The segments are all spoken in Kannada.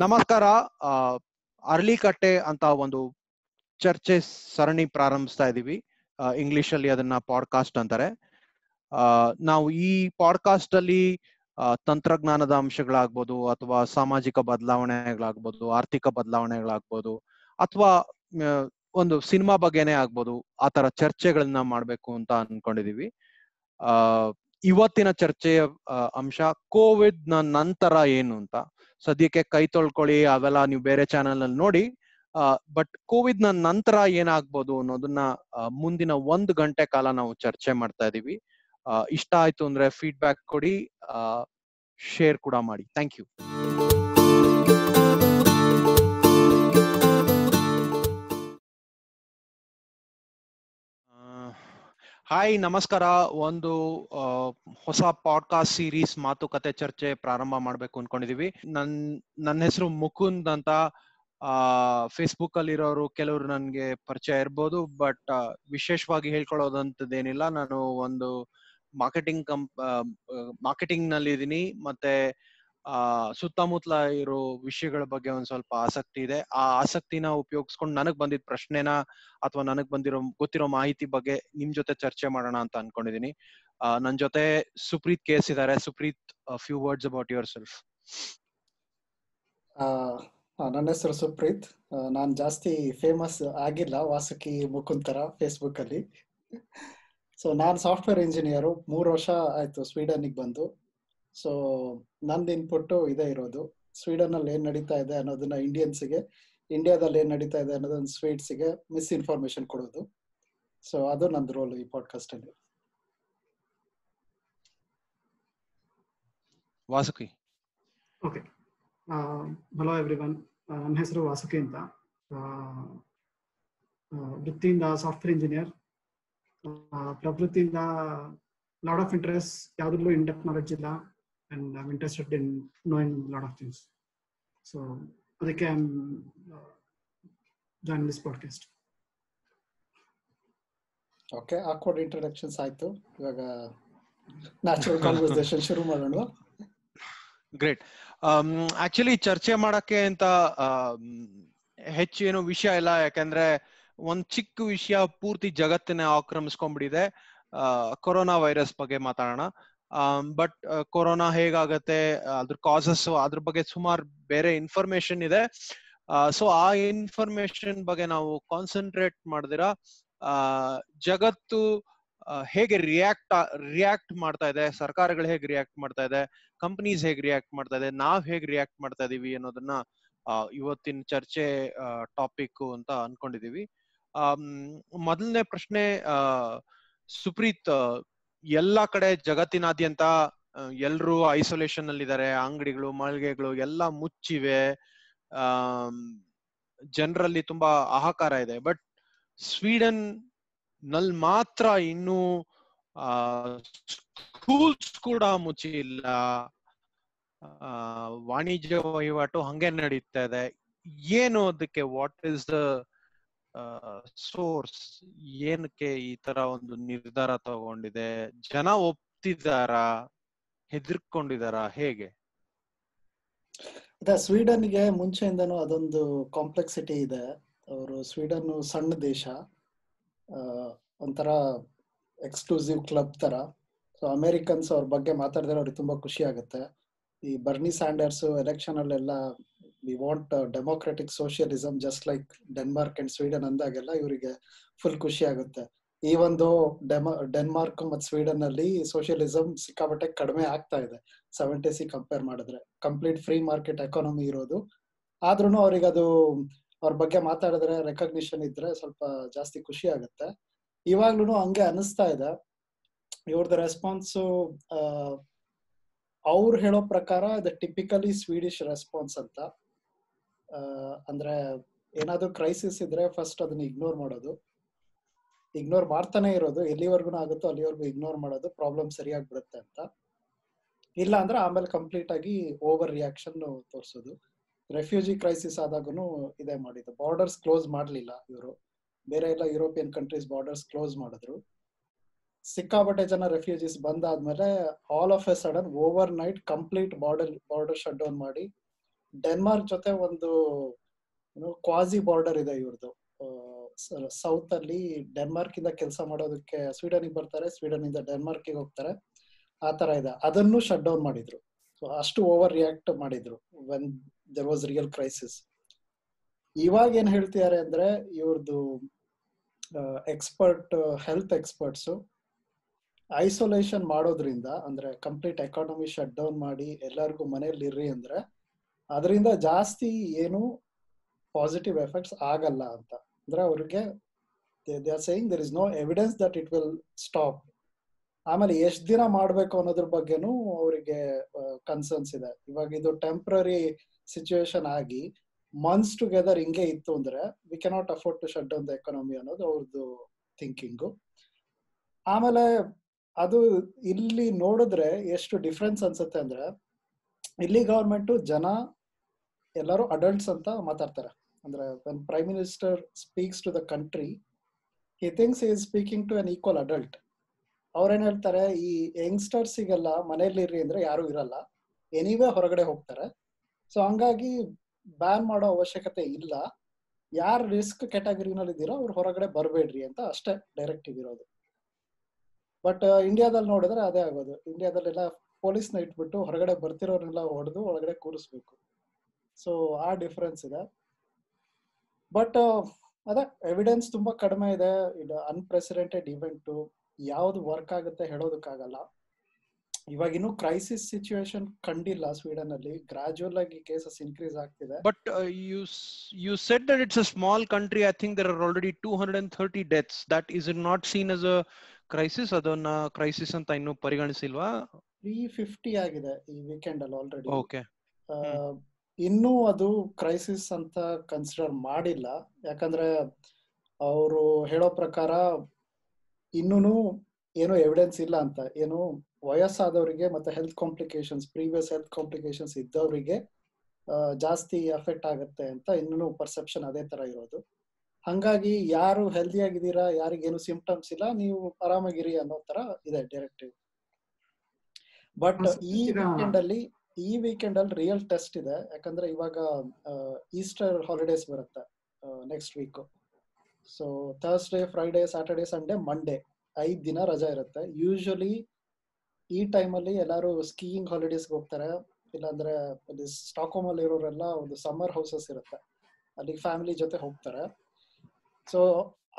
ನಮಸ್ಕಾರ. ಆ, ಅರಳಿಕಟ್ಟೆ ಅಂತ ಒಂದು ಚರ್ಚೆ ಸರಣಿ ಪ್ರಾರಂಭಿಸ್ತಾ ಇದೀವಿ. ಇಂಗ್ಲಿಷ್ ಅಲ್ಲಿ ಅದನ್ನ ಪಾಡ್ಕಾಸ್ಟ್ ಅಂತಾರೆ. ನಾವು ಈ ಪಾಡ್ಕಾಸ್ಟ್ ಅಲ್ಲಿ ತಂತ್ರಜ್ಞಾನದ ಅಂಶಗಳಾಗ್ಬೋದು ಅಥವಾ ಸಾಮಾಜಿಕ ಬದಲಾವಣೆಗಳಾಗ್ಬೋದು ಆರ್ಥಿಕ ಬದಲಾವಣೆಗಳಾಗ್ಬೋದು ಅಥವಾ ಒಂದು ಸಿನಿಮಾ ಬಗ್ಗೆನೇ ಆಗ್ಬೋದು ಆ ತರ ಚರ್ಚೆಗಳನ್ನ ಮಾಡ್ಬೇಕು ಅಂತ ಅನ್ಕೊಂಡಿದೀವಿ. ಇವತ್ತಿನ ಚರ್ಚೆಯ ಅಂಶ ಕೋವಿಡ್ನ ನಂತರ ಏನು ಅಂತ. ಸದ್ಯಕ್ಕೆ ಕೈ ತೊಳ್ಕೊಳ್ಳಿ, ಅವೆಲ್ಲ ನೀವು ಬೇರೆ ಚಾನೆಲ್ ಅಲ್ಲಿ ನೋಡಿ ಬಟ್ ಕೋವಿಡ್ನ ನಂತರ ಏನಾಗ್ಬೋದು ಅನ್ನೋದನ್ನ ಮುಂದಿನ ಒಂದು ಗಂಟೆ ಕಾಲ ನಾವು ಚರ್ಚೆ ಮಾಡ್ತಾ ಇದೀವಿ. ಇಷ್ಟ ಆಯ್ತು ಅಂದ್ರೆ ಫೀಡ್ಬ್ಯಾಕ್ ಕೊಡಿ ಶೇರ್ ಕೂಡ ಮಾಡಿ. ಥ್ಯಾಂಕ್ ಯು ಹಾಯ್ ನಮಸ್ಕಾರ. ಒಂದು ಹೊಸ ಪಾಡ್ಕಾಸ್ಟ್ ಸೀರೀಸ್ ಮಾತುಕತೆ ಚರ್ಚೆ ಪ್ರಾರಂಭ ಮಾಡ್ಬೇಕು ಅನ್ಕೊಂಡಿದೀವಿ. ನನ್ ನನ್ನ ಹೆಸರು ಮುಕುಂದ್ ಅಂತ. ಫೇಸ್ಬುಕ್ ಅಲ್ಲಿ ಇರೋರು ಕೆಲವರು ನನ್ಗೆ ಪರಿಚಯ ಇರ್ಬೋದು ಬಟ್ ವಿಶೇಷವಾಗಿ ಹೇಳ್ಕೊಳ್ಳೋದಂತದ್ದೇನಿಲ್ಲ. ನಾನು ಒಂದು ಮಾರ್ಕೆಟಿಂಗ್ ಕಂಪ್ ಮಾರ್ಕೆಟಿಂಗ್ನಲ್ಲಿ ಇದೀನಿ ಮತ್ತೆ ಆ ಸುತ್ತಮುತ್ತಲ ಇರೋ ವಿಷಯಗಳ ಬಗ್ಗೆ ಒಂದ್ ಸ್ವಲ್ಪ ಆಸಕ್ತಿ ಇದೆ. ಆ ಆಸಕ್ತಿನ ಉಪಯೋಗಿಸ್ಕೊಂಡು ನನಗ್ ಬಂದಿದ್ ಪ್ರಶ್ನೆನ ಅಥವಾ ನನಗ್ ಬಂದಿರೋ ಗೊತ್ತಿರೋ ಮಾಹಿತಿ ಬಗ್ಗೆ ನಿಮ್ ಜೊತೆ ಚರ್ಚೆ ಮಾಡೋಣ ಅಂತ ಅನ್ಕೊಂಡಿದೀನಿ. ನನ್ ಜೊತೆ ಸುಪ್ರೀತ್ ಕೇಸ್ ಇದಾರೆ. Supreeth few words about yourself. ನನ್ನ ಹೆಸರು ಸುಪ್ರೀತ್. ನಾನು ಜಾಸ್ತಿ ಫೇಮಸ್ ಆಗಿಲ್ಲ. ವಾಸುಕಿ ಮುಕುಂತರ ಫೇಸ್ಬುಕ್ ಅಲ್ಲಿ ಸೊ ನಾನು ಸಾಫ್ಟ್ವೇರ್ ಇಂಜಿನಿಯರು. ಮೂರು ವರ್ಷ ಆಯ್ತು ಸ್ವೀಡನ್ಗೆ ಬಂದು. ಸೊ ನಂದು ಇನ್ಪುಟ್ಟು ಇದೇ ಇರೋದು. ಸ್ವೀಡನ್ ಅಲ್ಲಿ ಏನ್ ನಡೀತಾ ಇದೆ ಅನ್ನೋದನ್ನ ಇಂಡಿಯನ್ಸ್ಗೆ ಇಂಡಿಯಾದಲ್ಲಿ ಏನ್ ನಡೀತಾ ಇದೆ ಅನ್ನೋದನ್ನ ಸ್ವೀಟ್ಸ್ಗೆ ಮಿಸ್ ಇನ್ಫಾರ್ಮೇಶನ್ ಕೊಡೋದು. ಸೊ ಅದು ನಂದು ರೋಲ್ ಈ ಪಾಡ್ಕಾಸ್ಟ್ ಅಲ್ಲಿ. Vasuki. Okay hello everyone ನನ್ನ ಹೆಸರು ವಾಸುಕಿ ಅಂತ. ಆ, ಆ, ವೃತ್ತಿಯಿಂದ ಸಾಫ್ಟ್ವೇರ್ ಇಂಜಿನಿಯರ್ ಪ್ರವೃತ್ತಿಯಿಂದ ಲಾಡ್ ಆಫ್ ಇಂಟ್ರೆಸ್ಟ್ ಯಾವುದ್ರಲ್ಲೂ ಇನ್ ಟೆಕ್ನಾಲಜಿ ನಾಲೆಡ್ಜ್ ಇಲ್ಲ and I'm interested in knowing lot of things so ಅದಕ್ಕೆ I'm join this podcast okay awkward introductions ಆಯ್ತು. ಇವಾಗ ನ್ಯಾಚುರಲ್ ಕಾನ್ವರ್ಸೇಷನ್ ಶುರು ಮಾಡೋಣ. ಗ್ರೇಟ್ ಆಕ್ಚುಲಿ ಚರ್ಚೆ ಮಾಡಕ್ಕೆ ಅಂತ ಹೆಚ್ಚೇನು ಹೆಚ್ಚು ಏನು ವಿಷಯ ಇಲ್ಲ. ಯಾಕಂದ್ರೆ ಒಂದ್ ಚಿಕ್ಕ ವಿಷಯ ಪೂರ್ತಿ ಜಗತ್ತನ್ನೇ ಆಕ್ರಮಿಸ್ಕೊಂಡ್ಬಿಟ್ಟಿದೆ. ಕೊರೋನಾ ವೈರಸ್ ಬಗ್ಗೆ ಮಾತಾಡೋಣ. ಬಟ್ ಕೊರೋನಾ ಹೇಗಾಗತ್ತೆ? ಅದ್ರ ಕಾಸಸ್ ಅದ್ರ ಬಗ್ಗೆ ಸುಮಾರು ಬೇರೆ ಇನ್ಫಾರ್ಮೇಶನ್ ಇದೆ. ಸೊ ಆ ಇನ್ಫಾರ್ಮೇಶನ್ ಬಗ್ಗೆ ನಾವು ಕಾನ್ಸಂಟ್ರೇಟ್ ಮಾಡಿದಿರ? ಜಗತ್ತು ಹೇಗೆ ರಿಯಾಕ್ಟ್ ರಿಯಾಕ್ಟ್ ಮಾಡ್ತಾ ಇದೆ? ಸರ್ಕಾರಗಳು ಹೇಗೆ ರಿಯಾಕ್ಟ್ ಮಾಡ್ತಾ ಇದೆ? ಕಂಪನೀಸ್ ಹೇಗೆ ರಿಯಾಕ್ಟ್ ಮಾಡ್ತಾ ಇದೆ? ನಾವ್ ಹೇಗೆ ರಿಯಾಕ್ಟ್ ಮಾಡ್ತಾ ಇದೀವಿ ಅನ್ನೋದನ್ನ ಇವತ್ತಿನ ಚರ್ಚೆ ಟಾಪಿಕ್ ಅಂತ ಅನ್ಕೊಂಡಿದೀವಿ. ಮೊದಲನೇ ಪ್ರಶ್ನೆ ಸುಪ್ರೀತ್ ಎಲ್ಲಾ ಕಡೆ ಜಗತ್ತಿನಾದ್ಯಂತ ಎಲ್ಲರೂ ಐಸೋಲೇಷನ್ ಅಲ್ಲಿ ಇದಾರೆ ಅಂಗಡಿಗಳು, ಮಳಿಗೆಗಳು ಎಲ್ಲ ಮುಚ್ಚಿವೆ. ಆ ಜನರಲ್ಲಿ ತುಂಬಾ ಆಹಾಕಾರ ಇದೆ. ಬಟ್ ಸ್ವೀಡನ್ನಲ್ಲಿ ಮಾತ್ರ ಇನ್ನೂ ಸ್ಕೂಲ್ಸ್ ಕೂಡ ಮುಚ್ಚಿಲ್ಲ. ವಾಣಿಜ್ಯ ವಹಿವಾಟು ಹಂಗೆ ನಡೀತಾ ಇದೆ. ಏನು ಅದಕ್ಕೆ? ವಾಟ್ ಇಸ್ ದ ಸೋರ್ಸ್ ಏನಕ್ಕೆ ಈ ತರ ಒಂದು ನಿರ್ಧಾರ ತಗೊಂಡಿದೆ? ಜನ ಒಪ್ತಿದಾರ ಹೆದರ್ಕೊಂಡಿದಾರಾ ಹೇಗೆ? ಸ್ವೀಡನ್ಗೆ ಮುಂಚೆಯಿಂದನೂ ಅದೊಂದು ಕಾಂಪ್ಲೆಕ್ಸಿಟಿ ಇದೆ. ಅವರು ಸ್ವೀಡನ್ ಸಣ್ಣ ದೇಶ ಒಂಥರ ಎಕ್ಸ್ಕ್ಲೂಸಿವ್ ಕ್ಲಬ್ ತರ ಸೊ ಅಮೆರಿಕನ್ಸ್ ಅವ್ರ ಬಗ್ಗೆ ಮಾತಾಡಿದ್ರೆ ಅವ್ರಿಗೆ ತುಂಬಾ ಖುಷಿ ಆಗುತ್ತೆ. ಈ ಬರ್ನಿ ಸ್ಯಾಂಡರ್ಸ್ ಎಲೆಕ್ಷನ್ ಅಲ್ಲೆಲ್ಲ we want democratic socialism just like Denmark and Sweden ಅಂದಾಗೆಲ್ಲ ಇವರಿಗೆ ಫುಲ್ ಖುಷಿ ಆಗುತ್ತೆ. ಈ ಒಂದು ಡೆಮ ಡೆನ್ಮಾರ್ಕ್ ಮತ್ತು ಸ್ವೀಡನ್ ಅಲ್ಲಿ ಸೋಷಿಯಲಿಸಮ್ ಸಿಕ್ಕಾಪಟ್ಟೆ ಕಡಿಮೆ ಆಗ್ತಾ ಇದೆ ಸೆವೆಂಟಿ ಸಿ ಕಂಪೇರ್ ಮಾಡಿದ್ರೆ. ಕಂಪ್ಲೀಟ್ ಫ್ರೀ ಮಾರ್ಕೆಟ್ ಎಕಾನಮಿ ಇರೋದು. ಆದ್ರೂ ಅವ್ರಿಗೆ ಅದು, ಅವ್ರ ಬಗ್ಗೆ ಮಾತಾಡಿದ್ರೆ ರೆಕಗ್ನಿಷನ್ ಇದ್ರೆ ಸ್ವಲ್ಪ ಜಾಸ್ತಿ ಖುಷಿ ಆಗುತ್ತೆ. ಇವಾಗ್ಲೂ ಹಂಗೆ ಅನಿಸ್ತಾ ಇದೆ. ಇವ್ರದ್ದು ರೆಸ್ಪಾನ್ಸು ಅವ್ರು ಹೇಳೋ ಪ್ರಕಾರ ಇದು ಟಿಪಿಕಲಿ ಸ್ವೀಡಿಶ್ ರೆಸ್ಪಾನ್ಸ್ ಅಂತ. ಅಂದ್ರೆ ಏನಾದ್ರೂ ಕ್ರೈಸಿಸ್ ಇದ್ರೆ ಫಸ್ಟ್ ಅದನ್ನ ಇಗ್ನೋರ್ ಮಾಡೋದು. ಇಗ್ನೋರ್ ಮಾಡ್ತಾನೆ ಇರೋದು. ಎಲ್ಲಿವರೆಗೂ ಆಗುತ್ತೋ ಅಲ್ಲಿವರೆಗೂ ಇಗ್ನೋರ್ ಮಾಡೋದು. ಪ್ರಾಬ್ಲಮ್ ಸರಿಯಾಗಿ ಬಿಡುತ್ತೆ ಅಂತ. ಇಲ್ಲ ಅಂದ್ರೆ ಆಮೇಲೆ ಕಂಪ್ಲೀಟ್ ಆಗಿ ಓವರ್ ರಿಯಾಕ್ಷನ್ ತೋರಿಸೋದು. ರೆಫ್ಯೂಜಿ ಕ್ರೈಸಿಸ್ ಆದಾಗೂ ಇದೇ ಮಾಡಿದ್ದು. ಬಾರ್ಡರ್ಸ್ ಕ್ಲೋಸ್ ಮಾಡಲಿಲ್ಲ ಇವರು. ಬೇರೆ ಎಲ್ಲ ಯುರೋಪಿಯನ್ ಕಂಟ್ರೀಸ್ ಬಾರ್ಡರ್ಸ್ ಕ್ಲೋಸ್ ಮಾಡಿದ್ರು. ಸಿಕ್ಕಾಪಟ್ಟೆ ಜನ ರೆಫ್ಯೂಜೀಸ್ ಬಂದಾದ್ಮೇಲೆ all of a sudden overnight complete border border shut down ಮಾಡಿ ಡೆನ್ಮಾರ್ಕ್ ಜೊತೆ ಒಂದು ಕ್ವಾಸಿ ಬಾರ್ಡರ್ ಇದೆ ಇವ್ರದ್ದು ಸೌತ್ ಅಲ್ಲಿ ಡೆನ್ಮಾರ್ಕ್ ಇಂದ ಕೆಲಸ ಮಾಡೋದಕ್ಕೆ ಸ್ವೀಡನ್ಗೆ ಬರ್ತಾರೆ ಸ್ವೀಡನ್ ಇಂದ ಡೆನ್ಮಾರ್ಕ್ಗೆ ಹೋಗ್ತಾರೆ. ಆ ತರ ಇದೆ. ಅದನ್ನು ಶಟ್ ಡೌನ್ ಮಾಡಿದ್ರು. ಅಷ್ಟು ಓವರ್ ರಿಯಾಕ್ಟ್ ಮಾಡಿದ್ರು when there was real crisis ಇವಾಗ ಏನ್ ಹೇಳ್ತಿದ್ದಾರೆ ಅಂದ್ರೆ ಇವ್ರದ್ದು ಎಕ್ಸ್ಪರ್ಟ್ ಹೆಲ್ತ್ ಎಕ್ಸ್ಪರ್ಟ್ಸ್ ಐಸೋಲೇಷನ್ ಮಾಡೋದ್ರಿಂದ, ಅಂದ್ರೆ ಕಂಪ್ಲೀಟ್ ಎಕಾನಮಿ ಶಟ್ ಡೌನ್ ಮಾಡಿ ಎಲ್ಲರಿಗೂ ಮನೇಲಿ ಇರ್ರಿ ಅಂದ್ರೆ ಅದರಿಂದ ಜಾಸ್ತಿ ಏನು ಪಾಸಿಟಿವ್ ಎಫೆಕ್ಟ್ಸ್ ಆಗಲ್ಲ ಅಂತ. ಅಂದ್ರೆ ಅವ್ರಿಗೆ they are saying there is no evidence that it will stop ಆಮೇಲೆ ಎಷ್ಟು ದಿನ ಮಾಡ್ಬೇಕು ಅನ್ನೋದ್ರ ಬಗ್ಗೆನೂ ಅವರಿಗೆ ಕನ್ಸರ್ನ್ಸ್ ಇದೆ. ಇವಾಗ ಇದು ಟೆಂಪ್ರರಿ ಸಿಚುವೇಶನ್ ಆಗಿ ಮಂತ್ಸ್ ಟುಗೆದರ್ ಹಿಂಗೆ ಇತ್ತು ಅಂದ್ರೆ we cannot afford to shut down the economy ಅನ್ನೋದು ಅವ್ರದ್ದು ಥಿಂಕಿಂಗು ಆಮೇಲೆ ಅದು ಇಲ್ಲಿ ನೋಡಿದ್ರೆ ಎಷ್ಟು ಡಿಫ್ರೆನ್ಸ್ ಅನ್ಸುತ್ತೆ ಅಂದ್ರೆ ಇಲ್ಲಿ ಗವರ್ಮೆಂಟ್ ಜನ ಎಲ್ಲರೂ ಅಡಲ್ಟ್ಸ್ ಅಂತ ಮಾತಾಡ್ತಾರೆ. ಅಂದ್ರೆ when prime minister speaks to the country he thinks is speaking to unequal adult ಅವ್ರೇನ್ ಹೇಳ್ತಾರೆ, ಈ ಯಂಗ್ಸ್ಟರ್ಸಿಗೆಲ್ಲ ಮನೇಲಿರ್ರಿ ಅಂದ್ರೆ ಯಾರು ಇರಲ್ಲ. ಎನಿವೇ ಹೊರಗಡೆ ಹೋಗ್ತಾರೆ. ಸೊ ಹಂಗಾಗಿ ಬ್ಯಾನ್ ಮಾಡೋ ಅವಶ್ಯಕತೆ ಇಲ್ಲ. ಯಾರು ರಿಸ್ಕ್ ಕ್ಯಾಟಗರಿನಲ್ಲಿ ಇದ್ದೀರೋ ಅವ್ರು ಹೊರಗಡೆ ಬರಬೇಡ್ರಿ ಅಂತ ಅಷ್ಟೇ ಡೈರೆಕ್ಟಿವ್ ಇರೋದು. ಬಟ್ ಇಂಡಿಯಾದಲ್ಲಿ ನೋಡಿದ್ರೆ ಅದೇ ಆಗೋದು. ಇಂಡಿಯಾದಲ್ಲೆಲ್ಲ ಪೊಲೀಸ್ನ ಇಟ್ಬಿಟ್ಟು ಹೊರಗಡೆ ಬರ್ತಿರೋರ್ನೆಲ್ಲ ಹೊಡೆದು ಒಳಗಡೆ ಕೂರಿಸ್ಬೇಕು. ಸೊ ಆ ಡಿಫರೆನ್ಸ್ ಇದೆ. ಬಟ್ ಅದೇ ಎವಿಡೆನ್ಸ್ ತುಂಬಾ ಕಡಿಮೆ ಇದೆ. ಇದು ಅನ್ಪ್ರೆಸಿಡೆಂಟೆಡ್ ಇವೆಂಟು ಯಾವ್ದು ವರ್ಕ್ ಆಗುತ್ತೆ ಹೇಳೋದಕ್ಕಾಗಲ್ಲ. ಇವಾಗ ಇನ್ನು ಕ್ರೈಸಿಸ್ ಸಿಚುಯೇಷನ್ ಕಂಡಿಲ್ಲ ಸ್ವೀಡನ್ ಅಲ್ಲಿ ಗ್ರಾಜುವಲ್ ಆಗಿ ಕೇಸಸ್ ಇನ್ಕ್ರೀಸ್ ಆಗ್ತಿದೆ. But you you said that it's a small country I think there are already are already 230 deaths that is it not seen as a crisis ಅದನ್ನ ಕ್ರೈಸಿಸ್ ಅಂತ ಇನ್ನು ಪರಿಗಣಿಸಿಲ್ವಾ? ತ್ರೀ ಫಿಫ್ಟಿ ಆಗಿದೆ ಈ ವೀಕೆಂಡ್ ಅಲ್ಲಿ ಆಲ್ರೆಡಿ ಓಕೆ ಇನ್ನೂ ಅದು ಕ್ರೈಸಿಸ್ ಅಂತ ಕನ್ಸಿಡರ್ ಮಾಡಿಲ್ಲ. ಯಾಕಂದ್ರೆ ಅವರು ಹೇಳೋ ಪ್ರಕಾರ ಇನ್ನೂ ಏನು ಎವಿಡೆನ್ಸ್ ಇಲ್ಲ ಅಂತ. ಏನು ವಯಸ್ಸಾದವರಿಗೆ ಮತ್ತೆ health complications previous health complications ಇದ್ದವರಿಗೆ ಜಾಸ್ತಿ ಎಫೆಕ್ಟ್ ಆಗುತ್ತೆ ಅಂತ ಇನ್ನೂ ಪರ್ಸೆಪ್ಷನ್ ಅದೇ ತರ ಇರೋದು. ಹಂಗಾಗಿ ಯಾರು ಹೆಲ್ದಿ ಆಗಿದ್ದೀರಾ ಯಾರಿಗೇನು ಸಿಂಪ್ಟಮ್ಸ್ ಇಲ್ಲ ನೀವು ಆರಾಮಾಗಿರಿ ಅನ್ನೋ ತರ ಇದೆ ಡೈರೆಕ್ಟಿವ್ ಬಟ್ ಈ ವೀಕೆಂಡ್ ಅಲ್ಲಿ ಈ ವೀಕೆಂಡ್ ಅಲ್ಲಿ ರಿಯಲ್ ಟೆಸ್ಟ್ ಇದೆ. ಯಾಕಂದ್ರೆ ಇವಾಗ ಈಸ್ಟರ್ ಹಾಲಿಡೇಸ್ ಬರುತ್ತೆ next week so Thursday Friday Saturday Sunday Monday ಐದ್ ದಿನ ರಜಾ ಇರುತ್ತೆ. ಯೂಶಲಿ ಈ ಟೈಮಲ್ಲಿ ಎಲ್ಲರೂ ಸ್ಕೀಯಿಂಗ್ ಹಾಲಿಡೇಸ್ಗೆ ಹೋಗ್ತಾರೆ. ಇಲ್ಲಾಂದ್ರೆ ಅಲ್ಲಿ ಸ್ಟಾಕ್ಹೋಮ್ ಅಲ್ಲಿ ಇರೋರೆಲ್ಲ ಒಂದು ಸಮ್ಮರ್ ಹೌಸಸ್ ಇರುತ್ತೆ. ಅಲ್ಲಿ ಫ್ಯಾಮಿಲಿ ಜೊತೆ ಹೋಗ್ತಾರೆ. ಸೊ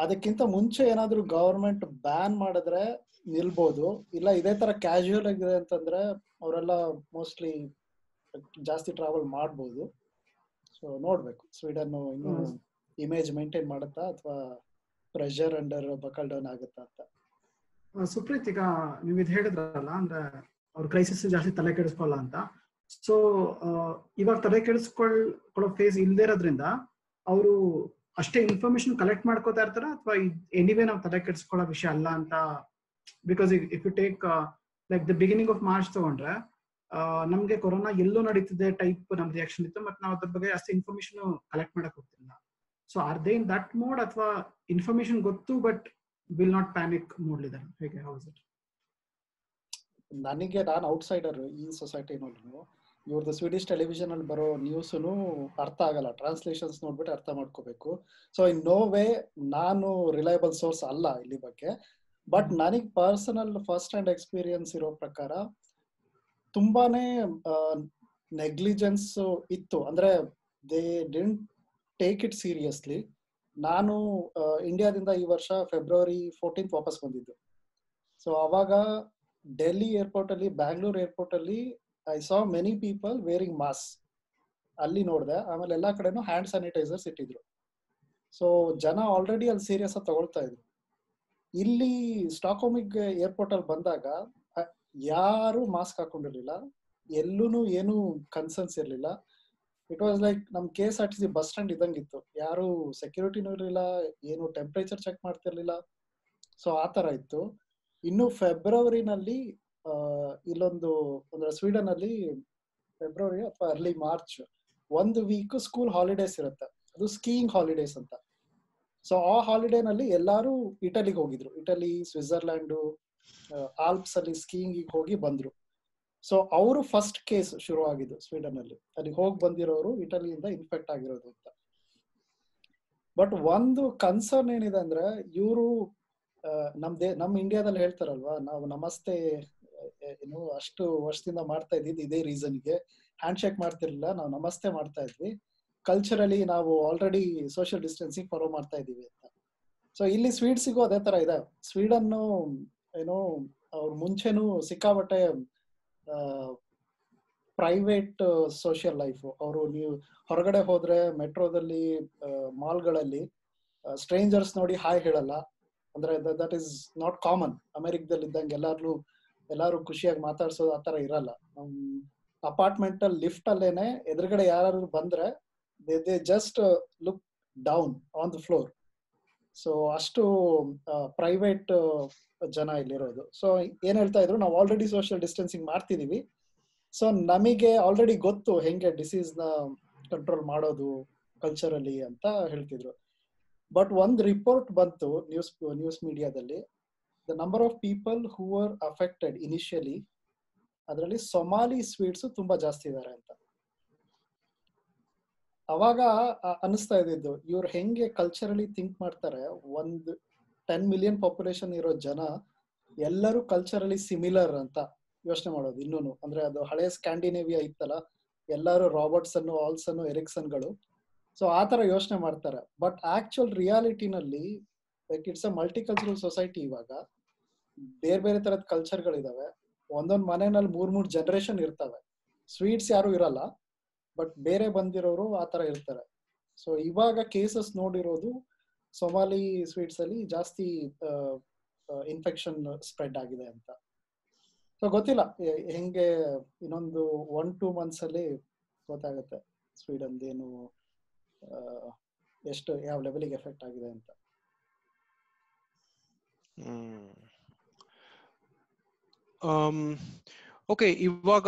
ಅದಕ್ಕಿಂತ ಮುಂಚೆ ಏನಾದರೂ ಗವರ್ಮೆಂಟ್ ಬ್ಯಾನ್ ಮಾಡಿದ್ರೆ ನಿಲ್ಬೋದು. ಇಲ್ಲ ಇದೇ ತರ ಕ್ಯಾಶುಯಲ್ ಆಗಿದೆ ಅಂತಂದ್ರೆ ಅವರೆಲ್ಲ ಮೋಸ್ಟ್ಲಿ ಜಾಸ್ತಿ ಟ್ರಾವೆಲ್ ಮಾಡಬಹುದು ಸೊ ನೋಡ್ಬೇಕು. ಸ್ವೀಡನ್ ಇನ್ನು ಇಮೇಜ್ ಮೇಂಟೈನ್ ಮಾಡುತ್ತಾ ಅಥವಾ ಪ್ರೆಷರ್ ಅಂಡರ್ ಬಕಲ್ ಡೌನ್ ಆಗುತ್ತಾ ಅಂತ? ಸುಪ್ರೀತ್ ಈಗ ನೀವು ಇದು ಹೇಳಿದ್ರಲ್ಲ ಅಂದ್ರೆ ಅವ್ರ ಕ್ರೈಸಿಸ್ ಜಾಸ್ತಿ ತಲೆ ಕೆಡಿಸ್ಕೊಳ್ಳ ಅಂತ. ಸೊ ಇವಾಗ ತಲೆ ಕೆಡಿಸ್ಕೊಳ್ಕೊಳ್ಳೋ ಫೇಸ್ ಇಲ್ಲದೆ ಇರೋದ್ರಿಂದ ಅವರು ಅಷ್ಟೇ ಇನ್ಫಾರ್ಮೇಶನ್ ಕಲೆಕ್ಟ್ ಮಾಡ್ಕೋತಾ ಇರ್ತಾರ ಅಥವಾ ಎನಿವೇ ನಾವು ತಲೆ ಕೆಡಿಸ್ಕೊಳ್ಳೋ ವಿಷಯ ಅಲ್ಲ ಅಂತ because if you take like the beginning of March ತಗೊಂಡ್ರೆ ನಮ್ಗೆ ಕೊರೋನಾ ಎಲ್ಲೂ ನಡೀತಿದೆ ಟೈಪ್ ನಮ್ ರಿಯಾಕ್ಷನ್ ಇತ್ತು ಮತ್ತೆ ನಾವು ಅದ್ರ ಬಗ್ಗೆ ಅಷ್ಟು ಇನ್ಫಾರ್ಮೇಶನ್ ಕಲೆಕ್ಟ್ ಮಾಡಕ್ ಹೋಗ್ತಿಲ್ಲ. So are they in that mode ಅಥವಾ ಇನ್ಫಾರ್ಮೇಶನ್ ಗೊತ್ತು ಬಟ್ ವಿಲ್ ನಾಟ್ ಪ್ಯಾನಿಕ್ ಮೂಡ್ಲಿದ್ದಾರೆ ಹೇಗೆ ಹೌಸ್ ಇಟ್ ನನಗೆ ನಾನು ಔಟ್ಸೈಡರ್ ಈ ಸೊಸೈಟಿನಲ್ಲೂ ಇವ್ರದ್ದು ಸ್ವೀಡಿಶ್ ಟೆಲಿವಿಷನ್ ಅಲ್ಲಿ ಬರೋ ನ್ಯೂಸ್ನು ಅರ್ಥ ಆಗಲ್ಲ. ಟ್ರಾನ್ಸ್ಲೇಷನ್ಸ್ ನೋಡ್ಬಿಟ್ಟು ಅರ್ಥ ಮಾಡ್ಕೋಬೇಕು. ಸೊ ಇನ್ ನೋ ವೇ ನಾನು ರಿಲಯಬಲ್ ಸೋರ್ಸ್ ಅಲ್ಲ ಇಲ್ಲಿ ಬಗ್ಗೆ. ಬಟ್ ನನಗೆ ಪರ್ಸನಲ್ ಫಸ್ಟ್ ಹ್ಯಾಂಡ್ ಎಕ್ಸ್ಪೀರಿಯನ್ಸ್ ಇರೋ ಪ್ರಕಾರ ತುಂಬಾನೇ ನೆಗ್ಲಿಜೆನ್ಸ್ ಇತ್ತು. ಅಂದ್ರೆ they didn't take it seriously ನಾನು ಇಂಡಿಯಾದಿಂದ ಈ ವರ್ಷ ಫೆಬ್ರವರಿ ಫೋರ್ಟೀನ್ತ್ ವಾಪಸ್ ಬಂದಿದ್ದು. ಸೊ ಅವಾಗ ಡೆಲ್ಲಿ ಏರ್ಪೋರ್ಟ್ ಅಲ್ಲಿ ಬ್ಯಾಂಗ್ಳೂರ್ ಏರ್ಪೋರ್ಟ್ ಅಲ್ಲಿ I saw many people wearing mask ಅಲ್ಲಿ ನೋಡಿದೆ, ಆಮೇಲೆ ಎಲ್ಲಾ ಕಡೆನೂ ಹ್ಯಾಂಡ್ ಸ್ಯಾನಿಟೈಸರ್ಸ್ ಇಟ್ಟಿದ್ರು. ಸೊ ಜನ ಆಲ್ರೆಡಿ ಅಲ್ಲಿ ಸೀರಿಯಸ್ ಆಗಿ ತಗೊಳ್ತಾ ಇದ್ರು. ಇಲ್ಲಿ ಸ್ಟಾಕ್ಹೋಮಿಗ್ ಏರ್ಪೋರ್ಟ್ ಅಲ್ಲಿ ಬಂದಾಗ ಯಾರು ಮಾಸ್ಕ್ ಹಾಕೊಂಡಿರ್ಲಿಲ್ಲ. ಎಲ್ಲೂ ಏನು ಕನ್ಸರ್ನ್ಸ್ ಇರ್ಲಿಲ್ಲ. ಇಟ್ ವಾಸ್ ಲೈಕ್ ನಮ್ K S R T C bus stand ಇದ್ದಂಗಿತ್ತು. ಯಾರು ಸೆಕ್ಯೂರಿಟಿನೂ ಇರಲಿಲ್ಲ, ಏನು ಟೆಂಪರೇಚರ್ ಚೆಕ್ ಮಾಡ್ತಿರ್ಲಿಲ್ಲ. ಸೊ ಆ ತರ ಇತ್ತು. ಇನ್ನು ಫೆಬ್ರವರಿನಲ್ಲಿ ಇಲ್ಲೊಂದು, ಅಂದ್ರೆ ಸ್ವೀಡನ್ ಅಲ್ಲಿ ಫೆಬ್ರವರಿ ಅಥವಾ ಅರ್ಲಿ ಮಾರ್ಚ್ ಒಂದು ವೀಕ್ ಸ್ಕೂಲ್ ಹಾಲಿಡೇಸ್ ಇರುತ್ತೆ. ಅದು ಸ್ಕೀಯಿಂಗ್ ಹಾಲಿಡೇಸ್ ಅಂತ. ಸೊ ಆ ಹಾಲಿಡೇನಲ್ಲಿ ಎಲ್ಲಾರು ಇಟಲಿಗೆ ಹೋಗಿದ್ರು. ಇಟಲಿ ಸ್ವಿಟ್ಜರ್ಲ್ಯಾಂಡ್ ಆಲ್ಪ್ಸ್ ಅಲ್ಲಿ ಸ್ಕೀಯಿಂಗ್ ಹೋಗಿ ಬಂದ್ರು. ಸೊ ಅವರು ಫಸ್ಟ್ ಕೇಸ್ ಶುರು ಆಗಿದ್ದು ಸ್ವೀಡನ್ ಅಲ್ಲಿ. ಅಲ್ಲಿ ಹೋಗಿ ಬಂದಿರೋರು ಇಟಲಿಯಿಂದ ಇನ್ಫೆಕ್ಟ್ ಆಗಿರೋದು ಅಂತ. ಬಟ್ ಒಂದು ಕನ್ಸರ್ನ್ ಏನಿದೆ ಅಂದ್ರೆ, ಇವರು ನಮ್ ದೇ, ನಮ್ ಇಂಡಿಯಾದಲ್ಲಿ ಹೇಳ್ತಾರಲ್ವಾ, ನಾವು ನಮಸ್ತೆ ಏನು, ಅಷ್ಟು ವರ್ಷದಿಂದ ಮಾಡ್ತಾ ಇದ್ದಿದ್ದು ಇದೇ ರೀಸನ್ಗೆ ಹ್ಯಾಂಡ್ ಶೇಕ್ ಮಾಡ್ತಿರ್ಲಿಲ್ಲ, ನಾವು ನಮಸ್ತೆ ಮಾಡ್ತಾ ಇದ್ವಿ. ಕಲ್ಚರಲಿ ನಾವು ಆಲ್ರೆಡಿ ಸೋಷಿಯಲ್ ಡಿಸ್ಟೆನ್ಸಿಂಗ್ ಫಾಲೋ ಮಾಡ್ತಾ ಇದೀವಿ ಅಂತ. ಸೊ ಇಲ್ಲಿ ಸ್ವೀಡ್ಸಿಗೂ ಅದೇ ತರ ಇದೆ. ಸ್ವೀಡನ್ ಏನು ಅವ್ರ ಮುಂಚೆನೂ ಸಿಕ್ಕಾಬಟ್ಟೆ ಪ್ರೈವೇಟ್ ಸೋಷಿಯಲ್ ಲೈಫ್ ಅವರು ನೀವು ಹೊರಗಡೆ ಹೋದ್ರೆ ಮೆಟ್ರೋದಲ್ಲಿ ಮಾಲ್ಗಳಲ್ಲಿ ಸ್ಟ್ರೇಂಜರ್ಸ್ ನೋಡಿ ಹಾಯ್ ಹೇಳಲ್ಲ. ಅಂದ್ರೆ ದಟ್ ಈಸ್ ನಾಟ್ ಕಾಮನ್ ಅಮೆರಿಕದಲ್ಲಿ ಇದ್ದಂಗೆ ಎಲ್ಲಾರು ಎಲ್ಲಾರು ಖುಷಿಯಾಗಿ ಮಾತಾಡ್ಸೋದು ತರ ಇರಲ್ಲ. ಅಪಾರ್ಟ್ಮೆಂಟ್ ಅಲ್ಲಿ ಲಿಫ್ಟ್ ಅಲ್ಲೇನೆ ಎದುರುಗಡೆ ಯಾರು ಬಂದ್ರೆ they they just look down on the floor so ಅಷ್ಟು ಪ್ರೈವೇಟ್ ಜನ ಇಲ್ಲಿರೋದು. ಸೊ ಏನ್ ಹೇಳ್ತಾ ಇದ್ರು, ನಾವು ಆಲ್ರೆಡಿ ಸೋಷಿಯಲ್ ಡಿಸ್ಟೆನ್ಸಿಂಗ್ ಮಾಡ್ತಿದೀವಿ. ಸೊ ನಮಗೆ ಆಲ್ರೆಡಿ ಗೊತ್ತು ಹೆಂಗೆ ಡಿಸೀಸ್ನ ಕಂಟ್ರೋಲ್ ಮಾಡೋದು ಕಲ್ಚರಲಿ ಅಂತ ಹೇಳ್ತಿದ್ರು. ಬಟ್ ಒಂದ್ ರಿಪೋರ್ಟ್ ಬಂತು ನ್ಯೂಸ್ ನ್ಯೂಸ್ ಮೀಡಿಯಾದಲ್ಲಿ the number of people who are affected initially ಅದರಲ್ಲಿ ಸೊಮಾಲಿ ಸ್ವೀಟ್ಸ್ ತುಂಬಾ ಜಾಸ್ತಿ ಇದಾರೆ ಅಂತ. ಅವಾಗ ಅನಿಸ್ತಾ ಇದ್ದಿದ್ದು, ಇವ್ರು ಹೆಂಗೆ ಕಲ್ಚರಲಿ ಥಿಂಕ್ ಮಾಡ್ತಾರೆ, ಒಂದ್ ಟೆನ್ ಮಿಲಿಯನ್ ಪಾಪ್ಯುಲೇಷನ್ ಇರೋ ಜನ ಎಲ್ಲರೂ ಕಲ್ಚರಲಿ ಸಿಮಿಲರ್ ಅಂತ ಯೋಚನೆ ಮಾಡೋದು ಇನ್ನೂನು. ಅಂದ್ರೆ ಅದು ಹಳೆ ಸ್ಕ್ಯಾಂಡಿನೇವಿಯಾ ಇತ್ತಲ್ಲ, ಎಲ್ಲರೂ ರಾಬರ್ಟ್ಸ್ ಅನ್ನು ಆಲ್ಸ್ ಅನ್ನು ಎರಿಕ್ಸನ್ಗಳು ಸೊ ಆ ತರ ಯೋಚನೆ ಮಾಡ್ತಾರೆ. But actual ರಿಯಾಲಿಟಿನಲ್ಲಿ like it's a multicultural society ಇವಾಗ. ಬೇರೆ ಬೇರೆ ತರದ ಕಲ್ಚರ್ಗಳಿದಾವೆ ಒಂದೊಂದ್ ಮನೆಯಲ್ಲಿ ಮೂರ್ ಮೂರ್ ಜನರೇಷನ್ ಇರ್ತವೆ. ಸ್ವೀಟ್ಸ್ ಯಾರು ಇರಲ್ಲ. ಬಟ್ ಬೇರೆ ಬಂದಿರೋರು ಆ ತರ ಇರ್ತಾರೆ. ಸೊ ಇವಾಗ ಕೇಸಸ್ ನೋಡಿರೋದು ಸೊಮಾಲಿ ಸ್ವೀಟ್ಸ್ ಅಲ್ಲಿ ಜಾಸ್ತಿ ಇನ್ಫೆಕ್ಷನ್ ಸ್ಪ್ರೆಡ್ ಆಗಿದೆ ಅಂತ. ಸೊ ಗೊತ್ತಿಲ್ಲ. ಹೆಂಗೆ ಇನ್ನೊಂದು ಒನ್ ಟೂ ಮಂತ್ಸ್ ಅಲ್ಲಿ ಗೊತ್ತಾಗುತ್ತೆ ಸ್ವೀಡನ್ ಏನು ಎಷ್ಟು, ಯಾವ ಲೆವೆಲ್ಗೆ ಎಫೆಕ್ಟ್ ಆಗಿದೆ ಅಂತ. ಓಕೆ ಇವಾಗ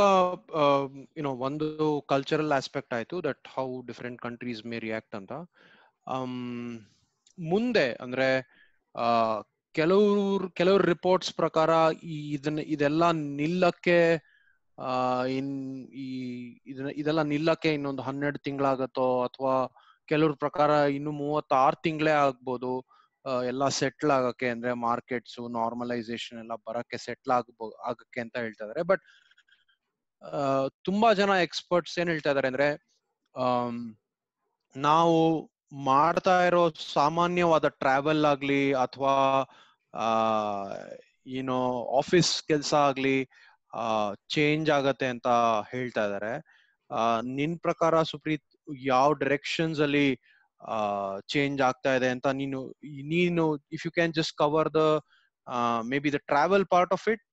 ಯುನೋ ಒಂದು ಕಲ್ಚರಲ್ ಆಸ್ಪೆಕ್ಟ್ ಆಯ್ತು that how different countries may react ಅಂತ. ಮುಂದೆ ಅಂದ್ರೆ ಕೆಲವ್ರ ಕೆಲವ್ರ ರಿಪೋರ್ಟ್ಸ್ ಪ್ರಕಾರ ಇದನ್ನ, ಇದೆಲ್ಲ ನಿಲ್ಲಕ್ಕೆ ಇನ್, ಈ ಇದನ್ನ, ಇದೆಲ್ಲ ನಿಲ್ಲಕ್ಕೆ ಇನ್ನೊಂದು ಹನ್ನೆರಡು ತಿಂಗಳಾಗತ್ತೋ, ಅಥವಾ ಕೆಲವ್ರ ಪ್ರಕಾರ ಇನ್ನು ಮೂವತ್ತಾರು ತಿಂಗಳೇ ಆಗ್ಬೋದು. ಎಲ್ಲ ಸೆಟ್ಲ್ ಆಗಕ್ಕೆ ಅಂದ್ರೆ ಮಾರ್ಕೆಟ್ಸ್ ನಾರ್ಮಲೈಸೇಷನ್ ಎಲ್ಲ ಬರಕ್ಕೆ ಸೆಟ್ಲ್ ಆಗ್ಬೋ, ಆಗಕ್ಕೆ ಅಂತ ಹೇಳ್ತಾ ಇದಾರೆ. ಬಟ್ ತುಂಬಾ ಜನ ಎಕ್ಸ್ಪರ್ಟ್ಸ್ ಏನ್ ಹೇಳ್ತಾ ಇದಾರೆ ಅಂದ್ರೆ ನಾವು ಮಾಡ್ತಾ ಇರೋ ಸಾಮಾನ್ಯವಾದ ಟ್ರಾವೆಲ್ ಆಗ್ಲಿ ಅಥವಾ ಏನೋ ಆಫೀಸ್ ಕೆಲಸ ಆಗ್ಲಿ ಚೇಂಜ್ ಆಗತ್ತೆ ಅಂತ ಹೇಳ್ತಾ ಇದಾರೆ. ನಿನ್ ಪ್ರಕಾರ ಸುಪ್ರೀತ್, ಯಾವ ಡೈರೆಕ್ಷನ್ಸ್ ಅಲ್ಲಿ ಚೇಂಜ್ ಆಗ್ತಾ ಇದೆ ಅಂತ ನೀನು ನೀನು if you can just cover the maybe the travel part of it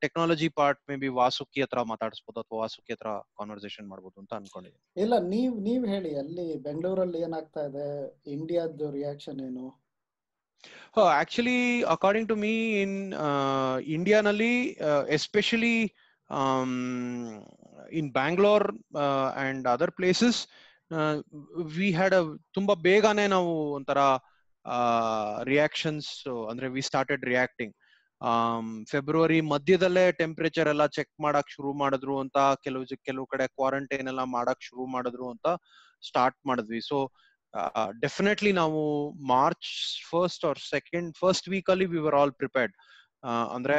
technology part maybe Vasuki ಹತ್ರ ಮಾತಾಡಿಸ್ಬೋದು ಅಥವಾ ವಾಸುಕಿ ಹತ್ರ ಕಾನ್ವರ್ಸೇಷನ್ ಮಾಡ್ಬೋದು ಅಂತ ಅನ್ಕೊಂಡಿದ್ದೀನಿ. ಇಲ್ಲ ನೀವ್ ನೀವ್ ಹೇಳಿ ಅಲ್ಲಿ ಬೆಂಗಳೂರಲ್ಲಿ ಏನಾಗ್ತಾ ಇದೆ ಇಂಡಿಯಾದ ರಿಯಾಕ್ಷನ್ ಏನು? Actually according to me in ಇಂಡಿಯಾನಲ್ಲಿ especially in Bangalore and other places we had a ತುಂಬಾ ಬೇಗನೆ ನಾವು ಒಂಥರ ರಿಯಾಕ್ಷನ್ಸ್ ಅಂದ್ರೆ ವಿ ಸ್ಟಾರ್ಟೆಡ್ ರಿಯಾಕ್ಟಿಂಗ್ ಫೆಬ್ರವರಿ ಮಧ್ಯದಲ್ಲೇ ಟೆಂಪರೇಚರ್ ಎಲ್ಲ ಚೆಕ್ ಮಾಡಕ್ ಶುರು ಮಾಡಿದ್ರು ಅಂತ, ಕೆಲವು ಕೆಲವು ಕಡೆ ಕ್ವಾರಂಟೈನ್ ಎಲ್ಲ ಮಾಡಕ್ ಶುರು ಮಾಡಿದ್ರು ಅಂತ ಸ್ಟಾರ್ಟ್ ಮಾಡಿದ್ವಿ. ಸೊ ಡೆಫಿನೆಟ್ಲಿ ನಾವು March first or second first week ಅಲ್ಲಿ ವಿ ವರ್ ಆಲ್ ಪ್ರಿಪೇರ್ಡ್ ಅಂದ್ರೆ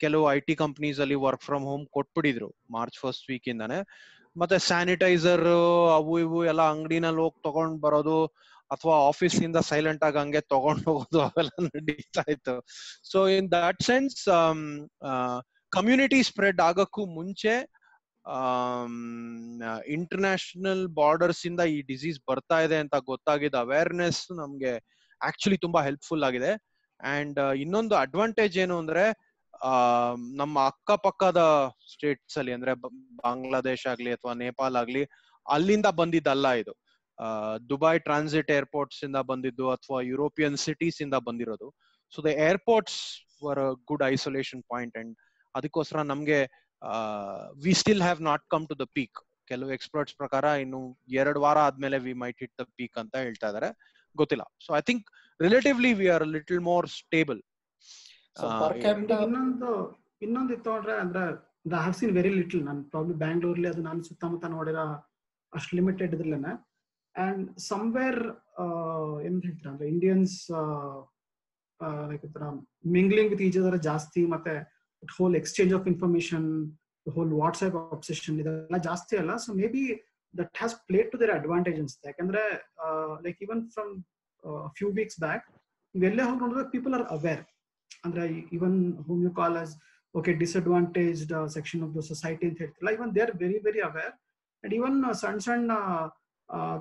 ಕೆಲವು ಐ ಟಿ ಕಂಪ್ನೀಸ್ ಅಲ್ಲಿ ವರ್ಕ್ ಫ್ರಮ್ ಹೋಮ್ ಕೊಟ್ಬಿಟ್ಟಿದ್ರು ಮಾರ್ಚ್ ಫಸ್ಟ್ ವೀಕ್ ಇಂದಾನೆ. ಮತ್ತೆ ಸ್ಯಾನಿಟೈಸರ್ ಅವು ಇವು ಎಲ್ಲ ಅಂಗಡಿನಲ್ಲಿ ಹೋಗಿ ತಗೊಂಡ್ ಬರೋದು ಅಥವಾ ಆಫೀಸ್ ಇಂದ ಸೈಲೆಂಟ್ ಆಗಿ ಹಂಗೆ ತಗೊಂಡ್ ಹೋಗೋದು ಅವೆಲ್ಲ ನಡೀತಾ ಇತ್ತು. So in that sense community spread ಆಗಕ್ಕೂ ಮುಂಚೆ ಇಂಟರ್ನ್ಯಾಷನಲ್ ಬಾರ್ಡರ್ಸ್ ಇಂದ ಈ ಡಿಸೀಸ್ ಬರ್ತಾ ಇದೆ ಅಂತ ಗೊತ್ತಾಗಿದ್ದ ಅವೇರ್ನೆಸ್ ನಮ್ಗೆ ಆಕ್ಚುಲಿ ತುಂಬಾ ಹೆಲ್ಪ್ಫುಲ್ ಆಗಿದೆ. ಅಂಡ್ ಇನ್ನೊಂದು ಅಡ್ವಾಂಟೇಜ್ ಏನು ಅಂದ್ರೆ ನಮ್ಮ ಅಕ್ಕಪಕ್ಕದ ಸ್ಟೇಟ್ಸ್ ಅಲ್ಲಿ ಅಂದ್ರೆ ಬಾಂಗ್ಲಾದೇಶ್ ಆಗ್ಲಿ ಅಥವಾ ನೇಪಾಲ್ ಆಗ್ಲಿ ಅಲ್ಲಿಂದ ಬಂದಿದ್ದಲ್ಲ ಇದು. ದುಬೈ ಟ್ರಾನ್ಸಿಟ್ ಏರ್ಪೋರ್ಟ್ಸ್ ಇಂದ ಬಂದಿದ್ದು ಅಥವಾ ಯುರೋಪಿಯನ್ ಸಿಟೀಸ್ ಇಂದ ಬಂದಿರೋದು. So the airports were good isolation point and ಅದಕ್ಕೋಸ್ಕರ ನಮ್ಗೆ we still have not come to the peak ಕೆಲವು ಎಕ್ಸ್ಪರ್ಟ್ಸ್ ಪ್ರಕಾರ ಇನ್ನು ಎರಡು ವಾರ ಆದ್ಮೇಲೆ we might hit the peak ಅಂತ ಹೇಳ್ತಾ ಇದಾರೆ. ಗೊತ್ತಿಲ್ಲ. So I think relatively we are little more stable ಇನ್ನೊಂದು ಇನ್ನೊಂದು ಇತ್ತು ಅಂದ್ರೆ ಅಂದ್ರೆ I have seen very little ನಾನು ಪ್ರಾಬ್ಲಿ ಬ್ಯಾಂಗ್ಳೂರ್ಲಿ ಅದು ನಾನು ಸುತ್ತಮುತ್ತ ನೋಡಿರೋ ಅಷ್ಟು ಲಿಮಿಟೆಡ್ ಇದ್ರಲ್ಲೇನೆ. ಅಂಡ್ ಸಮ್ವೇರ್ ಏನ್ ಹೇಳ್ತಾರೆ ಅಂದ್ರೆ Indians like mingling with each ಅದರ ಜಾಸ್ತಿ ಮತ್ತೆ whole exchange of information whole WhatsApp obsession ಇದೆಲ್ಲ ಜಾಸ್ತಿ ಅಲ್ಲ. So maybe that has played to their advantage ಅನ್ಸುತ್ತೆ. ಯಾಕಂದ್ರೆ like even from few weeks back ಇವೆಲ್ಲೇ ಹೋಗಿ ನೋಡಿದ್ರೆ ಪೀಪಲ್ ಆರ್ ಅವೇರ್ ಅಂದ್ರೆ even home you call as okay disadvantaged section of the society ಅಂತ ಹೇಳ್ತಿಲ್ಲ even they are very very aware and even ಸಣ್ಣ ಸಣ್ಣ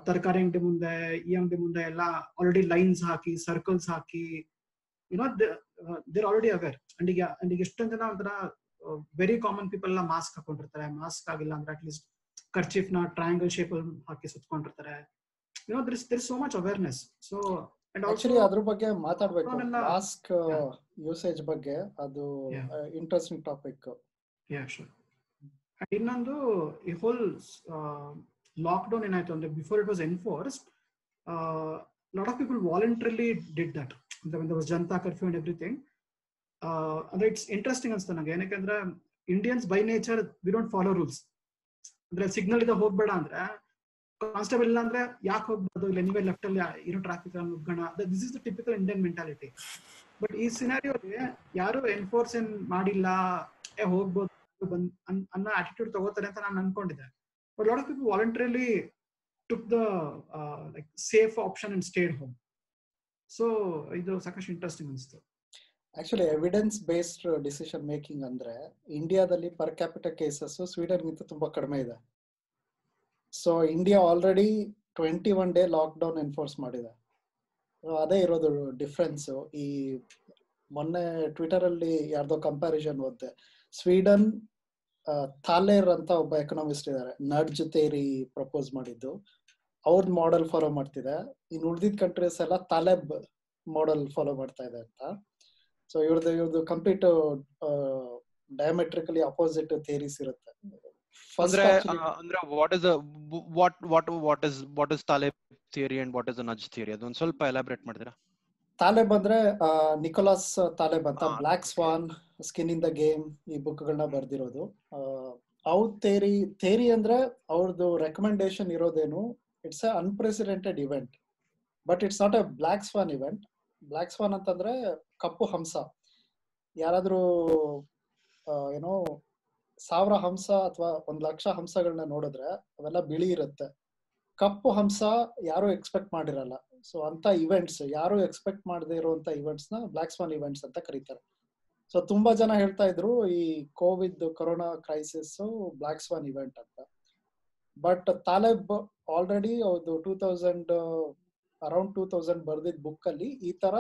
ತರಕಾರಿ ಅಂಗಡಿ ಮುಂದೆ, ಈ ಅಂಗಡಿ ಮುಂದೆ ಎಲ್ಲ ಆಲ್ರೆಡಿ ಲೈನ್ಸ್ ಹಾಕಿ circles hockey you know there already aware and ಈಗ ಅಂಡ್ ಈಗ ಎಷ್ಟೊಂದ್ ಜನ ಒಂಥರ ವೆರಿ ಕಾಮನ್ ಪೀಪಲ್ ಎಲ್ಲ ಮಾಸ್ಕ್ ಹಾಕೊಂಡಿರ್ತಾರೆ. ಮಾಸ್ಕ್ ಆಗಿಲ್ಲ ಅಂದ್ರೆ ಅಟ್ಲೀಸ್ಟ್ ಕರ್ಚಿಫ್ನ ಟ್ರಯಾಂಗಲ್ ಶೇಪ್ ಹಾಕಿ ಸುತ್ಕೊಂಡಿರ್ತಾರೆ. You know there is there so much awareness so actually ಅದ್ರ ಬಗ್ಗೆ ಮಾತಾಡ್ಬೇಕು. ಮಾಸ್ಕ್ ಯೂಸೇಜ್ ಬಗ್ಗೆ ಅದು Yeah. ಇಂಟ್ರೆಸ್ಟಿಂಗ್ ಟಾಪಿಕ್ ಇನ್ನೊಂದು ಈ ಹೋಲ್ ಲಾಕ್ಡೌನ್ ಏನಾಯ್ತು ಅಂದ್ರೆ before it was enforced lot of people voluntarily did that was Janata curfew and everything ಅಂದ್ರೆ ಇಟ್ಸ್ ಇಂಟ್ರೆಸ್ಟಿಂಗ್ ಅನ್ಸ್ತು ನಂಗೆ. ಏನಕ್ಕೆ ಅಂದ್ರೆ Indians by nature we don't follow rules ಅಂದ್ರೆ ಸಿಗ್ನಲ್ ಇದೆ ಹೋಗ್ಬೇಡ ಅಂದ್ರೆ ಕಾನ್ಸ್ಟೇಬಲ್ ಇಲ್ಲ ಅಂದ್ರೆ ಯಾಕೆ ಹೋಗ್ಬಾರ್ದು? ಇಲ್ಲ ನೀವೇ ಲೆಫ್ಟ್ ಅಲ್ಲಿ ಇರೋ traffic ನುಗ್ಗೋಣ this is the typical Indian mentality but ಈ ಸಿನಾರಿಯೋಗೆ ಯಾರು ಎನ್ಫೋರ್ಸ್ ಏನ್ ಮಾಡಿಲ್ಲ, ಏ ಹೋಗ್ಬೋದು ಬಂದ್ ಅನ್ನ ಅನ್ನೋ ಆಟಿಟ್ಯೂಡ್ ತಗೋತಾರೆ ಅಂತ ನಾನು ಅನ್ಕೊಂಡಿದ್ದೆ. But lot of people voluntarily took the like safe option and stayed home so ಇದು ಸಾಕಷ್ಟು ಇಂಟ್ರೆಸ್ಟಿಂಗ್ ಅನಿಸ್ತು. Actually evidence based decision making ಅಂದ್ರೆ ಇಂಡಿಯಾದಲ್ಲಿ ಪರ್ ಕ್ಯಾಪಿಟಲ್ ಕೇಸಸ್ ಸ್ವೀಡನ್ಗಿಂತ ತುಂಬಾ ಕಡಿಮೆ ಇದೆ. So India already twenty one day lock down enforce ಮಾಡಿದೆ ಅದೇ ಇರೋದು ಡಿಫ್ರೆನ್ಸ್ ಈ ಮೊನ್ನೆ ಟ್ವಿಟರ್ ಅಲ್ಲಿ ಯಾರ್ದೋ ಕಂಪ್ಯಾರಿಸನ್ ಓದ್ದೆ ಸ್ವೀಡನ್ ಥಾಲೇರ್ ಅಂತ ಒಬ್ಬ ಎಕನಾಮಿಸ್ಟ್ ಇದ್ದಾರೆ. ನಡ್ಜ್ ತೇರಿ ಪ್ರಪೋಸ್ ಮಾಡಿದ್ದು. ಅವ್ರದ್ ಮಾಡೆಲ್ ಫಾಲೋ ಮಾಡ್ತಿದೆ. ಇನ್ ಉಳಿದಿದ್ ಕಂಟ್ರೀಸ್ ಎಲ್ಲ ತಾಲೆಬ್ ಮಾಡೆಲ್ ಫಾಲೋ ಮಾಡ್ತಾ ಇದೆ ಅಂತ. ಸೊ ಇವ್ರದ್ದು ಇವ್ರದ್ದು ಕಂಪ್ಲೀಟ್ ಡಯಾಮೆಟ್ರಿಕಲಿ ಅಪೋಸಿಟ್ ಥಿಯರೀಸ್ ಇರುತ್ತೆ. ಅಂದ್ರೆ ಅಂದ್ರೆ what is what what what is what is Taleb theory and what is nudge theory ಅದೊಂದು ಸ್ವಲ್ಪ ಎಲಾಬ್ರೇಟ್ ಮಾಡ್ತೀರಾ? ತಾಲೆಬ್ ಅಂದ್ರೆ ನಿಕೋಲಾಸ್ ತಾಲೆಬ್ ಅಂತ. Black swan skin in the game ಈ ಬುಕ್ಗಳನ್ನ ಬರ್ದಿರೋದು. ಅವ್ರ ಥೇರಿ ಥೇರಿ ಅಂದ್ರೆ ಅವ್ರದ್ದು recommendation ಇರೋದೇನು it's a unprecedented event but it's not a black swan event black swan ಅಂತಂದ್ರೆ ಕಪ್ಪು ಹಂಸ. ಯಾರಾದ್ರೂ ಏನೋ ಸಾವಿರ ಹಂಸ ಅಥವಾ ಒಂದ್ ಲಕ್ಷ ಹಂಸಗಳನ್ನ ನೋಡಿದ್ರೆ ಅವೆಲ್ಲ ಬಿಳಿ ಇರುತ್ತೆ. ಕಪ್ಪು ಹಂಸ ಯಾರು ಎಕ್ಸ್ಪೆಕ್ಟ್ ಮಾಡಿರಲ್ಲ. ಸೊ ಅಂತ ಇವೆಂಟ್ಸ್ ಯಾರು ಎಕ್ಸ್ಪೆಕ್ಟ್ ಮಾಡದೇ ಇರುವಂತ ಇವೆಂಟ್ಸ್ನ ಬ್ಲಾಕ್ ಸ್ವಾನ್ ಇವೆಂಟ್ಸ್ ಅಂತ ಕರೀತಾರೆ. ಸೊ ತುಂಬಾ ಜನ ಹೇಳ್ತಾ ಇದ್ರು ಈ COVID corona crisis black swan event ಅಂತ. ಬಟ್ ತಾಲೆಬ್ ಆಲ್ರೆಡಿ ಅವ್ರದ್ದು two thousand around two thousand ಬರ್ದಿದ್ book ಅಲ್ಲಿ ಈ ತರ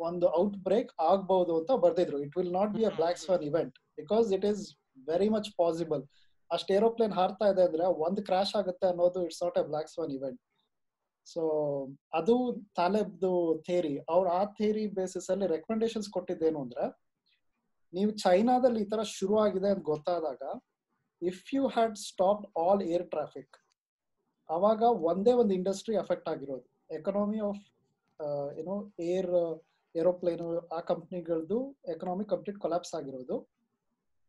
ಒಂದು ಔಟ್ ಬ್ರೇಕ್ ಆಗ್ಬಹುದು ಅಂತ ಬರ್ದಿದ್ರು. It will not be a black swan event because it is very much possible ಅಷ್ಟು ಏರೋಪ್ಲೇನ್ ಹಾರ್ತಾ ಇದೆ ಅಂದ್ರೆ ಒಂದ್ ಕ್ರಾಶ್ ಆಗುತ್ತೆ ಅನ್ನೋದು it's not a black swan event so ಅದು ತಾಲೆಬ್ದು ಥೇರಿ ಅವ್ರು ಆ ಥೇರಿ ಬೇಸಿಸ್ ಅಲ್ಲಿ ರೆಕಮೆಂಡೇಶನ್ಸ್ ಕೊಟ್ಟಿದ್ದೇನು ಅಂದ್ರೆ, ನೀವು ಚೈನಾದಲ್ಲಿ ಈ ತರ ಶುರು ಆಗಿದೆ ಅಂತ ಗೊತ್ತಾದಾಗ if you had stop all air traffic ಅವಾಗ ಒಂದೇ ಒಂದು ಇಂಡಸ್ಟ್ರಿ ಎಫೆಕ್ಟ್ ಆಗಿರೋದು. ಎಕನಾಮಿ ಆಫ್ ಏನೋ ಏರ್ ಏರೋಪ್ಲೇನ್ ಆ ಕಂಪ್ನಿಗಳದ್ದು ಎಕನಾಮಿ ಕಂಪ್ಲೀಟ್ ಕೊಲಾಪ್ಸ್ ಆಗಿರೋದು.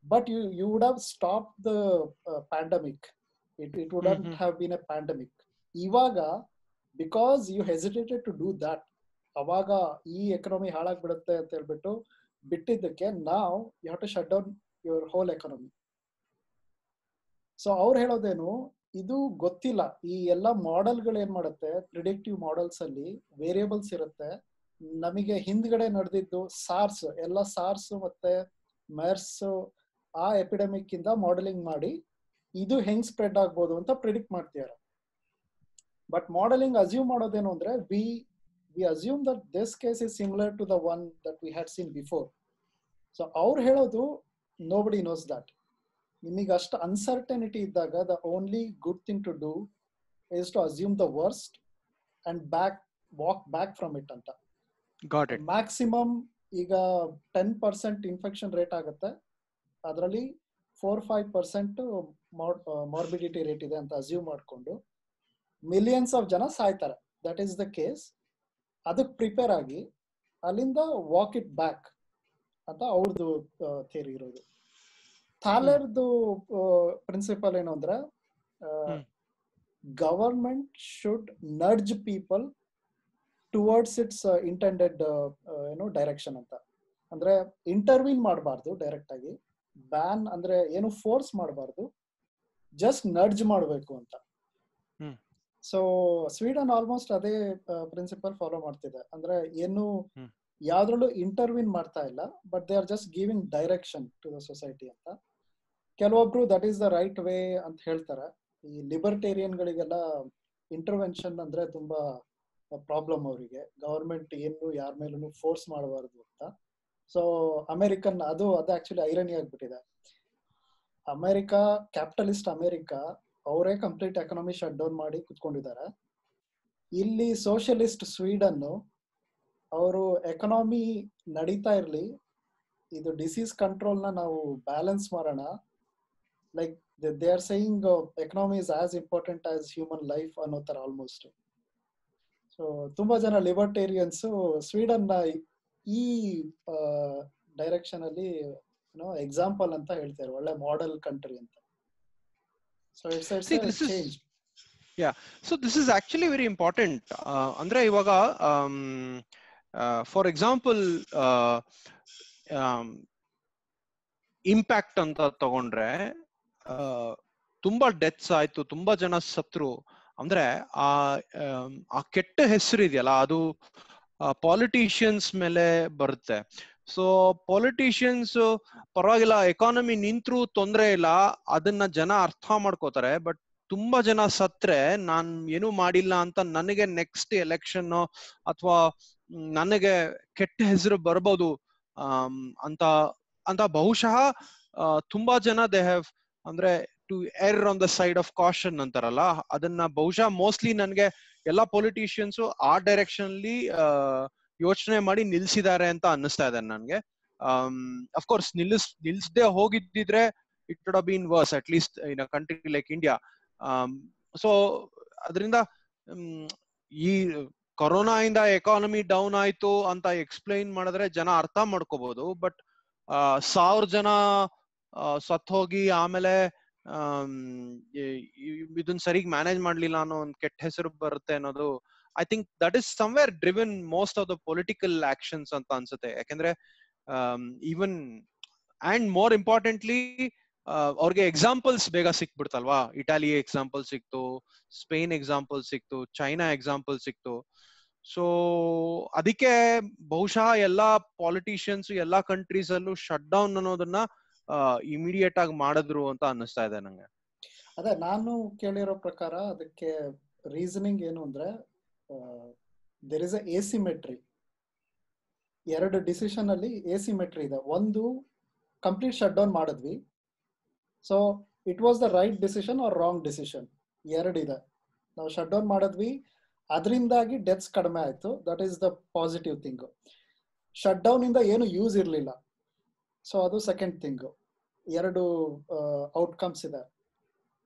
But you you stopped the stop the it, it would Mhm. Have been a pandemic ಇವಾಗ because you hesitated to do that ಅವಾಗ ಈ ಎಕನಾಮಿ ಹಾಳಾಗ್ಬಿಡುತ್ತೆ ಅಂತ ಹೇಳ್ಬಿಟ್ಟು ಬಿಟ್ಟಿದ್ದಕ್ಕೆ ನಾವು you have to shut down your whole economy so ಅವ್ರು ಹೇಳೋದೇನು ಇದು ಗೊತ್ತಿಲ್ಲ. ಈ ಎಲ್ಲ ಮಾಡೆಲ್ಗಳು ಏನ್ ಮಾಡುತ್ತೆ ಪ್ರಿಡಿಕ್ಟಿವ್ ಮಾಡೆಲ್ಸ್ ಅಲ್ಲಿ ವೇರಿಯಬಲ್ಸ್ ಇರುತ್ತೆ. ನಮಗೆ ಹಿಂದ್ಗಡೆ ನಡೆದಿದ್ದು ಸಾರ್ಸ್ ಎಲ್ಲ ಸಾರ್ಸ್ ಮತ್ತೆ ಮೆರ್ಸ್ ಆ ಎಪಿಡೆಮಿಕ್ ಇಂದ ಮಾಡೆಲಿಂಗ್ ಮಾಡಿ ಇದು ಹೆಂಗ್ ಸ್ಪ್ರೆಡ್ ಆಗ್ಬೋದು ಅಂತ ಪ್ರಿಡಿಕ್ಟ್ ಮಾಡ್ತಿದ್ದಾರೆ ಬಟ್ ಮಾಡೆಲಿಂಗ್ ಅಸ್ಯೂಮ್ ಮಾಡೋದೇನು ಅಂದ್ರೆ we we assume that this case is similar to the one that we had seen before so ಅವ್ರು ಹೇಳೋದು ನೋ ಬಡಿ ನೋಸ್ ದಟ್ ನಿಮಗೆ ಅಷ್ಟು ಅನ್ಸರ್ಟನಿಟಿ ಇದ್ದಾಗ the only good thing to do is to assume the worst and back walk back from it ಅಂತ. ಮ್ಯಾಕ್ಸಿಮಮ್ ಈಗ ಟೆನ್ ಪರ್ಸೆಂಟ್ ಇನ್ಫೆಕ್ಷನ್ ರೇಟ್ ಆಗುತ್ತೆ. ಅದರಲ್ಲಿ four five percent morbidity rate ಇದೆ ಅಂತ ಅಸ್ಯೂಮ್ ಮಾಡಿಕೊಂಡು ಮಿಲಿಯನ್ಸ್ ಆಫ್ ಜನ ಸಾಯ್ತಾರೆ. ದಟ್ ಈಸ್ ದ ಕೇಸ್ ಅದಕ್ಕೆ ಪ್ರಿಪೇರ್ ಆಗಿ ಅಲ್ಲಿಂದ ವಾಕ್ ಇಟ್ ಬ್ಯಾಕ್ ಅಂತ ಅವ್ರದ್ದು ಥೇರಿ ಇರೋದು. ಥಾಲರ್ದು ಪ್ರಿನ್ಸಿಪಲ್ ಏನು ಅಂದ್ರೆ. Government should nudge people towards its intended ಏನು ಡೈರೆಕ್ಷನ್ ಅಂತ. ಅಂದ್ರೆ ಇಂಟರ್ವ್ಯೂನ್ ಮಾಡಬಾರ್ದು ಡೈರೆಕ್ಟ್ ಆಗಿ. ಬ್ಯಾನ್ ಅಂದ್ರೆ ಏನು ಫೋರ್ಸ್ ಮಾಡಬಾರ್ದು ಜಸ್ಟ್ ನಡ್ಜ್ ಮಾಡಬೇಕು ಅಂತ. ಸೊ ಸ್ವೀಡನ್ ಆಲ್ಮೋಸ್ಟ್ ಅದೇ ಪ್ರಿನ್ಸಿಪಲ್ ಫಾಲೋ ಮಾಡ್ತಿದೆ. ಅಂದ್ರೆ ಏನು. ಯಾವ್ದ್ರಲ್ಲೂ ಇಂಟರ್ವ್ಯೂನ್ ಮಾಡ್ತಾ ಇಲ್ಲ but they are just giving direction to the society ಅಂತ. ಕೆಲವೊಬ್ರು that is the right way ಅಂತ ಹೇಳ್ತಾರೆ. ಈ ಲಿಬರ್ಟೇರಿಯನ್ ಗಳಿಗೆಲ್ಲ ಇಂಟರ್ವೆನ್ಷನ್ ಅಂದ್ರೆ ತುಂಬಾ ಪ್ರಾಬ್ಲಮ್ ಅವರಿಗೆ. ಗವರ್ಮೆಂಟ್ ಏನು ಯಾರ ಮೇಲೂ ಫೋರ್ಸ್ ಮಾಡಬಾರ್ದು ಅಂತ. ಸೊ ಅಮೆರಿಕನ್ ಅದು ಅದು ಆಕ್ಚುಲಿ ಐರನಿ ಆಗ್ಬಿಟ್ಟಿದೆ. ಅಮೆರಿಕ ಕ್ಯಾಪಿಟಲಿಸ್ಟ್ ಅಮೆರಿಕ ಅವರೇ ಕಂಪ್ಲೀಟ್ ಎಕನಾಮಿ ಶಟ್ ಡೌನ್ ಮಾಡಿ ಕುತ್ಕೊಂಡಿದ್ದಾರೆ. ಇಲ್ಲಿ ಸೋಷಿಯಲಿಸ್ಟ್ ಸ್ವೀಡನ್ ಅವರು ಎಕನಾಮಿ ನಡೀತಾ ಇರಲಿ, ಇದು ಡಿಸೀಸ್ ಕಂಟ್ರೋಲ್ನ ನಾವು ಬ್ಯಾಲೆನ್ಸ್ ಮಾಡೋಣ. Like they are saying economy is as important as human life ಅನ್ನೋ ತರ ಆಲ್ಮೋಸ್ಟ್ ಸೊ ತುಂಬಾ ಜನ ಲಿಬರ್ಟೇರಿಯನ್ಸ್ ಸ್ವೀಡನ್ನ ಈ ಡೈರೆಕ್ಷನ್ ಅಲ್ಲಿ ಏನೋ ಎಕ್ಸಾಂಪಲ್ ಅಂತ ಹೇಳ್ತಾರೆ ಒಳ್ಳೆ ಮಾಡೆಲ್ ಕಂಟ್ರಿ ಅಂತ. So it's it's change yeah so this is actually very important ಅಂದ್ರೆ ಇವಾಗ ಫಾರ್ ಎಕ್ಸಾಂಪಲ್ ಇಂಪ್ಯಾಕ್ಟ್ ಅಂತ ತಗೊಂಡ್ರೆ ತುಂಬಾ ಡೆತ್ಸ್ ಆಯ್ತು ತುಂಬಾ ಜನ ಸತ್ರು. ಅಂದ್ರೆ ಆ ಆಮ್, ಆ ಕೆಟ್ಟ ಹೆಸರು ಇದೆಯಲ್ಲ ಅದು ಪಾಲಿಟಿಷಿಯನ್ಸ್ ಮೇಲೆ ಬರುತ್ತೆ. ಸೊ ಪಾಲಿಟಿಷಿಯನ್ಸ್ ಪರವಾಗಿಲ್ಲ ಎಕಾನಮಿ ನಿಂತ್ರೂ ತೊಂದ್ರೆ ಇಲ್ಲ, ಅದನ್ನ ಜನ ಅರ್ಥ ಮಾಡ್ಕೋತಾರೆ ಬಟ್ ತುಂಬಾ ಜನ ಸತ್ರೆ, ನಾನ್ ಏನು ಮಾಡಿಲ್ಲ ಅಂತ ನನಗೆ ನೆಕ್ಸ್ಟ್ ಎಲೆಕ್ಷನ್ ಅಥವಾ ನನಗೆ ಕೆಟ್ಟ ಹೆಸರು ಬರ್ಬೋದು ಅಂತ ಅಂತ ಬಹುಶಃ ತುಂಬಾ ಜನ ದೇ ಹ್ಯಾವ್ ಅಂದ್ರೆ to err on the side of caution ಅಂತಾರಲ್ಲ, ಅದನ್ನ ಬಹುಶಃ ಮೋಸ್ಟ್ಲಿ ನನ್ಗೆ ಎಲ್ಲಾ ಪೊಲಿಟಿಷಿಯನ್ಸ್ ಆ ಡೈರೆಕ್ಷನ್ ಅಲ್ಲಿ ಯೋಚನೆ ಮಾಡಿ ನಿಲ್ಸಿದ್ದಾರೆ ಅಂತ ಅನ್ನಿಸ್ತಾ ಇದೆ ನನ್ಗೆ. ಅಫ್ಕೋರ್ಸ್ ನಿಲ್ಲಿಸ್, ನಿಲ್ಸದೆ ಹೋಗಿದ್ದಿದ್ರೆ it would been worse at least in a country like India so ಅದರಿಂದ ಈ ಕೊರೋನಾ ಇಂದ ಎಕಾನಮಿ ಡೌನ್ ಆಯ್ತು ಅಂತ ಎಕ್ಸ್ಪ್ಲೈನ್ ಮಾಡಿದ್ರೆ ಜನ ಅರ್ಥ ಮಾಡ್ಕೋಬಹುದು ಬಟ್ ಸಾವಿರ ಜನ ಸತ್ ಹೋಗಿ ಆಮೇಲೆ ಇದನ್ನ ಸರಿಗ್ ಮ್ಯಾನೇಜ್ ಮಾಡ್ಲಿಲ್ಲ ಅನ್ನೋ ಒಂದು ಕೆಟ್ಟ ಹೆಸರು ಬರುತ್ತೆ ಅನ್ನೋದು I think that is somewhere driven most of the political actions ಅಂತ ಅನ್ಸುತ್ತೆ. ಯಾಕಂದ್ರೆ ಈವನ್ ಅಂಡ್ ಮೋರ್ ಇಂಪಾರ್ಟೆಂಟ್ಲಿ ಅವ್ರಿಗೆ ಎಕ್ಸಾಂಪಲ್ಸ್ ಬೇಗ ಸಿಕ್ಬಿಡ್ತಲ್ವಾ? ಇಟಾಲಿ ಎಕ್ಸಾಂಪಲ್ ಸಿಕ್ತು ಸ್ಪೇನ್ ಎಕ್ಸಾಂಪಲ್ ಸಿಕ್ತು ಚೈನಾ ಎಕ್ಸಾಂಪಲ್ ಸಿಕ್ತು. ಸೊ ಅದಕ್ಕೆ ಬಹುಶಃ ಎಲ್ಲಾ ಪಾಲಿಟಿಷಿಯನ್ಸ್ ಎಲ್ಲಾ ಕಂಟ್ರೀಸ್ ಅಲ್ಲೂ ಶಟ್ ಡೌನ್ ಅನ್ನೋದನ್ನ ಇಮಿಡಿಯೇಟ್ ಆಗಿ ಮಾಡಿದ್ರು ಅಂತ ಅನ್ನಿಸ್ತಾ ಇದೆ ನಂಗೆ. ಅದೇ, ನಾನು ಕೇಳಿರೋ ಪ್ರಕಾರ ಅದಕ್ಕೆ ರೀಸನಿಂಗ್ ಏನು ಅಂದ್ರೆ ದೇರ್ ಇಸ್ ಎಸಿಮೆಟ್ರಿ ಎರಡು ಡಿಸಿಷನ್ ಅಲ್ಲಿ ಎಸಿಮೆಟ್ರಿ ಇದೆ. ಒಂದು ಕಂಪ್ಲೀಟ್ ಶಟ್ ಡೌನ್ ಮಾಡಿದ್ವಿ. So it was the right decision or wrong decision ಎರಡಿದೆ. ನಾವು ಶಟ್ ಡೌನ್ ಮಾಡಿದ್ವಿ. ಅದರಿಂದಾಗಿ ಡೆತ್ಸ್ ಕಡಿಮೆ ಆಯ್ತು. That is the positive thing shut down ಇಂದ ಏನು ಯೂಸ್ ಇರಲಿಲ್ಲ. ಸೊ ಅದು ಸೆಕೆಂಡ್ ಥಿಂಗ್ ಎರಡು ಔಟ್ಕಮ್ಸ್ ಇದೆ.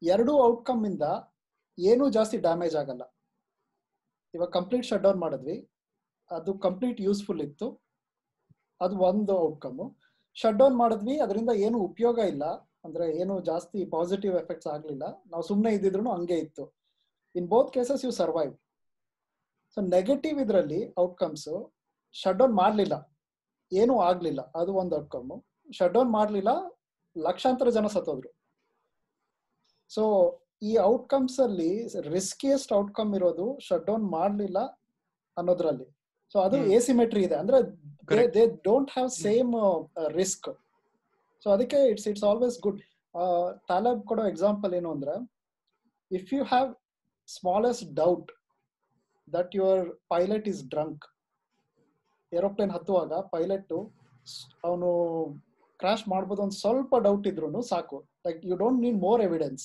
ಎರಡು ಔಟ್ಕಮ್ ಇಂದ ಏನೂ ಜಾಸ್ತಿ ಡ್ಯಾಮೇಜ್ ಆಗಲ್ಲ. ಇವಾಗ ಕಂಪ್ಲೀಟ್ ಶಟ್ ಡೌನ್ ಮಾಡಿದ್ವಿ. ಅದು ಕಂಪ್ಲೀಟ್ ಯೂಸ್ಫುಲ್ ಇತ್ತು. ಅದು ಒಂದು ಔಟ್ಕಮ್ ಶಟ್ ಡೌನ್ ಮಾಡಿದ್ವಿ. ಅದರಿಂದ ಏನು ಉಪಯೋಗ ಇಲ್ಲ. ಅಂದ್ರೆ ಏನು ಜಾಸ್ತಿ ಪಾಸಿಟಿವ್ ಎಫೆಕ್ಟ್ಸ್ ಆಗಲಿಲ್ಲ. ನಾವು ಸುಮ್ಮನೆ ಇದ್ದಿದ್ರು ಹಂಗೆ ಇತ್ತು. In both cases you survive so negative ಇದರಲ್ಲಿ ಔಟ್ಕಮ್ಸ್ ಶಟ್ ಡೌನ್ ಮಾಡಲಿಲ್ಲ. ಏನೂ ಆಗಲಿಲ್ಲ. ಅದು ಒಂದು ಔಟ್ಕಮ್ ಶಟ್ ಡೌನ್ ಮಾಡಲಿಲ್ಲ ಲಕ್ಷಾಂತರ ಜನ ಸತ್ತೋದ್ರು. ಸೊ ಈ ಔಟ್ಕಮ್ಸ್ ಅಲ್ಲಿ ರಿಸ್ಕಿಯೆಸ್ಟ್ ಔಟ್ಕಮ್ ಇರೋದು ಶಟ್ ಡೌನ್ ಮಾಡಲಿಲ್ಲ ಅನ್ನೋದ್ರಲ್ಲಿ. ಸೊ ಅದು ಎಸಿಮೆಟ್ರಿ ಇದೆ. ಅಂದ್ರೆ they don't have same risk so ಅದಕ್ಕೆ it's it's always good Taleb ಕೊಡೋ ಎಕ್ಸಾಂಪಲ್ ಏನು ಅಂದ್ರೆ if you have smallest doubt that your pilot is drunk aeroplane ಹತ್ತುವಾಗ pilot ಅವನು ಕ್ರಾಶ್ ಮಾಡ್ಬೋದು ಒಂದು ಸ್ವಲ್ಪ ಡೌಟ್ ಇದ್ರು ಸಾಕು. Like you don't need more evidence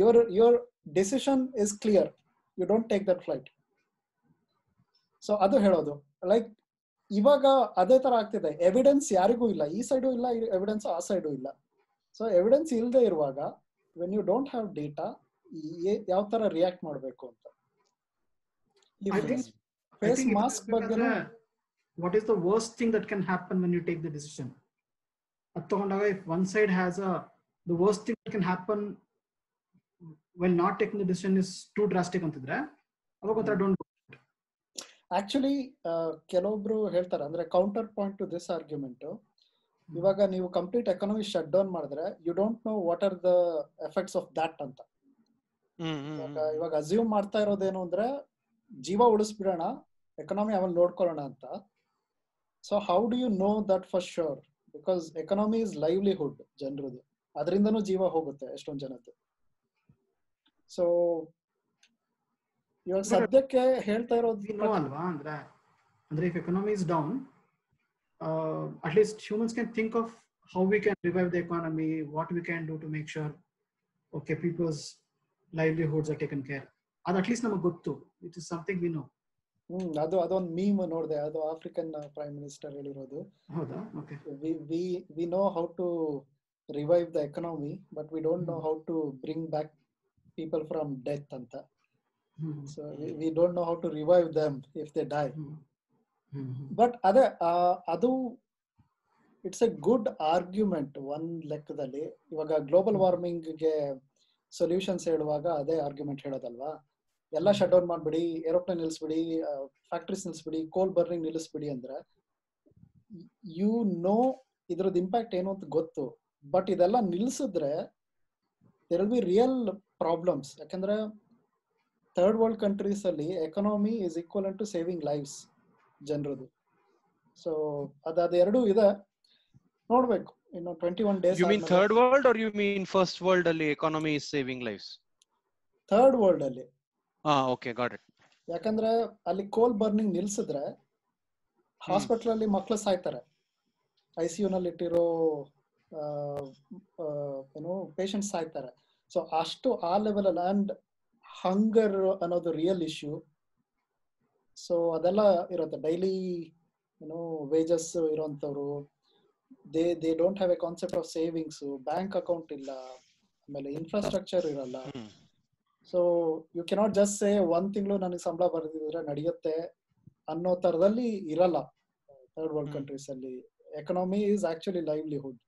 your your decision is clear you don't take that flight so ಅದು ಹೇಳೋದು. ಲೈಕ್ ಇವಾಗ ಅದೇ ತರ ಆಗ್ತಿದೆ. ಎವಿಡೆನ್ಸ್ ಯಾರಿಗೂ ಇಲ್ಲ. ಈ ಸೈಡು ಇಲ್ಲ ಎವಿಡೆನ್ಸ್ ಆ ಸೈಡು ಇಲ್ಲ. ಸೊ ಎವಿಡೆನ್ಸ್ ಇಲ್ಲದೆ ಇರುವಾಗ when you don't have data ಯಾವ ತರ ರಿಯಾಕ್ಟ್ ಮಾಡಬೇಕು ಅಂತ? ಫೇಸ್ ಮಾಸ್ಕ್ ಬಗ್ಗೆ what is the worst thing that can happen when you take the decision? ಅದು ತಗೊಂಡಾಗ if one side has a the worst thing can happen when not taking the decision is too drastic ಅಂತಿದ್ರೆ ಅವಾಗ ಒಂಥರ ಡೋಂಟ್ ಆಕ್ಚುಲಿ ಕೆಲವೊಬ್ರು ಹೇಳ್ತಾರೆ ಅಂದ್ರೆ counter point to this argument ಇವಾಗ ನೀವು ಕಂಪ್ಲೀಟ್ ಎಕನಾಮಿ ಶಟ್ ಡೌನ್ ಮಾಡಿದ್ರೆ you don't know what are the effects of that ಅಂತ. ಹ್ಮ್ ಹ್ಮ್ ಇವಾಗ ಇವಾಗ ಅಸ್ಯೂಮ್ ಮಾಡ್ತಾ ಇರೋದೇನು ಅಂದ್ರೆ ಜೀವ ಉಳಿಸ್ಬಿಡೋಣ ಎಕನಾಮಿ ಅವನ್ ನೋಡ್ಕೊಳ್ಳೋಣ ಅಂತ. So how do you know that for sure because economy is livelihood ಜನರದು ಅದರಿಂದನೂ ಜೀವ ಹೋಗುತ್ತೆ ಎಷ್ಟೊಂದ್ ಜನದ್ದು ಸೊ ಇವಾಗ But- ಸದ್ಯಕ್ಕೆ ಹೇಳ್ತಾ ಇರೋದು ವಿ ನೋ ಅಲ್ವಾ? ಅಂದ್ರೆ ಅಂದ್ರೆ if economy is down at least humans can think of how we can revive the economy what we can do to make sure okay people's livelihoods are taken care ಅದು ಅಟ್ಲೀಸ್ಟ್ ನಮಗೆ ಗೊತ್ತು. It is something we know ಅದು ಅದೊಂದು ಮೀಮ್ ನೋಡಿದೆ ಅದು ಆಫ್ರಿಕನ್ ಪ್ರೈಮ್ ಮಿನಿಸ್ಟರ್ ಹೇಳಿರೋದು. We know how to revive the economy but we don't know how to bring back people from death ಅಂತ. So we don't know how to revive them if they die but ಅದೇ ಅದು it's a good argument one ಲೆಕ್ಕದಲ್ಲಿ. ಇವಾಗ ಗ್ಲೋಬಲ್ ವಾರ್ಮಿಂಗ್ಗೆ ಸೊಲ್ಯೂಷನ್ಸ್ ಹೇಳುವಾಗ ಅದೇ ಆರ್ಗ್ಯುಮೆಂಟ್ ಹೇಳೋದಲ್ವಾ? ಎಲ್ಲ ಶಟ್ ಡೌನ್ ಮಾಡ್ಬಿಡಿ ಏರೋಪ್ಲೇನ್ ನಿಲ್ಲಿಸ್ಬಿಡಿ ಫ್ಯಾಕ್ಟ್ರೀಸ್ ನಿಲ್ಲಿಸ್ಬಿಡಿ ಕೋಲ್ ಬರ್ನಿಂಗ್ ನಿಲ್ಲಿಸ್ಬಿಡಿ ಅಂದ್ರೆ ಯು ನೋ ಇದ್ರದ್ ಇಂಪ್ಯಾಕ್ಟ್ ಏನು ಅಂತ ಗೊತ್ತು ಬಟ್ ಇದೆಲ್ಲ ನಿಲ್ಸಿದ್ರೆ there will be real problems ಯಾಕಂದ್ರೆ ಥರ್ಡ್ ವರ್ಲ್ಡ್ ಕಂಟ್ರೀಸ್ ಅಲ್ಲಿ economy is equal to saving lives ಜನರದು. So ಅದು ಅದೆರಡೂ ಇದೆ. ನೋಡ್ಬೇಕು ಇನ್ನು twenty one days you mean third world or you mean first world ಅಲ್ಲಿ economy is saving lives third world ಅಲ್ಲಿ. ಓಕೆ ಗಾಟ್ ಇಟ್ ಯಾಕಂದ್ರೆ ಅಲ್ಲಿ ಕೋಲ್ ಬರ್ನಿಂಗ್ ನಿಲ್ಸಿದ್ರೆ ಹಾಸ್ಪಿಟಲ್ ಅಲ್ಲಿ ಮಕ್ಳು ಸಾಯ್ತಾರೆ. ಐ ಸಿ ಯು ನಲ್ಲಿ ಇಟ್ಟಿರೋ ಏನು ಪೇಷಂಟ್ಸ್ ಸಾಯ್ತಾರೆ. ಸೊ ಅಷ್ಟು ಆ ಲೆವೆಲ್ ಅಲ್ಲಿ ಅಂಡ್ ಹಂಗರ್ ಅನ್ನೋದು ರಿಯಲ್ ಇಶ್ಯೂ ಸೊ ಅದೆಲ್ಲ ಇರುತ್ತೆ. ಡೈಲಿ ಏನು wages ಇರೋಂಥವ್ರು. They they don't have a concept of savings bank account ಇಲ್ಲ. ಆಮೇಲೆ ಇನ್ಫ್ರಾಸ್ಟ್ರಕ್ಚರ್ ಇರಲ್ಲ. So you cannot just say ಒಂದ್ ತಿಂಗಳು ನನಗೆ ಸಂಬಳ ಬರೆದಿದ್ರೆ ನಡೆಯುತ್ತೆ ಅನ್ನೋ ತರದಲ್ಲಿ ಇರಲ್ಲ. Third world. ಕಂಟ್ರೀಸ್ ಅಲ್ಲಿ economy is actually livelihood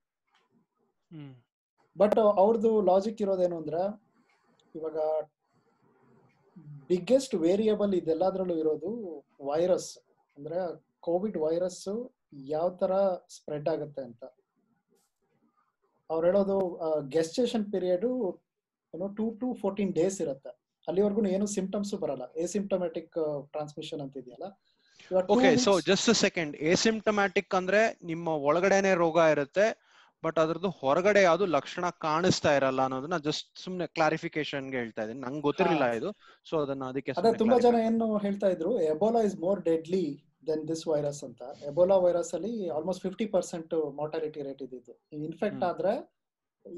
but ಅವ್ರದ್ದು ಲಾಜಿಕ್ ಇರೋದೇನು ಅಂದ್ರೆ ಇವಾಗ ಬಿಗ್ಗೆಸ್ಟ್ ವೇರಿಯಬಲ್ ಇದೆಲ್ಲದ್ರಲ್ಲೂ ಇರೋದು ವೈರಸ್ ಅಂದ್ರೆ ಕೋವಿಡ್ ವೈರಸ್ ಯಾವ ತರ ಸ್ಪ್ರೆಡ್ ಆಗುತ್ತೆ ಅಂತ. ಅವ್ರು ಹೇಳೋದು ಗೆಸ್ಟೇಷನ್ ಪೀರಿಯಡ್ ಏನೋ ಟೂ ಟು ಫೋರ್ಟೀನ್ ಡೇಸ್ ಇರುತ್ತೆ. ಅಲ್ಲಿವರೆಗೂ ಏನು ಸಿಂಪ್ಟಮ್ಸ್ ಬರಲ್ಲ. ಎಸಿಂಪ್ಟಮ್ಯಾಟಿಕ್ ಟ್ರಾನ್ಸ್ಮಿಷನ್ ಅಂತ ಇದೆಯಲ್ಲ? Okay so just second asymptomatic ಅಂದ್ರೆ ನಿಮ್ಮ ಒಳಗಡೆನೆ ರೋಗ ಇರುತ್ತೆ ಬಟ್ ಅದ್ರದ್ದು ಹೊರಗಡೆ ಯಾವ್ದು ಲಕ್ಷಣ ಕಾಣಿಸ್ತಾ ಇರಲ್ಲ ಅನ್ನೋದನ್ನ ಜಸ್ಟ್ ಸುಮ್ನೆ ಕ್ಲಾರಿಫಿಕೇಶನ್ಗೆ ಹೇಳ್ತಾ ಇದೀನಿ ನಂಗೆ ಗೊತ್ತಿರಲಿಲ್ಲ ಇದು ಸೊ ಅದನ್ನ ಅದಕ್ಕೆ ಅದೇ ತುಂಬಾ ಜನ ಏನು ಹೇಳ್ತಾ ಇದ್ರು Ebola is more deadly than this virus ಅಂತ. ಎಬೋಲಾ ವೈರಸ್ ಅಲ್ಲಿ almost fifty percent mortality rate ಇದ್ದಿದ್ದು ಇನ್ಫೆಕ್ಟ್ ಆದ್ರೆ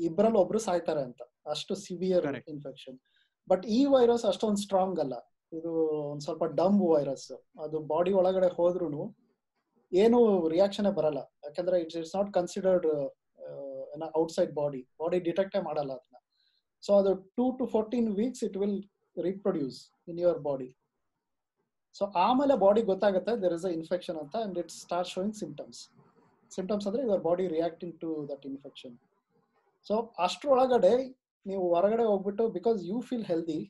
ಇಬ್ಬರಲ್ಲಿ ಒಬ್ರು ಸಾಯ್ತಾರೆ ಅಂತ. ಅಷ್ಟು ಸಿವಿಯರ್. ಇನ್ಫೆಕ್ಷನ್ ಬಟ್ ಈ ವೈರಸ್ ಅಷ್ಟೊಂದು ಸ್ಟ್ರಾಂಗ್ ಅಲ್ಲ. ಇದು ಒಂದ್ ಸ್ವಲ್ಪ ಡಂಬ್ ವೈರಸ್ ಅದು ಬಾಡಿ ಒಳಗಡೆ ಹೋದ್ರು ಏನು ರಿಯಾಕ್ಷನ್ ಬರಲ್ಲ. ಯಾಕಂದ್ರೆ it's it's not considered outside body body ಡಿಟೆಕ್ಟೇ ಮಾಡಲ್ಲ ಅದನ್ನ ಸೊ ಅದು two to fourteen weeks it will reproduce in your body so ಆಮೇಲೆ ಬಾಡಿ ಗೊತ್ತಾಗುತ್ತೆ ದೇರ್ ಇಸ್ ಅ ಇನ್ಫೆಕ್ಷನ್ ಅಂತ and it start showing symptoms symptoms ಅಂದ್ರೆ your body reacting to that infection so ಅಷ್ಟ್ರೊಳಗಡೆ ನೀವು ಹೊರಗಡೆ ಹೋಗ್ಬಿಟ್ಟು because you feel healthy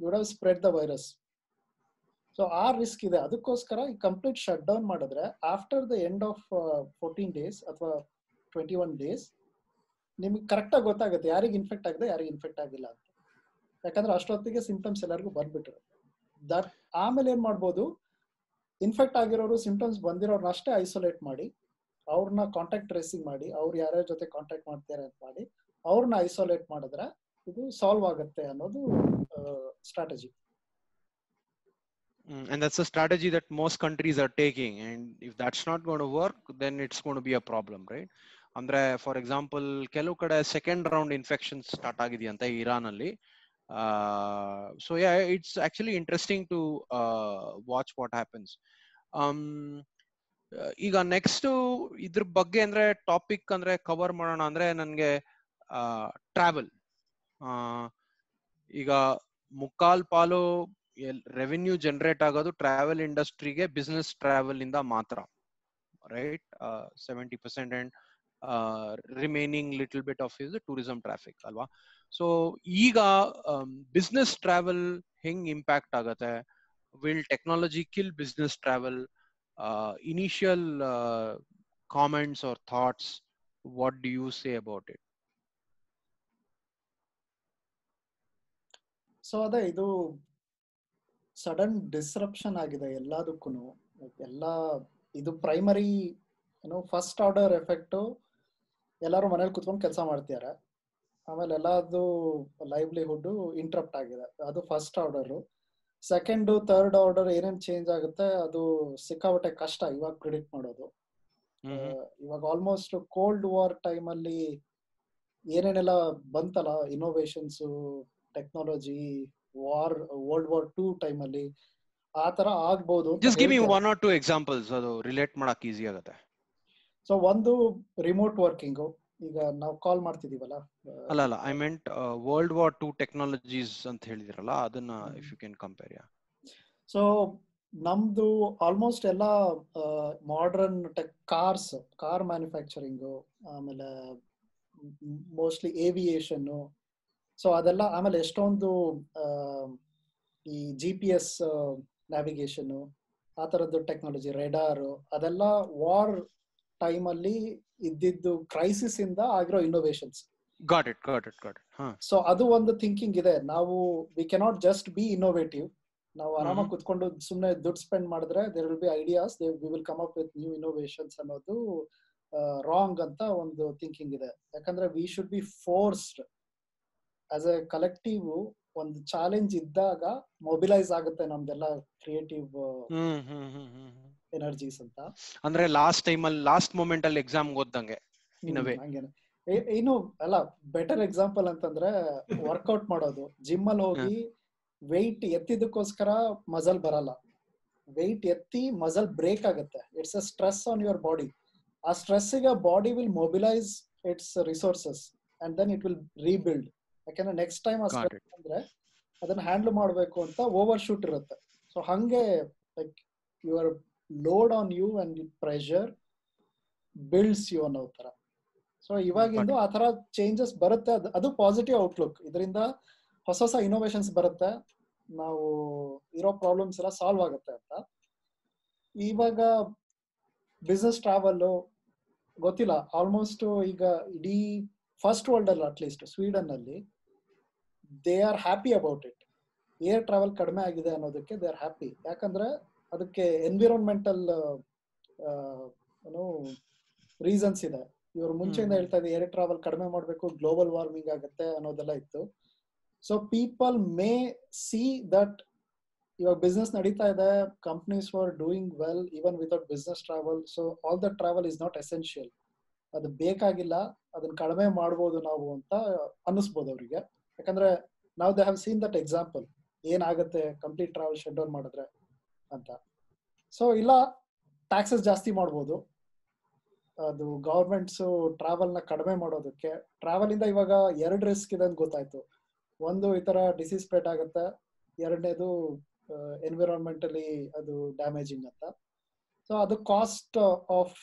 you have spread the virus so ಆ ರಿಸ್ಕ್ ಇದೆ. ಅದಕ್ಕೋಸ್ಕರ ಈ ಕಂಪ್ಲೀಟ್ ಶಟ್ ಡೌನ್ ಮಾಡಿದ್ರೆ after the end of fourteen days ಅಥವಾ ಟ್ವೆಂಟಿ ಒನ್ ಡೇಸ್ ನಿಮ್ಗೆ ಕರೆಕ್ಟಾಗಿ ಗೊತ್ತಾಗುತ್ತೆ ಯಾರಿಗೆ ಇನ್ಫೆಕ್ಟ್ ಆಗಿದೆ, ಯಾರಿಗೆ ಇನ್ಫೆಕ್ಟ್ ಆಗಿಲ್ಲ ಅಂತ. ಯಾಕಂದ್ರೆ ಅಷ್ಟೊತ್ತಿಗೆ ಸಿಂಪ್ಟಮ್ಸ್ ಎಲ್ಲರಿಗೂ ಬಂದ್ಬಿಟ್ರು. ದಟ್ ಆಮೇಲೆ ಏನು ಮಾಡ್ಬೋದು? ಇನ್ಫೆಕ್ಟ್ ಆಗಿರೋರು ಸಿಂಪ್ಟಮ್ಸ್ ಬಂದಿರೋರ್ನ ಅಷ್ಟೇ ಐಸೋಲೇಟ್ ಮಾಡಿ, ಅವ್ರನ್ನ ಕಾಂಟ್ಯಾಕ್ಟ್ ಟ್ರೇಸಿಂಗ್ ಮಾಡಿ, ಅವ್ರು ಯಾರ್ಯಾರ ಜೊತೆ ಕಾಂಟ್ಯಾಕ್ಟ್ ಮಾಡ್ತಾರೆ ಅಂತ ಮಾಡಿ ಅವ್ರನ್ನ ಐಸೋಲೇಟ್ ಮಾಡಿದ್ರೆ ಇದು ಸಾಲ್ವ್ ಆಗುತ್ತೆ ಅನ್ನೋದು strategy Mm, and that's a strategy that most countries are taking. And if that's not going to work then it's going to be a problem right? ಅಂದ್ರೆ ಫಾರ್ ಎಕ್ಸಾಂಪಲ್ ಕೆಲವು ಕಡೆ ಸೆಕೆಂಡ್ ರೌಂಡ್ ಇನ್ಫೆಕ್ಷನ್ ಸ್ಟಾರ್ಟ್ ಆಗಿದೆಯಂತೆ ಇರಾನ್ ಅಲ್ಲಿ so yeah it's actually interesting to watch what happens ಈಗ ನೆಕ್ಸ್ಟ್ ಇದ್ರ ಬಗ್ಗೆ ಅಂದ್ರೆ ಟಾಪಿಕ್ ಅಂದ್ರೆ ಕವರ್ ಮಾಡೋಣ ಅಂದ್ರೆ ನನ್ಗೆ ಟ್ರಾವೆಲ್ ಈಗ ಮುಕ್ಕಾಲ್ ಪಾಲು ರೆವೆನ್ಯೂ ಜನರೇಟ್ ಆಗೋದು ಟ್ರಾವೆಲ್ ಇಂಡಸ್ಟ್ರಿಗೆ ಬಿಸ್ನೆಸ್ ಟ್ರಾವೆಲ್ ಇಂದ ಮಾತ್ರ. Right seventy percent and remaining little bit of is tourism traffic ಅಲ್ವಾ? ಸೊ ಈಗ ಬಿಸ್ನೆಸ್ ಟ್ರಾವೆಲ್ ಹೆಂಗ್ ಇಂಪ್ಯಾಕ್ಟ್ ಆಗತ್ತೆ? Will technology kill business travel initial comments or thoughts what do you say about it so ಅದೇ ಇದು ಸಡನ್ ಡಿಸ್ರಪ್ಷನ್ ಆಗಿದೆ ಎಲ್ಲದಕ್ಕೂ. ಎಲ್ಲ ಇದು ಪ್ರೈಮರಿ ಏನು ಫಸ್ಟ್ ಆರ್ಡರ್ ಎಫೆಕ್ಟು ಎಲ್ಲರೂ ಮನೇಲಿ ಕುತ್ಕೊಂಡು ಕೆಲಸ ಮಾಡ್ತಿದ್ದಾರೆ ಆಮೇಲೆ ಎಲ್ಲದು ಲೈವ್ಲಿಹುಡ್ ಇಂಟ್ರಪ್ಟ್ ಆಗಿದೆ. ಅದು first order second third order ಏನೇನು ಚೇಂಜ್ ಆಗುತ್ತೆ ಅದು ಸಿಕ್ಕಾಪಟ್ಟೆ ಕಷ್ಟ ಇವಾಗ ಪ್ರಿಡಿಕ್ಟ್ ಮಾಡೋದು. ಇವಾಗ ಆಲ್ಮೋಸ್ಟ್ ಕೋಲ್ಡ್ ವಾರ್ ಟೈಮಲ್ಲಿ ಅಲ್ಲಿ ಏನೇನೆಲ್ಲ ಬಂತಲ್ಲ innovations technology war world war two time ಅಲ್ಲಿ ಆ ತರ ಆಗ್ಬೋದು. Just give me one or two examples ಅದು ರಿಲೇಟ್ ಮಾಡಕ್ ಈಸಿ ಆಗುತ್ತೆ. ಸೊ ಒಂದು ರಿಮೋಟ್ ವರ್ಕಿಂಗ್ ಈಗ ನಾವು ಕಾಲ್ ಮಾಡ್ತಿದೀವಲ್ಲ ಅಲ್ಲ ಅಲ್ಲ I meant world war two technologies ಅಂತ ಹೇಳಿದಿರಲ್ಲ ಅದನ್ನ if you can compare yeah so ನಮ್ದು ಆಲ್ಮೋಸ್ಟ್ ಎಲ್ಲ modern tech cars car manufacturing ಆಮೇಲೆ ಮೋಸ್ಟ್ಲಿ ಏವಿಯೇಷನ್ ಸೊ ಅದೆಲ್ಲ ಆಮೇಲೆ ಎಷ್ಟೊಂದು ಈ ಜಿ ಪಿ ಎಸ್ ನ್ಯಾವಿಗೇಷನ್ ಆ ಥರದ್ದು ಟೆಕ್ನಾಲಜಿ ರೆಡಾರ್ ಅದೆಲ್ಲ ವಾರ್ ಟೈಮ್ ಅಲ್ಲಿ ಇದ್ದಿದ್ದು ಕ್ರೈಸಿಸ್ ಇಂದ ಆಗಿರೋ innovations got it got it got so ಅದು ಒಂದು ಥಿಂಕಿಂಗ್ ಇದೆ. ನಾವು we cannot just be innovative ನಾವು ಆರಾಮಾಗಿ ಕುತ್ಕೊಂಡು ಸುಮ್ಮನೆ ದುಡ್ಡು ಸ್ಪೆಂಡ್ ಮಾಡಿದ್ರೆ there will be ideas they we will come up with new innovations ಅನ್ನೋದು ರಾಂಗ್ ಅಂತ ಒಂದು ಥಿಂಕಿಂಗ್ ಇದೆ. ಯಾಕಂದ್ರೆ we should be forced as a collective ಒಂದು ಚಾಲೆಂಜ್ ಇದ್ದಾಗ ಮೊಬಿಲೈಸ್ ಆಗುತ್ತೆ ನಮ್ದೆಲ್ಲ ಕ್ರಿಯೇಟಿವ್ ಹ್ಮ್ ಹ್ಮ್ ಹ್ಮ್ ಹ್ಮ್ ಎನರ್ಜೀಸ್ ಅಂತ. ಅಂದ್ರೆ ಲಾಸ್ಟ್ ಟೈಮ್ ಅಲ್ಲಿ ಲಾಸ್ಟ್ ಮೂಮೆಂಟ್ ಅಲ್ಲಿ ಎಕ್ಸಾಮ್ ಓದ್ದಂಗೆ in a way. ಹಂಗೇನೆ. ಏ- ಇನ್ನು ಅಲ್ಲ ಬೆಟರ್ ಎಕ್ಸಾಂಪಲ್ ಅಂತಂದ್ರೆ ವರ್ಕೌಟ್ ಮಾಡೋದು. ಜಿಮ್ ಅಲ್ಲಿ ಹೋಗಿ ವೆಯ್ಟ್ ಎತ್ತಿದಕ್ಕೋಸ್ಕರ ಮಜಲ್ ಬರಲ್ಲ. ವೆಯ್ಟ್ ಎತ್ತಿ ಮಜಲ್ ಬ್ರೇಕ್ ಆಗುತ್ತೆ. It's a stress on your body ಆ ಸ್ಟ್ರೆಸ್ಗೆ body will mobilise its resources and then it will rebuild ಯಾಕಂದ್ರೆ ನೆಕ್ಸ್ಟ್ ಟೈಮ್ ಅಂದ್ರೆ ಅದನ್ನ ಹ್ಯಾಂಡಲ್ ಮಾಡಬೇಕು ಅಂತ ಓವರ್ ಶೂಟ್ ಇರುತ್ತೆ. ಸೊ ಹಂಗೆ like your load on you and pressure builds you ಅನ್ನೋ ತರ ಸೊ ಇವಾಗಿಂದು ಆ ತರ ಚೇಂಜಸ್ ಬರುತ್ತೆ. ಅದು- ಅದು ಪಾಸಿಟಿವ್ ಔಟ್ಲುಕ್ ಇದರಿಂದ ಹೊಸ ಹೊಸ ಇನೋವೇಷನ್ಸ್ ಬರುತ್ತೆ. ನಾವು ಇರೋ ಪ್ರಾಬ್ಲಮ್ಸ್ ಎಲ್ಲ ಸಾಲ್ವ್ ಆಗುತ್ತೆ ಅಂತ. ಇವಾಗ ಬಿಸ್ನೆಸ್ ಟ್ರಾವೆಲ್ ಗೊತ್ತಿಲ್ಲ. ಆಲ್ಮೋಸ್ಟ್ ಈಗ ಇಡೀ ಫಸ್ಟ್ ವರ್ಲ್ಡ್ ಅಲ್ಲಿ ಅಟ್ಲೀಸ್ಟ್ ಸ್ವೀಡನ್ ಅಲ್ಲಿ. They are happy about it air travel ಕಡಿಮೆ ಆಗಿದೆ ಅನ್ನೋದಕ್ಕೆ ದೇ ಆರ್ ಹ್ಯಾಪಿ ಯಾಕಂದ್ರೆ ಅದಕ್ಕೆ ಎನ್ವಿರಾನ್ಮೆಂಟಲ್ ಏನು ರೀಸನ್ಸ್ ಇದೆ. ಇವರು ಮುಂಚೆಯಿಂದ. ಹೇಳ್ತಾ ಇದ್ದಾರೆ ಏರ್ ಟ್ರಾವೆಲ್ ಕಡಿಮೆ ಮಾಡಬೇಕು ಗ್ಲೋಬಲ್ ವಾರ್ಮಿಂಗ್ ಆಗುತ್ತೆ ಅನ್ನೋದೆಲ್ಲ ಇತ್ತು. So people may see that ಇವಾಗ ಬಿಸ್ನೆಸ್ ನಡೀತಾ ಇದೆ companies for doing well even without business travel so all the travel is not essential ಅದು ಬೇಕಾಗಿಲ್ಲ ಅದನ್ನ ಕಡಿಮೆ ಮಾಡ್ಬೋದು ನಾವು ಅಂತ ಅನ್ನಿಸ್ಬೋದು ಅವರಿಗೆ. ಯಾಕಂದ್ರೆ ನಾವು they have seen that example ಏನಾಗುತ್ತೆ? ಕಂಪ್ಲೀಟ್ ಟ್ರಾವೆಲ್ ಶೆಡ್ ಮಾಡಿದ್ರೆ ಅಂತ. ಸೊ ಇಲ್ಲ ಟ್ಯಾಕ್ಸಸ್ ಜಾಸ್ತಿ ಮಾಡ್ಬೋದು. ಅದು ಗೌರ್ಮೆಂಟ್ಸ್ನ ಕಡಿಮೆ ಮಾಡೋದಕ್ಕೆ. ಟ್ರಾವೆಲ್ ಇಂದ ಇವಾಗ ಎರಡು ರಿಸ್ಕ್ ಇದೆ ಅಂತ ಗೊತ್ತಾಯ್ತು. ಒಂದು ಈ ತರ ಡಿಸೀಸ್ ಸ್ಪ್ರೆಡ್ ಆಗುತ್ತೆ. ಎರಡನೇದು ಎನ್ವಿರಾನ್ಮೆಂಟಲಿ ಅದು ಡ್ಯಾಮೇಜಿಂಗ್ ಅಂತ. ಸೊ ಅದು ಕಾಸ್ಟ್ ಆಫ್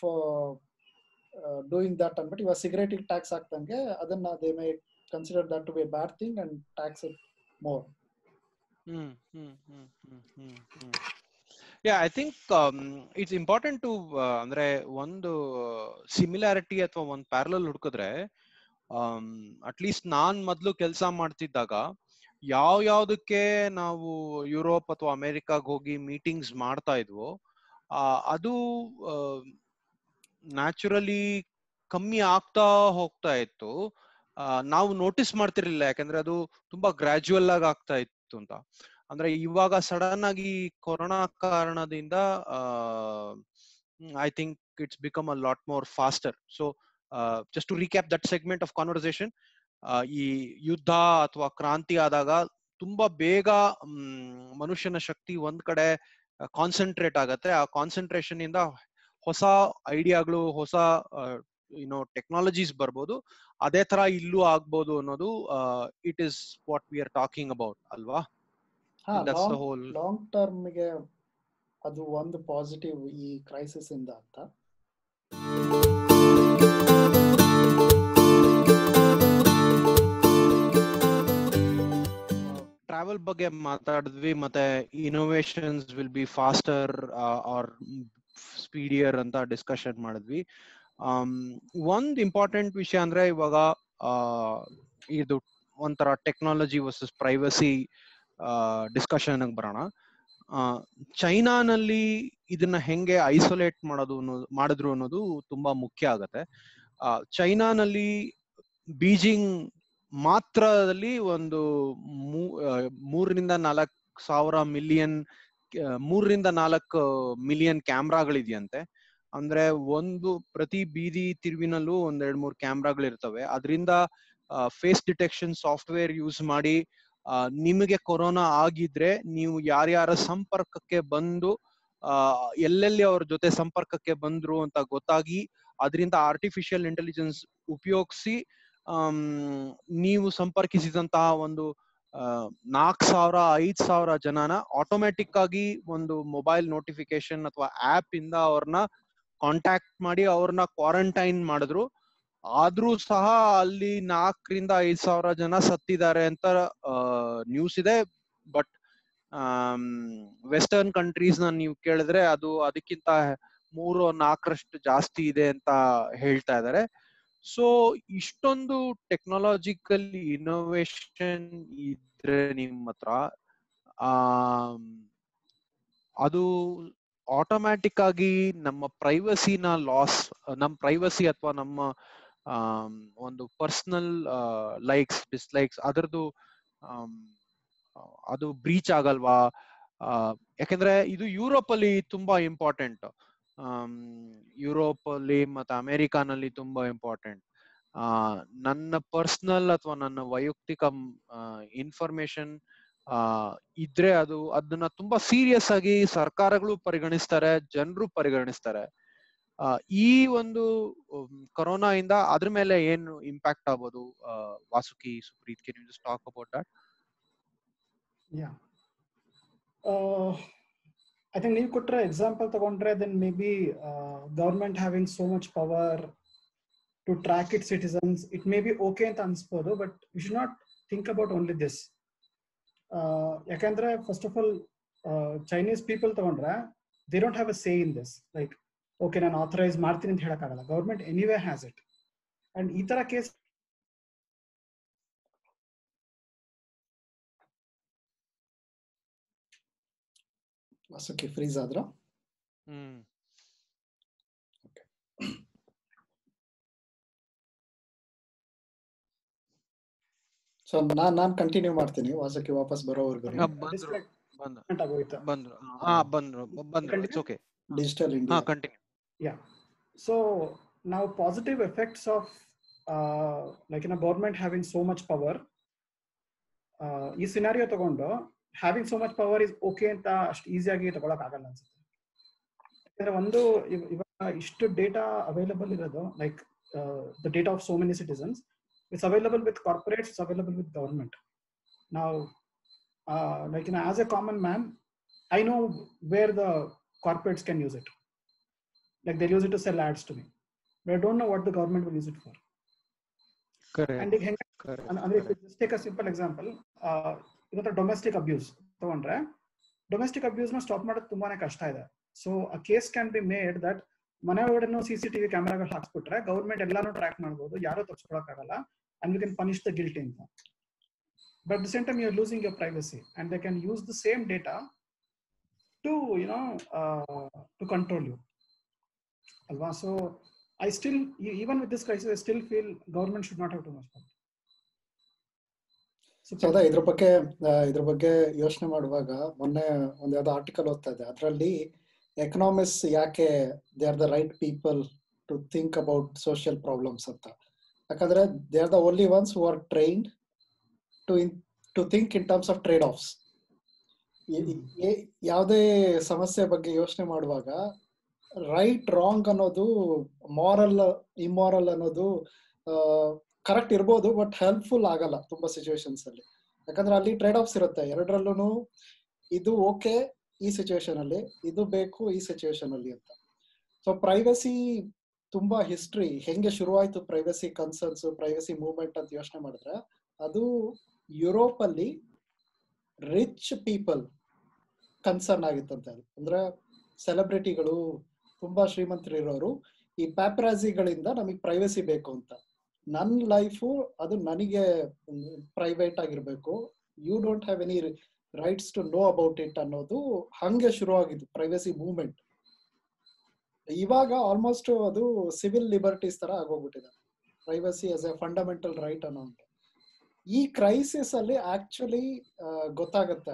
ಡೂಯಿಂಗ್ ದಟ್ ಅಂದ್ಬಿಟ್ಟು ಇವಾಗ ಸಿಗರೇಟಿಗೆ ಟ್ಯಾಕ್ಸ್ ಹಾಕ್ದಂಗೆ ಅದನ್ನ they may consider that to be bad thing and tax it more Hmm, hmm, hmm, hmm, hmm, hmm. Yeah, I think um, it's important to uh, ಅಂದ್ರೆ ಒಂದು ಸಿಮಿಲಾರಿಟಿ ಅಥವಾ ಒಂದು ಪ್ಯಾರಲಲ್ ಹುಡುಕಿದ್ರೆ ಅಟ್ಲೀಸ್ಟ್ ನಾನ್ ಮೊದ್ಲು ಕೆಲಸ ಮಾಡ್ತಿದ್ದಾಗ ಯಾವ ಯಾವ್ದಕ್ಕೆ ನಾವು ಯುರೋಪ್ ಅಥವಾ ಅಮೆರಿಕಾಗ್ ಹೋಗಿ ಮೀಟಿಂಗ್ಸ್ ಮಾಡ್ತಾ ಇದ್ವೋ ಅದು ನ್ಯಾಚುರಲಿ ಕಮ್ಮಿ ಆಗ್ತಾ ಹೋಗ್ತಾ ಇತ್ತು ನಾವು ನೋಟಿಸ್ ಮಾಡ್ತಿರ್ಲಿಲ್ಲ. ಯಾಕಂದ್ರೆ ಅದು ತುಂಬಾ ಗ್ರಾಜುವಲ್ ಆಗಿ ಆಗ್ತಾ ಇತ್ತು ಅಂತ. ಅಂದ್ರೆ ಇವಾಗ ಸಡನ್ ಆಗಿ ಕೊರೋನಾ ಕಾರಣದಿಂದ I think it's become a lot more faster so just to recap that segment of conversation ಈ ಯುದ್ಧ ಅಥವಾ ಕ್ರಾಂತಿ ಆದಾಗ ತುಂಬಾ ಬೇಗ ಮನುಷ್ಯನ ಶಕ್ತಿ ಒಂದ್ ಕಡೆ ಕಾನ್ಸಂಟ್ರೇಟ್ ಆಗತ್ತೆ. ಆ ಕಾನ್ಸಂಟ್ರೇಷನ್ ಇಂದ ಹೊಸ ಐಡಿಯಾಗಳು ಹೊಸ ಯುನೋ ಟೆಕ್ನಾಲಜೀಸ್ ಬರ್ಬೋದು. ಅದೇ ತರ ಇಲ್ಲೂ ಆಗ್ಬೋದು ಅನ್ನೋದು it is what we are talking about ಅಲ್ವಾ? ಲಾಂಗ್ ಟರ್ಮ್ಗೆ ಅದು ಒಂದು ಪಾಸಿಟಿವ್ ಈ ಕ್ರೈಸಿಸ್ ಇಂದ ಅಂತ. ಟ್ರಾವೆಲ್ ಬಗ್ಗೆ ಮಾತಾಡಿದ್ವಿ ಮತ್ತೆ innovations will be faster or speedier ಅಂತ ಡಿಸ್ಕಷನ್ ಮಾಡಿದ್ವಿ. ಒಂದ್ ಇಂಪಾರ್ಟೆಂಟ್ ವಿಷಯ ಅಂದ್ರೆ ಇವಾಗ ಇದು ಒಂಥರ ಟೆಕ್ನಾಲಜಿ ವರ್ಸಸ್ ಪ್ರೈವಸಿ ಡಿಸ್ಕಷನ್ ಬರೋಣ. ಚೈನಾನಲ್ಲಿ ಇದನ್ನ ಹೆಂಗೆ ಐಸೋಲೇಟ್ ಮಾಡೋದು ಅನ್ನೋದು ಮಾಡಿದ್ರು ಅನ್ನೋದು ತುಂಬಾ ಮುಖ್ಯ ಆಗತ್ತೆ. ಚೈನಾನಲ್ಲಿ ಬೀಜಿಂಗ್ ಮಾತ್ರದಲ್ಲಿ ಒಂದು ಮೂರರಿಂದ ನಾಲ್ಕು ಸಾವಿರ ಮಿಲಿಯನ್ ಮೂರರಿಂದ ನಾಲ್ಕು ಮಿಲಿಯನ್ ಕ್ಯಾಮ್ರಾಗಳಿದೆಯಂತೆ ಅಂದ್ರೆ ಒಂದು ಪ್ರತಿ ಬೀದಿ ತಿರುವಿನಲ್ಲೂ ಒಂದ್ ಎರಡ್ ಮೂರ್ ಕ್ಯಾಮ್ರಾಗಳು ಇರ್ತವೆ. ಅದರಿಂದ ಫೇಸ್ ಡಿಟೆಕ್ಷನ್ ಸಾಫ್ಟ್ವೇರ್ ಯೂಸ್ ಮಾಡಿ ನಿಮಗೆ ಕೊರೋನಾ ಆಗಿದ್ರೆ ನೀವು ಯಾರ್ಯಾರ ಸಂಪರ್ಕಕ್ಕೆ ಬಂದು ಎಲ್ಲೆಲ್ಲಿ ಅವ್ರ ಜೊತೆ ಸಂಪರ್ಕಕ್ಕೆ ಬಂದ್ರು ಅಂತ ಗೊತ್ತಾಗಿ ಅದರಿಂದ ಆರ್ಟಿಫಿಷಿಯಲ್ ಇಂಟೆಲಿಜೆನ್ಸ್ ಉಪಯೋಗಿಸಿ ನೀವು ಸಂಪರ್ಕಿಸಿದಂತಹ ಒಂದು ನಾಲ್ಕ್ ಸಾವಿರ, ಐದ್ ಸಾವಿರ ಜನನ ಆಟೋಮ್ಯಾಟಿಕ್ ಆಗಿ ಒಂದು ಮೊಬೈಲ್ ನೋಟಿಫಿಕೇಶನ್ ಅಥವಾ ಆಪ್ ಇಂದ ಅವ್ರನ್ನ ಕಾಂಟ್ಯಾಕ್ಟ್ ಮಾಡಿ ಅವ್ರನ್ನ ಕ್ವಾರಂಟೈನ್ ಮಾಡಿದ್ರು. ಆದ್ರೂ ಸಹ ಅಲ್ಲಿ ನಾಲ್ಕರಿಂದ ಐದ್ ಸಾವಿರ ಜನ ಸತ್ತಿದ್ದಾರೆ ಅಂತ ನ್ಯೂಸ್ ಇದೆ. ಬಟ್ ವೆಸ್ಟರ್ನ್ ಕಂಟ್ರೀಸ್ನ ನೀವು ಕೇಳಿದ್ರೆ ಅದು ಅದಕ್ಕಿಂತ ಮೂರು, ನಾಲ್ಕರಷ್ಟು ಜಾಸ್ತಿ ಇದೆ ಅಂತ ಹೇಳ್ತಾ ಇದ್ದಾರೆ. ಸೊ ಇಷ್ಟೊಂದು ಟೆಕ್ನಾಲಜಿಕಲ್ ಇನೋವೇಶನ್ ಇದ್ರೆ ನಿಮ್ಮ ಹತ್ರ ಅದು ಆಟೋಮ್ಯಾಟಿಕ್ ಆಗಿ ನಮ್ಮ ಪ್ರೈವಸಿನ ಲಾಸ್ ನಮ್ಮ ಪ್ರೈವಸಿ ಅಥವಾ ನಮ್ಮ ಒಂದು ಪರ್ಸನಲ್ ಲೈಕ್ಸ್ ಡಿಸ್ಲೈಕ್ಸ್ ಅದರದ್ದು ಅದು ಬ್ರೀಚ್ ಆಗಲ್ವಾ? ಯಾಕಂದ್ರೆ ಇದು ಯುರೋಪ್ ಅಲ್ಲಿ ತುಂಬಾ ಇಂಪಾರ್ಟೆಂಟ್ ಯುರೋಪ್ ಅಲ್ಲಿ ಮತ್ತೆ ಅಮೆರಿಕಾನಲ್ಲಿ ತುಂಬಾ ಇಂಪಾರ್ಟೆಂಟ್ ನನ್ನ ಪರ್ಸನಲ್ ಅಥವಾ ನನ್ನ ವೈಯಕ್ತಿಕ ಇನ್ಫಾರ್ಮೇಶನ್ ಇದ್ರೆ ಅದು ಅದನ್ನ ತುಂಬಾ ಸೀರಿಯಸ್ ಆಗಿ ಸರ್ಕಾರಗಳು ಪರಿಗಣಿಸ್ತಾರೆ, ಜನರು ಪರಿಗಣಿಸ್ತಾರೆ. ಈ ಒಂದು ಕೊರೋನಾ ಇಂದ ಅದ್ರ ಮೇಲೆ ಏನು ಇಂಪ್ಯಾಕ್ಟ್ ಆಗ್ಬೋದು? Vasuki, Supreeth can you just talk about that I think ನೀವು ಕೊಟ್ಟರೆ ಎಕ್ಸಾಂಪಲ್ ತಗೊಂಡ್ರೆ then maybe government having so much power to track it citizens it may be okay ಅಂತ ಅನ್ಸ್ಬೋದು but you should not think about only this ಯಾಕಂದ್ರೆ first of all Chinese people ತಗೊಂಡ್ರೆ they don't have a say in this like okay ನಾನು ಆಥರೈಸ್ ಮಾಡ್ತೀನಿ ಅಂತ ಹೇಳಕ್ಕಾಗಲ್ಲ. Government anyway has it and ಈ ತರ ಕೇಸ್ ಫ್ರೀಸ್ ಆದ್ರ? ಹ್ಮ್. ಸೊ ನಾನ್ ನಾನ್ ಕಂಟಿನ್ಯೂ ಮಾಡ್ತೀನಿ. ವಾಸಕ್ಕೆ ವಾಪಸ್ ಬರೋವರೆಗೂ ಬಂದ್ರು ಬಂದ್ರು. ಆಗೋಯ್ತು? ಬಂದ್ರು. ಹಾ ಬಂದ್ರು. ಬಂದ್ರು. It's okay digital India continue effects of uh, like in a government having so much power. Uh, ಈ ಸಿನಾರಿಯೋ ತಗೊಂಡು having so much power is okay ಅಂತ ಅಷ್ಟು ಈಸಿಯಾಗಿ ತಗೊಳಕ್ ಆಗಲ್ಲ ಅನ್ಸುತ್ತೆ. ಯಾಕಂದ್ರೆ ಒಂದು ಇವ್- ಇವಾಗ ಇಷ್ಟು ಡೇಟಾ ಅವೈಲಬಲ್ ಇರೋದು like the data of so many citizens it's available with corporates it's available with government ನಾವು like in as a common man I know where the corporates can use it like they'll use it to sell ads to me but i don't know what the government will use it for and correct ಈಗ ಹೆಂಗೆ ಕರೆಕ್ಟ್ ಅಂದ್ರೆ just take a simple example ಇವತ್ತು ಡೊಮೆಸ್ಟಿಕ್ ಅಬ್ಯೂಸ್ ತಗೊಂಡ್ರೆ ಡೊಮೆಸ್ಟಿಕ್ ಅಬ್ಯೂಸ್ ನ ಸ್ಟಾಪ್ ಮಾಡೋದು ತುಂಬಾನೇ ಕಷ್ಟ ಇದೆ so a case can be made that ಮನೆ ಒಳಗಡೆ ಸಿ ಸಿ ಟಿವಿ ಕ್ಯಾಮೆರಾಗಳು ಹಾಕ್ಸ್ಬಿಟ್ರೆ ಗೌರ್ಮೆಂಟ್ ಎಲ್ಲಾನು ಟ್ರ್ಯಾಕ್ ಮಾಡ್ಬೋದು ಯಾರು ತಪ್ಪಿಸ್ಕೊಳಕ್ಕಾಗಲ್ಲ and you can punish the guilty ಅಂತ but the same time you are losing your privacy and they can use the same data to you know to control you ಅಲ್ವಾ so I still even with this crisis I still feel government should not have too much so ಅದೇ ಇದ್ರ ಬಗ್ಗೆ ಇದ್ರ ಬಗ್ಗೆ ಯೋಚನೆ ಮಾಡುವಾಗ ಮೊನ್ನೆ ಒಂದು ಯಾವ್ದೋ ಆರ್ಟಿಕಲ್ ಓದ್ತಾ ಇದೆ ಅದರಲ್ಲಿ ಎಕನಾಮಿಕ್ಸ್ ಯಾಕೆ they are the right people to think about social problems ಅಂತ. ಯಾಕಂದ್ರೆ they are the only ones who are trained to to think in terms of trade offs ಯಾವುದೇ ಸಮಸ್ಯೆ ಬಗ್ಗೆ ಯೋಚನೆ ಮಾಡುವಾಗ ರೈಟ್ ರಾಂಗ್ ಅನ್ನೋದು ಮಾರಲ್ ಇಮಾರಲ್ ಅನ್ನೋದು ಕರೆಕ್ಟ್ ಇರ್ಬೋದು ಬಟ್ ಹೆಲ್ಪ್ಫುಲ್ ಆಗಲ್ಲ ತುಂಬಾ ಸಿಚುವೇಶನ್ಸ್ ಅಲ್ಲಿ. ಯಾಕಂದ್ರೆ ಅಲ್ಲಿ ಟ್ರೇಡ್ ಆಫ್ಸ್ ಇರುತ್ತೆ. ಎರಡರಲ್ಲೂ ಇದು ಓಕೆ ಈ ಸಿಚುವೇಶನ್ ಅಲ್ಲಿ, ಇದು ಬೇಕು ಈ ಸಿಚುವೇಶನ್ ಅಲ್ಲಿ ಅಂತ. ಸೊ ಪ್ರೈವಸಿ ತುಂಬಾ ಹಿಸ್ಟ್ರಿ ಹೆಂಗೆ ಶುರುವಾಯ್ತು ಪ್ರೈವಸಿ ಕನ್ಸರ್ನ್ಸ್ ಪ್ರೈವಸಿ ಮೂವ್ಮೆಂಟ್ ಅಂತ ಯೋಚನೆ ಮಾಡಿದ್ರೆ, ಅದು ಯುರೋಪ್ ಅಲ್ಲಿ ರಿಚ್ ಪೀಪಲ್ ಕನ್ಸರ್ನ್ ಆಗಿತ್ತಂತೆ. ಅದು ಅಂದ್ರೆ ಸೆಲೆಬ್ರಿಟಿಗಳು ತುಂಬಾ ಶ್ರೀಮಂತರು ಇರೋರು ಈ ಪ್ಯಾಪ್ರಾಜಿಗಳಿಂದ ನಮಗೆ ಪ್ರೈವಸಿ ಬೇಕು ಅಂತ. ನನ್ನ ಲೈಫು ಅದು ನನಗೆ ಪ್ರೈವೇಟ್ ಆಗಿರ್ಬೇಕು. You don't have any rights to know about it ಅನ್ನೋದು ಹಂಗೆ ಶುರು ಆಗಿದ್ದು ಪ್ರೈವಸಿ ಮೂವ್ಮೆಂಟ್ ಇವಾಗ ಆಲ್ಮೋಸ್ಟ್ ಅದು ಸಿವಿಲ್ ಲಿಬರ್ಟೀಸ್ ತರ ಆಗೋಗ್ಬಿಟ್ಟಿದೆ. Privacy as a fundamental right ಅನ್ನೋ ಈ ಕ್ರೈಸಿಸ್ ಅಲ್ಲಿ ಆಕ್ಚುಲಿ ಗೊತ್ತಾಗತ್ತೆ,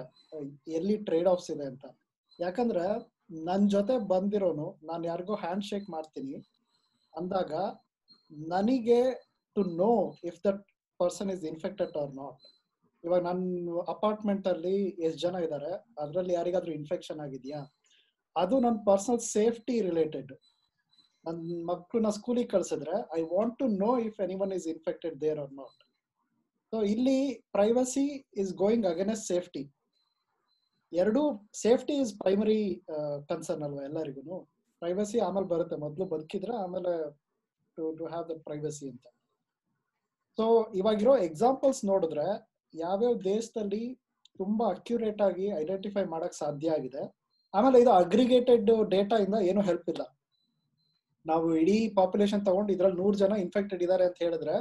ಎಲ್ಲಿ ಟ್ರೇಡ್ ಆಫ್ಸ್ ಇದೆ ಅಂತ. ಯಾಕಂದ್ರೆ ನನ್ನ ಜೊತೆ ಬಂದಿರೋನು, ನಾನು ಯಾರಿಗೋ ಹ್ಯಾಂಡ್ ಶೇಕ್ ಮಾಡ್ತೀನಿ, ಅಂದಾಗ ನನಗೆ to know if that person is infected or not ಇವಾಗ ನನ್ನ ಅಪಾರ್ಟ್ಮೆಂಟ್ ಅಲ್ಲಿ ಎಷ್ಟು ಜನ ಇದ್ದಾರೆ ಅದರಲ್ಲಿ ಯಾರಿಗಾದ್ರೂ ಇನ್ಫೆಕ್ಷನ್ ಆಗಿದೆಯಾ? ಅದು ನನ್ನ ಪರ್ಸನಲ್ ಸೇಫ್ಟಿ ರಿಲೇಟೆಡ್ ನನ್ನ ಮಕ್ಕಳನ್ನ ಸ್ಕೂಲಿಗೆ ಕಳ್ಸಿದ್ರೆ I want to know if anyone is infected there or not so ಇಲ್ಲಿ privacy is going against safety ಎರಡು ಸೇಫ್ಟಿ ಇಸ್ ಪ್ರೈಮರಿ ಕನ್ಸರ್ನ್ ಅಲ್ವಾ ಎಲ್ಲರಿಗೂ ಪ್ರೈವಸಿ ಆಮೇಲೆ ಬರುತ್ತೆ. ಮೊದಲು ಬದುಕಿದ್ರೆ ಆಮೇಲೆ to to have the privacy ಅಂತ. ಸೊ ಇವಾಗಿರೋ ಎಕ್ಸಾಂಪಲ್ಸ್ ನೋಡಿದ್ರೆ, ಯಾವ್ಯಾವ ದೇಶದಲ್ಲಿ ತುಂಬಾ ಅಕ್ಯುರೇಟ್ ಆಗಿ ಐಡೆಂಟಿಫೈ ಮಾಡಕ್ ಸಾಧ್ಯ ಆಗಿದೆ. ಆಮೇಲೆ ಇದು ಅಗ್ರಿಗೇಟೆಡ್ ಡೇಟಾ ಇಂದ ಏನು ಹೆಲ್ಪ್ ಇಲ್ಲ. ನಾವು ಇಡೀ ಪಾಪ್ಯುಲೇಷನ್ ತಗೊಂಡು ಇದ್ರಲ್ಲಿ ನೂರ್ ಜನ ಇನ್ಫೆಕ್ಟೆಡ್ ಇದಾರೆ ಅಂತ ಹೇಳಿದ್ರೆ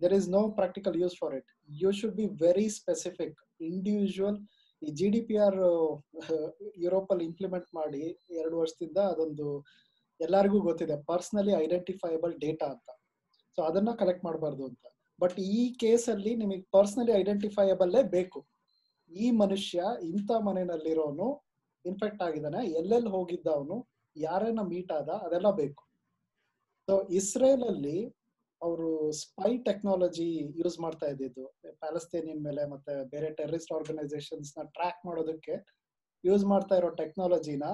there is no practical use for it you should be very specific individual ಈ G D P R Europe ಅಲ್ಲಿ ಇಂಪ್ಲಿಮೆಂಟ್ ಮಾಡಿ ಎರಡು ವರ್ಷದಿಂದ ಅದೊಂದು ಎಲ್ಲರಿಗೂ ಗೊತ್ತಿದೆ. ಪರ್ಸನಲಿ ಐಡೆಂಟಿಫೈಯಬಲ್ ಡೇಟಾ ಅಂತ. ಸೊ ಅದನ್ನ ಕಲೆಕ್ಟ್ ಮಾಡಬಾರ್ದು ಅಂತ. ಬಟ್ ಈ ಕೇಸ್ ಅಲ್ಲಿ ನಿಮಗೆ ಪರ್ಸನಲಿ ಐಡೆಂಟಿಫೈಯಬಲ್ ಬೇಕು. ಈ ಮನುಷ್ಯ ಇಂಥ ಮನೆಯಲ್ಲಿರೋನು ಇನ್ಫೆಕ್ಟ್ ಆಗಿದ್ದಾನೆ, ಎಲ್ಲೆಲ್ಲಿ ಹೋಗಿದ್ದ ಅವನು, ಯಾರನ್ನ ಮೀಟ್ ಆದ, ಅದೆಲ್ಲ ಬೇಕು. ಸೊ ಇಸ್ರೇಲ್ ಅಲ್ಲಿ ಅವರು ಸ್ಪೈ ಟೆಕ್ನಾಲಜಿ ಯೂಸ್ ಮಾಡ್ತಾ ಇದ್ದಿದ್ದು. ಪ್ಯಾಲೆಸ್ತೇನಿಯನ್ ಮೇಲೆ ಮತ್ತೆ ಬೇರೆ ಟೆರರಿಸ್ಟ್ ಆರ್ಗನೈಸೇಷನ್ಸ್ನ ಟ್ರ್ಯಾಕ್ ಮಾಡೋದಕ್ಕೆ ಯೂಸ್ ಮಾಡ್ತಾ ಇರೋ ಟೆಕ್ನಾಲಜಿನ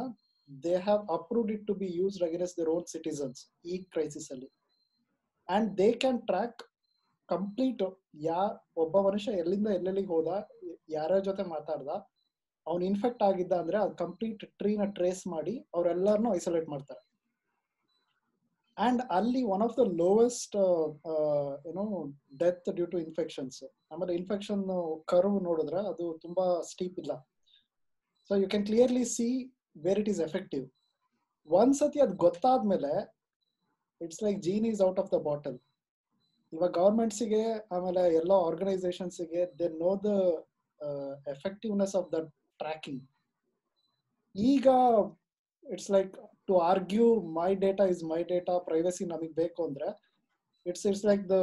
they have approved it to be used against their own citizens ಈ ಕ್ರೈಸಿಸ್ ಅಲ್ಲಿ. And they can track complete yeah, ಒಬ್ಬ ಮನುಷ್ಯ ಎಲ್ಲಿಂದ ಎಲ್ಲೆಲ್ಲಿಗೆ ಹೋದ ಯಾರ್ಯಾರ ಜೊತೆ ಮಾತಾಡ್ದ ಅವ್ನು ಇನ್ಫೆಕ್ಟ್ ಆಗಿದ್ದ ಅಂದ್ರೆ ಅದು ಕಂಪ್ಲೀಟ್ ಟ್ರೀನ ಟ್ರೇಸ್ ಮಾಡಿ ಅವ್ರೆಲ್ಲರನ್ನೂ ಐಸೋಲೇಟ್ ಮಾಡ್ತಾರೆ. ಅಂಡ್ ಅಲ್ಲಿ ಒನ್ ಆಫ್ ದ ಲೋವೆಸ್ಟ್ ಏನೋ ಡೆತ್ ಡ್ಯೂ ಟು ಇನ್ಫೆಕ್ಷನ್ಸ್ ಆಮೇಲೆ ಇನ್ಫೆಕ್ಷನ್ ಕರ್ವ್ ನೋಡಿದ್ರೆ ಅದು ತುಂಬಾ ಸ್ಟೀಪ್ ಇಲ್ಲ. So you can clearly see where it is effective ಒಂದ್ಸತಿ ಅದು ಗೊತ್ತಾದ್ಮೇಲೆ it's like genie is out of the bottle ಇವಾಗ ಗವರ್ಮೆಂಟ್ಸಿಗೆ ಆಮೇಲೆ ಎಲ್ಲ ಆರ್ಗನೈಸೇಷನ್ಸ್ಗೆ they know the effectiveness of the tracking ಈಗ it's like to argue my data is my data privacy ನಮಗೆ ಬೇಕು ಅಂದ್ರೆ it's it's like the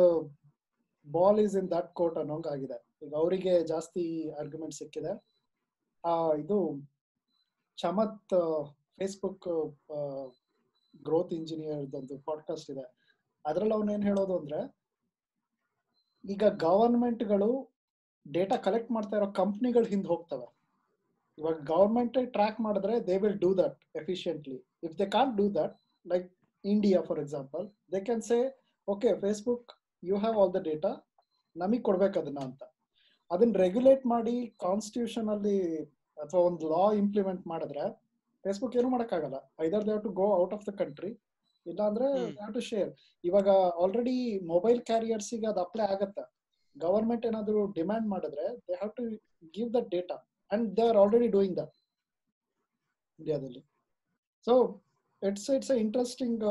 ball is in that court ಅನ್ನೋಂಗ್ ಆಗಿದೆ ಈಗ ಅವರಿಗೆ ಜಾಸ್ತಿ ಆರ್ಗ್ಯುಮೆಂಟ್ ಸಿಕ್ಕಿದೆ. ಇದು ಚಮತ್ ಫೇಸ್ಬುಕ್ ಗ್ರೋತ್ ಇಂಜಿನಿಯರ್ ಒಂದು ಪಾಡ್ಕಾಸ್ಟ್ ಇದೆ. ಅದರಲ್ಲಿ ಅವನೇನ್ ಹೇಳೋದು ಅಂದ್ರೆ, ಈಗ ಗವರ್ಮೆಂಟ್ಗಳು ಡೇಟಾ ಕಲೆಕ್ಟ್ ಮಾಡ್ತಾ ಇರೋ ಕಂಪ್ನಿಗಳು ಹಿಂದೆ ಹೋಗ್ತವೆ. ಇವಾಗ ಗೌರ್ಮೆಂಟ್ ಟ್ರ್ಯಾಕ್ ಮಾಡಿದ್ರೆ they will do that efficiently if they can do that like India for example they can say okay Facebook you have all the data ನಮಗೆ ಕೊಡ್ಬೇಕು ಅದನ್ನ ಅಂತ. ಅದನ್ನ ರೆಗ್ಯುಲೇಟ್ ಮಾಡಿ ಕಾನ್ಸ್ಟಿಟ್ಯೂಷನ್ ಅಲ್ಲಿ ಅಥವಾ ಒಂದು ಲಾ ಇಂಪ್ಲಿಮೆಂಟ್ ಮಾಡಿದ್ರೆ ಫೇಸ್ಬುಕ್ ಏನು ಮಾಡೋಕ್ಕಾಗಲ್ಲ. Either they've to go out of the country ಇಲ್ಲ ಅಂದ್ರೆ ಟು ಶೇರ್ ಇವಾಗ ಆಲ್ರೆಡಿ ಮೊಬೈಲ್ ಕ್ಯಾರಿಯರ್ಸ್ಗೆ ಅದು ಅಪ್ಲೈ ಆಗತ್ತೆ. ಗವರ್ಮೆಂಟ್ ಏನಾದ್ರು ಡಿಮ್ಯಾಂಡ್ ಮಾಡಿದ್ರೆ they have to give the data and they are already doing that ಇಂಡಿಯಾದಲ್ಲಿ so it's it's interesting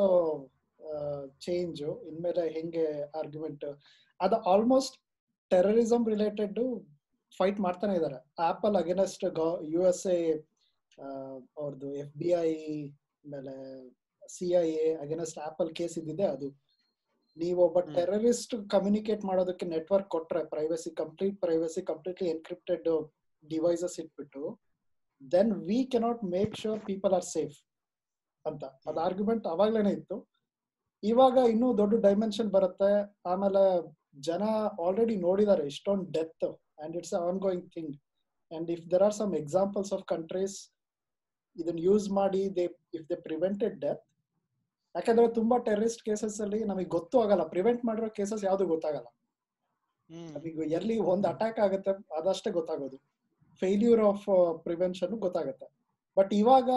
change ಇನ್ಮೇಲೆ ಹೆಂಗೆ ಆರ್ಗ್ಯುಮೆಂಟ್ ಅದು ಆಲ್ಮೋಸ್ಟ್ ಟೆರರಿಸಮ್ ರಿಲೇಟೆಡ್ ಫೈಟ್ ಮಾಡ್ತಾನೆ ಇದ್ದಾರೆ Apple against U S A ಅವ್ರದ್ದು ಎಫ್ ಬಿ ಐ ಮೇಲೆ C I A against Apple case ಇದ್ದಿದೆ ಅದು. ನೀವು ಒಬ್ಬ ಟೆರರಿಸ್ಟ್ ಕಮ್ಯುನಿಕೇಟ್ ಮಾಡೋದಕ್ಕೆ ನೆಟ್ವರ್ಕ್ ಕೊಟ್ರೆ privacy complete privacy completely encrypted devices ಇಟ್ಬಿಟ್ಟು then we cannot make sure people are safe ಅಂತ. ಅದ್ ಆರ್ಗ್ಯುಮೆಂಟ್ ಅವಾಗ್ಲೇನೆ ಇತ್ತು. ಇವಾಗ ಇನ್ನೂ ದೊಡ್ಡ ಡೈಮೆನ್ಷನ್ ಬರುತ್ತೆ. ಆಮೇಲೆ ಜನ ಆಲ್ರೆಡಿ ನೋಡಿದ್ದಾರೆ ಇಷ್ಟೊಂದು death and it's ongoing thing and if there are some examples of countries ಇದನ್ನ ಯೂಸ್ ಮಾಡಿ they if they prevented death ಯಾಕಂದ್ರೆ ತುಂಬಾ ಟೆರರಿಸ್ಟ್ ಕೇಸಸ್ ಅಲ್ಲಿ ನಮಗೆ ಗೊತ್ತೂ ಆಗಲ್ಲ. ಪ್ರಿವೆಂಟ್ ಮಾಡಿರೋ ಕೇಸಸ್ ಯಾವ್ದು ಗೊತ್ತಾಗಲ್ಲ. ನಮಗೆ ಎಲ್ಲಿ ಒಂದು ಅಟ್ಯಾಕ್ ಆಗುತ್ತೆ ಅದಷ್ಟೇ ಗೊತ್ತಾಗೋದು. ಫೇಲ್ಯೂರ್ ಆಫ್ ಪ್ರಿವೆನ್ಷನ್ ಗೊತ್ತಾಗುತ್ತೆ. ಬಟ್ ಇವಾಗ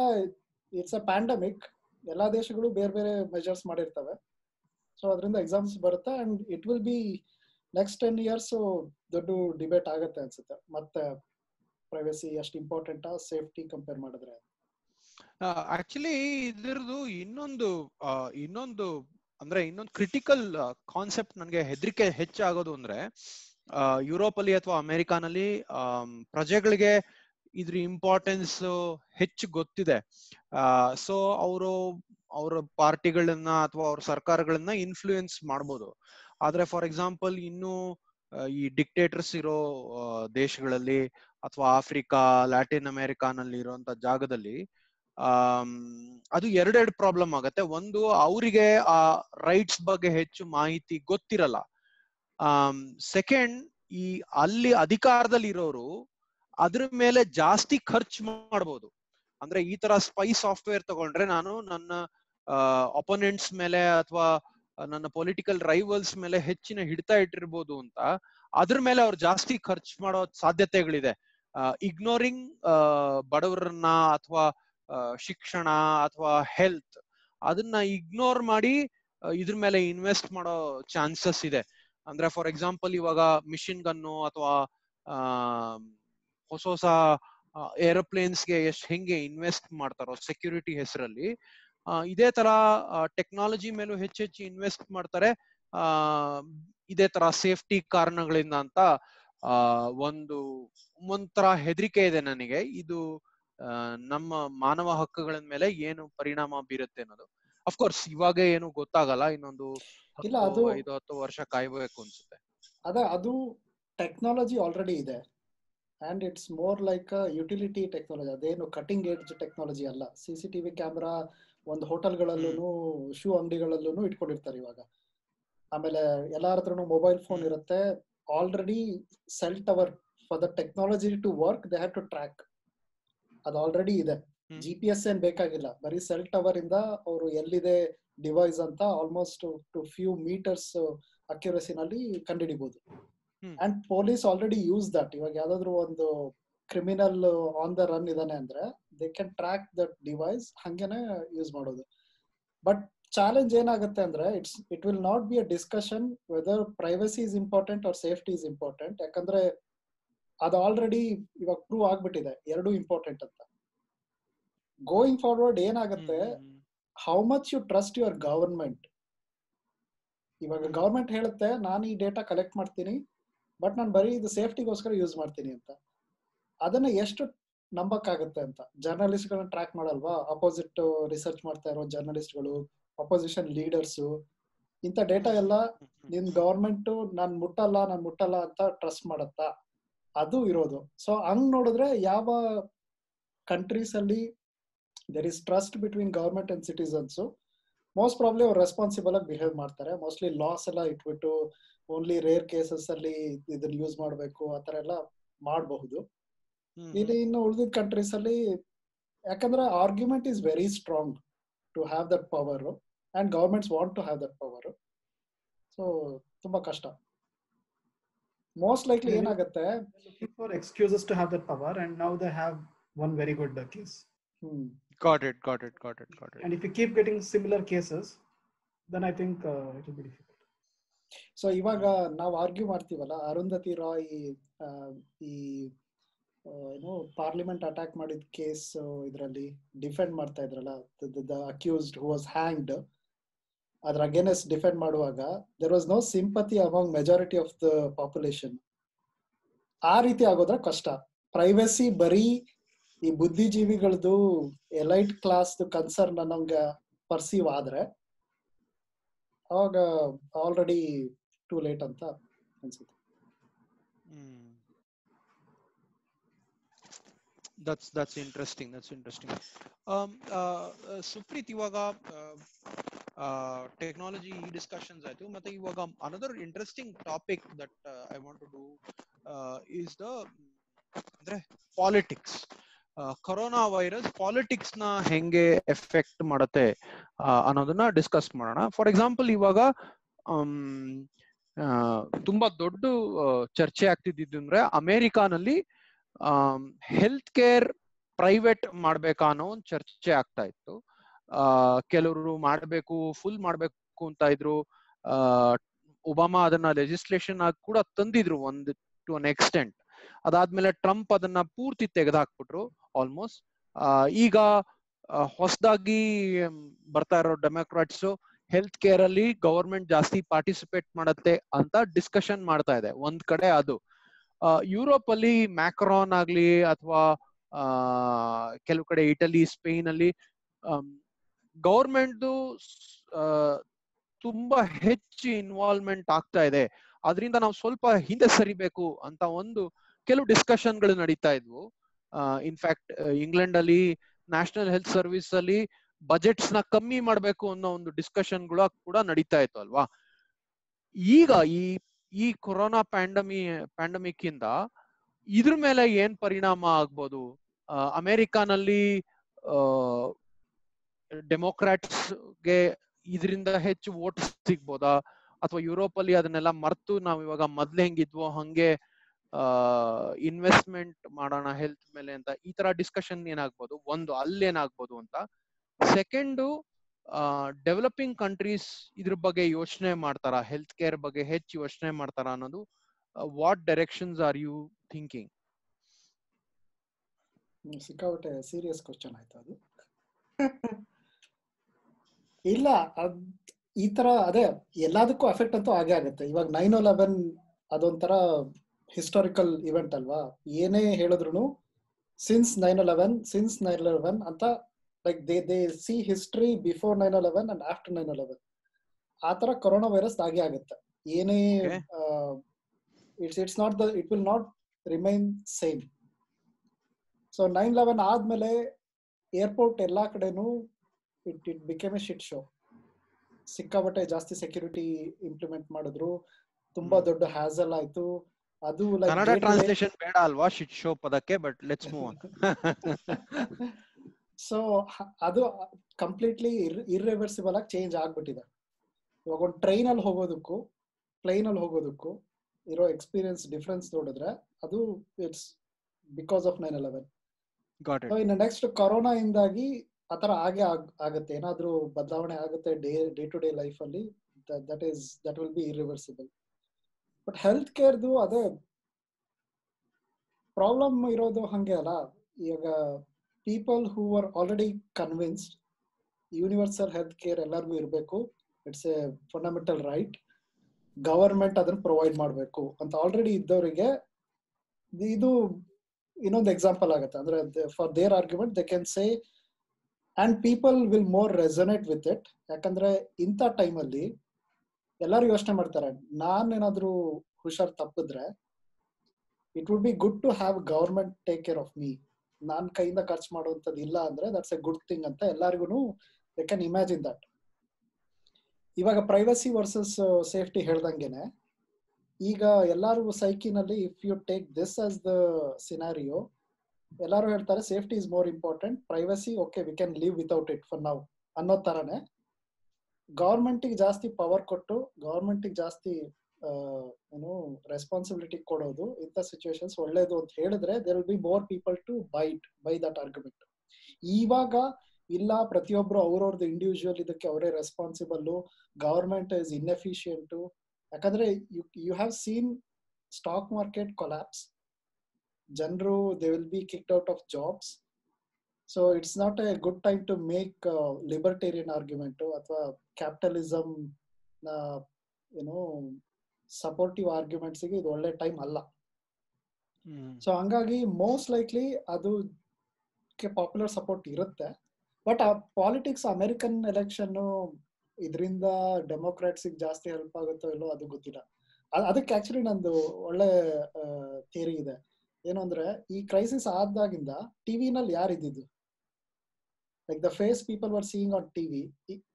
ಇಟ್ಸ್ ಅ ಪ್ಯಾಂಡಮಿಕ್ ಎಲ್ಲಾ ದೇಶಗಳು ಬೇರೆ ಬೇರೆ ಮೆಜರ್ಸ್ ಮಾಡಿರ್ತವೆ. ಸೊ ಅದರಿಂದ ಎಕ್ಸಾಮ್ಸ್ ಬರುತ್ತೆ and it will be next ten years ದೊಡ್ಡ ಡಿಬೇಟ್ ಆಗುತ್ತೆ ಅನ್ಸುತ್ತೆ. ಮತ್ತೆ ಪ್ರೈವಸಿ ಅಷ್ಟು ಇಂಪಾರ್ಟೆಂಟ್ ಸೇಫ್ಟಿ ಕಂಪೇರ್ ಮಾಡಿದ್ರೆ. ಆಕ್ಚುಲಿ ಇದ್ರದ್ದು ಇನ್ನೊಂದು ಇನ್ನೊಂದು ಅಂದ್ರೆ ಇನ್ನೊಂದು ಕ್ರಿಟಿಕಲ್ ಕಾನ್ಸೆಪ್ಟ್ ನನಗೆ ಹೆದರಿಕೆ ಹೆಚ್ಚಾಗೋದು ಅಂದ್ರೆ ಯುರೋಪ್ ಅಲ್ಲಿ ಅಥವಾ ಅಮೆರಿಕಾನಲ್ಲಿ ಪ್ರಜೆಗಳಿಗೆ ಇದ್ರ ಇಂಪಾರ್ಟೆನ್ಸ್ ಹೆಚ್ಚು ಗೊತ್ತಿದೆ. ಸೊ ಅವರು, ಅವರ ಪಾರ್ಟಿಗಳನ್ನ ಅಥವಾ ಅವ್ರ ಸರ್ಕಾರಗಳನ್ನ ಇನ್ಫ್ಲೂಯೆನ್ಸ್ ಮಾಡ್ಬೋದು. ಆದ್ರೆ ಫಾರ್ ಎಕ್ಸಾಂಪಲ್ ಇನ್ನು ಈ ಡಿಕ್ಟೇಟರ್ಸ್ ಇರೋ ದೇಶಗಳಲ್ಲಿ ಅಥವಾ ಆಫ್ರಿಕಾ ಲ್ಯಾಟಿನ್ ಅಮೆರಿಕಾನಲ್ಲಿ ಇರುವಂತ ಜಾಗದಲ್ಲಿ ಆ ಅದು ಎರಡೆರಡು ಪ್ರಾಬ್ಲಮ್ ಆಗತ್ತೆ. ಒಂದು, ಅವರಿಗೆ ಆ ರೈಟ್ಸ್ ಬಗ್ಗೆ ಹೆಚ್ಚು ಮಾಹಿತಿ ಗೊತ್ತಿರಲ್ಲ. ಸೆಕೆಂಡ್ ಈ ಅಲ್ಲಿ ಅಧಿಕಾರದಲ್ಲಿ ಇರೋರು ಅದ್ರ ಮೇಲೆ ಜಾಸ್ತಿ ಖರ್ಚು ಮಾಡ್ಬೋದು. ಅಂದ್ರೆ ಈ ತರ ಸ್ಪೈ ಸಾಫ್ಟ್ವೇರ್ ತಗೊಂಡ್ರೆ ನಾನು ನನ್ನ ಅಪೋನೆಂಟ್ಸ್ ಮೇಲೆ ಅಥವಾ ನನ್ನ ಪೊಲಿಟಿಕಲ್ ರೈವಲ್ಸ್ ಮೇಲೆ ಹೆಚ್ಚಿನ ಹಿಡಿತ ಇಟ್ಟಿರ್ಬೋದು ಅಂತ, ಅದ್ರ ಮೇಲೆ ಅವ್ರು ಜಾಸ್ತಿ ಖರ್ಚು ಮಾಡೋ ಸಾಧ್ಯತೆಗಳಿದೆ. ಇಗ್ನೋರಿಂಗ್ ಬಡವರನ್ನ ಅಥವಾ ಶಿಕ್ಷಣ ಅಥವಾ ಹೆಲ್ತ್ ಅದನ್ನ ಇಗ್ನೋರ್ ಮಾಡಿ ಇದ್ರ ಮೇಲೆ ಇನ್ವೆಸ್ಟ್ ಮಾಡೋ ಚಾನ್ಸಸ್ ಇದೆ. ಅಂದ್ರೆ ಫಾರ್ ಎಕ್ಸಾಂಪಲ್ ಇವಾಗ ಮಿಷಿನ್ ಗನ್ನು ಅಥವಾ ಹೊಸ ಹೊಸ ಏರೋಪ್ಲೇನ್ಸ್ಗೆ ಎಷ್ಟು ಹೆಂಗೆ ಇನ್ವೆಸ್ಟ್ ಮಾಡ್ತಾರೋ ಸೆಕ್ಯೂರಿಟಿ ಹೆಸರಲ್ಲಿ ಇದೇ ತರ ಟೆಕ್ನಾಲಜಿ ಮೇಲೂ ಹೆಚ್ಚು ಹೆಚ್ಚು ಇನ್ವೆಸ್ಟ್ ಮಾಡ್ತಾರೆ ಇದೇ ತರ ಸೇಫ್ಟಿ ಕಾರಣಗಳಿಂದ ಅಂತ ಒಂದು ಒಂಥರ ಹೆದರಿಕೆ ಇದೆ ನನಗೆ. ಇದು ನಮ್ಮ ಮಾನವ ಹಕ್ಕುಗಳ ಮೇಲೆ ಏನು ಪರಿಣಾಮ ಬೀರುತ್ತೆ ಅನ್ನೋದು. ಅಫ್ಕೋರ್ಸ್ ಇವಾಗ ಏನು ಗೊತ್ತಾಗಲ್ಲ, ಇನ್ನೊಂದು ಇಲ್ಲ, ಅದು- ಐದು ಹತ್ತು ವರ್ಷ ಕಾಯ್ಬೇಕು ಅನ್ಸುತ್ತೆ. ಅದ ಅದು ಟೆಕ್ನಾಲಜಿ ಆಲ್ರೆಡಿ ಇದೆ. And it's more like utility technology ಅದೇನು ಕಟಿಂಗ್ ಏಜ್ ಟೆಕ್ನಾಲಜಿ ಅಲ್ಲ. ಸಿ ಸಿ ಟಿವಿ ಕ್ಯಾಮ್ರಾ ಒಂದು ಹೋಟೆಲ್ಗಳಲ್ಲೂ ಶೂ ಅಂಗಡಿಗಳಲ್ಲೂ ಇಟ್ಕೊಂಡಿರ್ತಾರೆ ಇವಾಗ. ಆಮೇಲೆ ಎಲ್ಲಾರ ಹತ್ರನು ಮೊಬೈಲ್ ಫೋನ್. ಇರುತ್ತೆ. Already cell tower for the technology to work they have to track ಅದು ಆಲ್ರೆಡಿ ಇದೆ. ಜಿ ಪಿ ಎಸ್ ಏನ್ ಬೇಕಾಗಿಲ್ಲ. ಬರೀ ಸೆಲ್ ಟವರ್ ಇಂದ ಅವರು ಎಲ್ಲಿದೆ ಡಿವೈಸ್ ಅಂತ ಆಲ್ಮೋಸ್ಟ್ ಟು ಫ್ಯೂ ಮೀಟರ್ಸ್ ಅಕ್ಯುರಸಿನಲ್ಲಿ ಕಂಡುಹಿಡಿಬಹುದು. And police already use that ಇವಾಗ ಯಾವ್ದಾದ್ರು ಒಂದು ಕ್ರಿಮಿನಲ್ ಆನ್ ದ ರನ್ ಇದಾನೆ ಅಂದ್ರೆ they can track that device ಹಂಗೇನೆ ಯೂಸ್ ಮಾಡೋದು. ಬಟ್ ಚಾಲೆಂಜ್ ಏನಾಗುತ್ತೆ ಅಂದ್ರೆ it's it will not be a discussion whether privacy is important or safety is important ಯಾಕಂದ್ರೆ ಅದು ಆಲ್ರೆಡಿ ಇವಾಗ ಪ್ರೂವ್ ಆಗ್ಬಿಟ್ಟಿದೆ. ಎರಡು ಇಂಪಾರ್ಟೆಂಟ್ ಅಂತ. ಗೋಯಿಂಗ್ ಫಾರ್ವರ್ಡ್ ಏನಾಗುತ್ತೆ how much you trust your government ಇವಾಗ. ಗವರ್ಮೆಂಟ್ ಹೇಳುತ್ತೆ, ನಾನು ಈ ಡೇಟಾ ಕಲೆಕ್ಟ್ ಮಾಡ್ತೀನಿ ಬಟ್ ನಾನು ಬರೀ ಇದು ಸೇಫ್ಟಿಗೋಸ್ಕರ ಯೂಸ್ ಮಾಡ್ತೀನಿ ಅಂತ. ಅದನ್ನ ಎಷ್ಟು ನಂಬಕ್ಕಾಗತ್ತೆ ಅಂತ? ಜರ್ನಲಿಸ್ಟ್ಗಳನ್ನ ಟ್ರ್ಯಾಕ್ ಮಾಡಲ್ವಾ? ಅಪೋಸಿಟ್ ರಿಸರ್ಚ್ ಮಾಡ್ತಾ ಇರೋ ಜರ್ನಲಿಸ್ಟ್ಗಳು ಅಪೋಸಿಷನ್ ಲೀಡರ್ಸು ಇಂಥ ಡೇಟಾ ಎಲ್ಲ ನಿನ್ ಗವರ್ಮೆಂಟ್ ನಾನು ಮುಟ್ಟಲ್ಲ ನಾನು ಮುಟ್ಟಲ್ಲ ಅಂತ ಟ್ರಸ್ಟ್ ಮಾಡತ್ತಾ? ಅದು ಇರೋದು. ಸೊ ಹಂಗ್ ನೋಡಿದ್ರೆ ಯಾವ ಕಂಟ್ರೀಸ್ ಅಲ್ಲಿ there is trust between government and citizens most probably ಅವ್ರು ರೆಸ್ಪಾನ್ಸಿಬಲ್ ಆಗಿ ಬಿಹೇವ್ ಮಾಡ್ತಾರೆ. ಮೋಸ್ಟ್ಲಿ ಲಾಸ್ ಎಲ್ಲ ಇಟ್ಬಿಟ್ಟು ಓನ್ಲಿ ರೇರ್ ಕೇಸಸ್ ಅಲ್ಲಿ ಇದನ್ನ ಯೂಸ್ ಮಾಡಬೇಕು ಆತರ ಎಲ್ಲ ಮಾಡಬಹುದು. ಇಲ್ಲಿ ಇನ್ನು ಉಳಿದಿದ್ದ ಕಂಟ್ರೀಸ್ ಅಲ್ಲಿ ಯಾಕಂದ್ರೆ argument is very strong to have that power and governments want to have that power so ತುಂಬಾ ಕಷ್ಟ. Most likely Really? ಏನಾಗುತ್ತೆ? Looking for excuses to have that power, and now they have one very good uh, case. Hmm. Got it got it got it got it And if you keep getting similar cases, then I think uh, it will be difficult. So ಇವಾಗ ನಾವು ಆರ್ಗ್ಯೂ ಮಾಡ್ತೀವಲ್ಲ ಅರುಂಧತಿ ರಾಯ್ ಆ, ಈ ಆ, ಏನು ಪಾರ್ಲಿಮೆಂಟ್ ಅಟ್ಯಾಕ್ ಮಾಡಿದ ಕೇಸ್ ಇದರಲ್ಲಿ ಡಿಫೆಂಡ್ ಮಾಡ್ತಾ ಇದ್ರಲ್ಲ the accused who was hanged ಅದ್ರ ಅಗೇನೆಸ್ಟ್ ಡಿಫೆಂಡ್ ಮಾಡುವಾಗ there was no sympathy among majority of the population ಆ ರೀತಿ ಆಗೋದ್ರ ಕಷ್ಟ. ಪ್ರೈವಸಿ ಬರೀ ಈ ಬುದ್ಧಿಜೀವಿಗಳದು ಎಲೈಟ್ ಕ್ಲಾಸ್ ಕನ್ಸರ್ನ್ ನಮ್ಗೆ ಪರ್ಸೀವ್ ಆದ್ರೆ, ಅವಾಗ ಆಲ್ರೆಡಿ ಟೂ ಲೇಟ್ ಅಂತ ಅನ್ಸುತ್ತೆ. That's that's interesting that's interesting Supreeth ಇವಾಗ ಟೆಕ್ನಾಲಜಿ ಈ ಡಿಸ್ಕಷನ್ಸ್ ಆಯ್ತು, ಮತ್ತೆ ಇವಾಗ another interesting topic that I want to do is the ಅಂದ್ರೆ ಪಾಲಿಟಿಕ್ಸ್ ಕೊರೋನಾ ವೈರಸ್ ಪಾಲಿಟಿಕ್ಸ್ನ ಹೆಂಗೆ ಎಫೆಕ್ಟ್ ಮಾಡುತ್ತೆ ಅನ್ನೋದನ್ನ ಡಿಸ್ಕಸ್ ಮಾಡೋಣ. ಫಾರ್ ಎಕ್ಸಾಂಪಲ್ ಇವಾಗ ತುಂಬಾ ದೊಡ್ಡ ಚರ್ಚೆ ಆಗ್ತಿದ್ದು ಅಂದ್ರೆ ಅಮೆರಿಕಾನಲ್ಲಿ ಹೆಲ್ತ್ ಕೇರ್ ಪ್ರೈವೇಟ್ ಮಾಡ್ಬೇಕಾ ಅನ್ನೋ ಒಂದು ಚರ್ಚೆ ಆಗ್ತಾ ಇತ್ತು. ಕೆಲವರು ಮಾಡ್ಬೇಕು ಫುಲ್ ಮಾಡ್ಬೇಕು ಅಂತ ಇದ್ರು. ಒಬಾಮಾ ಅದನ್ನ ಲೆಜಿಸ್ಲೇಷನ್ ಆಗಿ ಕೂಡ ತಂದಿದ್ರು ಒಂದು ಟು ಅನ್ ಎಕ್ಸ್ಟೆಂಟ್ ಅದಾದ್ಮೇಲೆ ಟ್ರಂಪ್ ಅದನ್ನ ಪೂರ್ತಿ ತೆಗೆದಾಕ್ಬಿಟ್ರು. ಆಲ್ಮೋಸ್ಟ್ ಈಗ ಹೊಸದಾಗಿ ಬರ್ತಾ ಇರೋ ಡೆಮೋಕ್ರಾಟ್ಸ್ ಹೆಲ್ತ್ ಕೇರ್ ಅಲ್ಲಿ ಗವರ್ಮೆಂಟ್ ಜಾಸ್ತಿ ಪಾರ್ಟಿಸಿಪೇಟ್ ಮಾಡತ್ತೆ ಅಂತ ಡಿಸ್ಕಷನ್ ಮಾಡ್ತಾ ಇದೆ. ಒಂದ್ ಕಡೆ ಅದು. ಯುರೋಪ್ ಅಲ್ಲಿ ಮ್ಯಾಕ್ರಾನ್ ಆಗ್ಲಿ ಅಥವಾ ಕೆಲವು ಕಡೆ ಇಟಲಿ ಸ್ಪೇನ್ ಅಲ್ಲಿ ಗವರ್ಮೆಂಟ್ ತುಂಬಾ ಹೆಚ್ಚು ಇನ್ವಾಲ್ವ್ಮೆಂಟ್ ಆಗ್ತಾ ಇದೆ. ಅದರಿಂದ ನಾವು ಸ್ವಲ್ಪ ಹಿಂದೆ ಸರಿಬೇಕು ಅಂತ ಒಂದು ಕೆಲವು ಡಿಸ್ಕಷನ್ಗಳು ನಡೀತಾ ಇದ್ವು. ಇನ್ಫ್ಯಾಕ್ಟ್ ಇಂಗ್ಲೆಂಡ್ ಅಲ್ಲಿ ನ್ಯಾಷನಲ್ ಹೆಲ್ತ್ ಸರ್ವಿಸ್ ಅಲ್ಲಿ ಬಜೆಟ್ಸ್ನ ಕಮ್ಮಿ ಮಾಡಬೇಕು ಅನ್ನೋ ಒಂದು ಡಿಸ್ಕಷನ್ಗಳು ಕೂಡ ನಡೀತಾ ಇತ್ತು ಅಲ್ವಾ? ಈಗ ಈ ಈ ಕೊರೋನಾ ಪ್ಯಾಂಡಮಿ ಪ್ಯಾಂಡಮಿಕ್ ಇಂದ ಇದ್ರ ಮೇಲೆ ಏನ್ ಪರಿಣಾಮ ಆಗ್ಬೋದು? ಅಮೆರಿಕಾನಲ್ಲಿ ಡೆಮೋಕ್ರಾಟ್ಸ್ಗೆ ಇದರಿಂದ ಹೆಚ್ಚು ವೋಟ್ ಸಿಗ್ಬೋದಾ? ಅಥವಾ ಯುರೋಪ್ ಅಲ್ಲಿ ಅದನ್ನೆಲ್ಲ ಮರ್ತು ನಾವ್ ಇವಾಗ ಮೊದ್ಲು ಹೆಂಗಿದ್ವೋ ಹಂಗೆ ಇನ್ವೆಸ್ಟ್ಮೆಂಟ್ ಮಾಡೋಣ ಹೆಲ್ತ್ ಮೇಲೆ ಅಂತ ಈ ತರ ಡಿಸ್ಕಷನ್ ಏನಾಗ್ಬೋದು? ಒಂದು ಅಲ್ಲೇನಾಗ್ಬೋದು ಅಂತ. ಸೆಕೆಂಡು ಡೆವಲಪಿಂಗ್ ಕಂಟ್ರೀಸ್ ಇದ್ರ ಬಗ್ಗೆ ಯೋಚನೆ ಮಾಡ್ತಾರ? ಹೆಲ್ತ್ ಕೇರ್ ಬಗ್ಗೆ ಹೆಚ್ಚು ಯೋಚನೆ ಮಾಡ್ತಾರ ಅನ್ನೋದು what directions are you thinking ಸಿಕ್ಕಾಪಟ್ಟೆ ಸೀರಿಯಸ್ ಕ್ವಶನ್ ಆಯ್ತು ಅದು. ಇಲ್ಲ ಈ ತರ, ಅದೇ, ಎಲ್ಲದಕ್ಕೂ ಎಫೆಕ್ಟ್ ಅಂತೂ ಆಗೇ ಆಗುತ್ತೆ. ಇವಾಗ ನೈನ್ ಲೆವೆನ್ ಅದೊಂಥರ ಹಿಸ್ಟಾರಿಕಲ್ ಇವೆಂಟ್ ಅಲ್ವಾ? ಏನೇ ಹೇಳಿದ್ರು since nine eleven since nine eleven ಅಂತ like they they see history before nine eleven and after nine eleven ಆ ತರ ಕೊರೋನಾ ವೈರಸ್ ಆಗೇ ಆಗುತ್ತೆ. ಏನೇ it's it's not the it will not remain same so nine eleven ಆದ್ಮೇಲೆ ಏರ್ಪೋರ್ಟ್ ಎಲ್ಲಾ ಕಡೆನೂ it it became a shit show ಸಿಕ್ಕಾಬಟ್ಟೆ ಜಾಸ್ತಿ ಸೆಕ್ಯೂರಿಟಿ ಇಂಪ್ಲಿಮೆಂಟ್ ಮಾಡಿದ್ರು. ತುಂಬಾ ದೊಡ್ಡ ಹ್ಯಾಸಲ್ ಆಯ್ತು. ಅದು ಕನ್ನಡ ಟ್ರಾನ್ಸ್ಲೇಷನ್ ಬೇಡ ಅಲ್ವಾ ಶಿಟ್ ಶೋ ಪದಕ್ಕೆ but let's move on so ಅದು ಕಂಪ್ಲೀಟ್ಲಿ ಇರ್ರಿವರ್ಸಿಬಲ್ ಆಗಿ ಚೇಂಜ್ ಆಗ್ಬಿಟ್ಟಿದೆ. ಇವಾಗ ಒಂದು ಟ್ರೈನ್ ಅಲ್ಲಿ ಹೋಗೋದಕ್ಕೂ ಪ್ಲೈನ್ ಅಲ್ಲಿ ಹೋಗೋದಕ್ಕೂ ಇರೋ ಎಕ್ಸ್ಪೀರಿಯನ್ಸ್ ಡಿಫ್ರೆನ್ಸ್ ನೋಡಿದ್ರೆ ಅದು it's because of nine eleven ಇನ್ನು ನೆಕ್ಸ್ಟ್ ಕೊರೋನಾ ಇಂದಾಗಿ ಆತರ ಹಾಗೆ ಆಗುತ್ತೆ. ಏನಾದ್ರೂ ಬದಲಾವಣೆ ಆಗುತ್ತೆ day day to day life ಅಲ್ಲಿ that is that will be irreversible but health ಕೇರ್ದು ಅದೇ ಪ್ರಾಬ್ಲಮ್ ಇರೋದು ಹಂಗೆ ಅಲ್ಲ. ಈಗ people who are already convinced universal health care ಎಲ್ಲರಿಗೂ ಇರಬೇಕು. It's a fundamental right government ಅದನ್ನು ಪ್ರೊವೈಡ್ ಮಾಡಬೇಕು. ಅಂತ ಆಲ್ರೆಡಿ ಇದ್ದವರಿಗೆ ಇದು ಇನ್ನೊಂದು ಎಕ್ಸಾಂಪಲ್ ಆಗುತ್ತೆ. ಅಂದ್ರೆ for their argument they can say and people will more resonate with it ಯಾಕಂದ್ರೆ ಇಂಥ ಟೈಮಲ್ಲಿ ಎಲ್ಲರೂ ಯೋಚನೆ ಮಾಡ್ತಾರೆ, ನಾನೇನಾದ್ರೂ ಹುಷಾರ್ ತಪ್ಪಿದ್ರೆ it would be good to have government take care of me ನಾನ್ ಕೈಯಿಂದ ಖರ್ಚು ಮಾಡುವಂತದ್ದು ಇಲ್ಲ ಅಂದ್ರೆ ದಟ್ಸ್ ಎ ಗುಡ್ ಥಿಂಗ್ ಅಂತ ಎಲ್ಲರಿಗೂ ದೇ ಕ್ಯಾನ್ ಇಮ್ಯಾಜಿನ್ ದಟ್ ಇವಾಗ ಪ್ರೈವಸಿ ವರ್ಸಸ್ ಸೇಫ್ಟಿ ಹೇಳ್ದಂಗೆನೆ, ಈಗ ಎಲ್ಲಾರು ಸೈಕಿನಲ್ಲಿ if you take this as the scenario ಎಲ್ಲರೂ ಹೇಳ್ತಾರೆ safety is more important privacy okay we can live without it for ನಾವು ಅನ್ನೋ ತರನೇ ಗವರ್ಮೆಂಟಿಗೆ ಜಾಸ್ತಿ ಪವರ್ ಕೊಟ್ಟು ಗವರ್ಮೆಂಟಿಗೆ ಜಾಸ್ತಿ ಏನು ರೆಸ್ಪಾನ್ಸಿಬಿಲಿಟಿ ಕೊಡೋದು, ಇಂಥ ಸಿಚುವೇಶನ್ಸ್ ಒಳ್ಳೇದು ಅಂತ ಹೇಳಿದ್ರೆ there will be more people to bite buy that argument ಇವಾಗ ಇಲ್ಲ, ಪ್ರತಿಯೊಬ್ರು ಅವ್ರವ್ರದ್ದು ಇಂಡಿವಿಜುವಲ್ ಇದಕ್ಕೆ ಅವರೇ ರೆಸ್ಪಾನ್ಸಿಬಲ್ ಗವರ್ಮೆಂಟ್ ಇಸ್ ಇನ್ಎಫಿಷಿಯಂಟ್ ಯಾಕಂದ್ರೆ you you have seen stock market collapse ಜನರು they will be kicked out of jobs so it's not a good time to make libertarian argument ಅಥವಾ ಕ್ಯಾಪಿಟಲಿಸಮ್ನ ಏನು ಸಪೋರ್ಟಿವ್ ಆರ್ಗ್ಯುಮೆಂಟ್ಸ್ಗೆ ಇದು ಒಳ್ಳೆ ಟೈಮ್ ಅಲ್ಲ. ಸೊ ಹಂಗಾಗಿ ಮೋಸ್ಟ್ ಲೈಕ್ಲಿ ಅದು ಪಾಪ್ಯುಲರ್ ಸಪೋರ್ಟ್ ಇರುತ್ತೆ. ಬಟ್ ಆ ಪಾಲಿಟಿಕ್ಸ್ ಅಮೆರಿಕನ್ ಎಲೆಕ್ಷನ್ ಇದರಿಂದ ಡೆಮೋಕ್ರಾಟ್ಸ್ ಜಾಸ್ತಿ ಹೆಲ್ಪ್ ಆಗುತ್ತೋ ಇಲ್ಲೋ ಅದು ಗೊತ್ತಿಲ್ಲ. ಅದಕ್ಕೆ ಆಕ್ಚುಲಿ ನಂದು ಒಳ್ಳೆ ಥಿಯರಿ ಇದೆ. ಏನು ಅಂದ್ರೆ ಈ ಕ್ರೈಸಿಸ್ ಆದಾಗಿಂದ ಟಿವಿನಲ್ಲಿ ಯಾರು ಇದ್ದಿದ್ದು like the face people were seeing on TV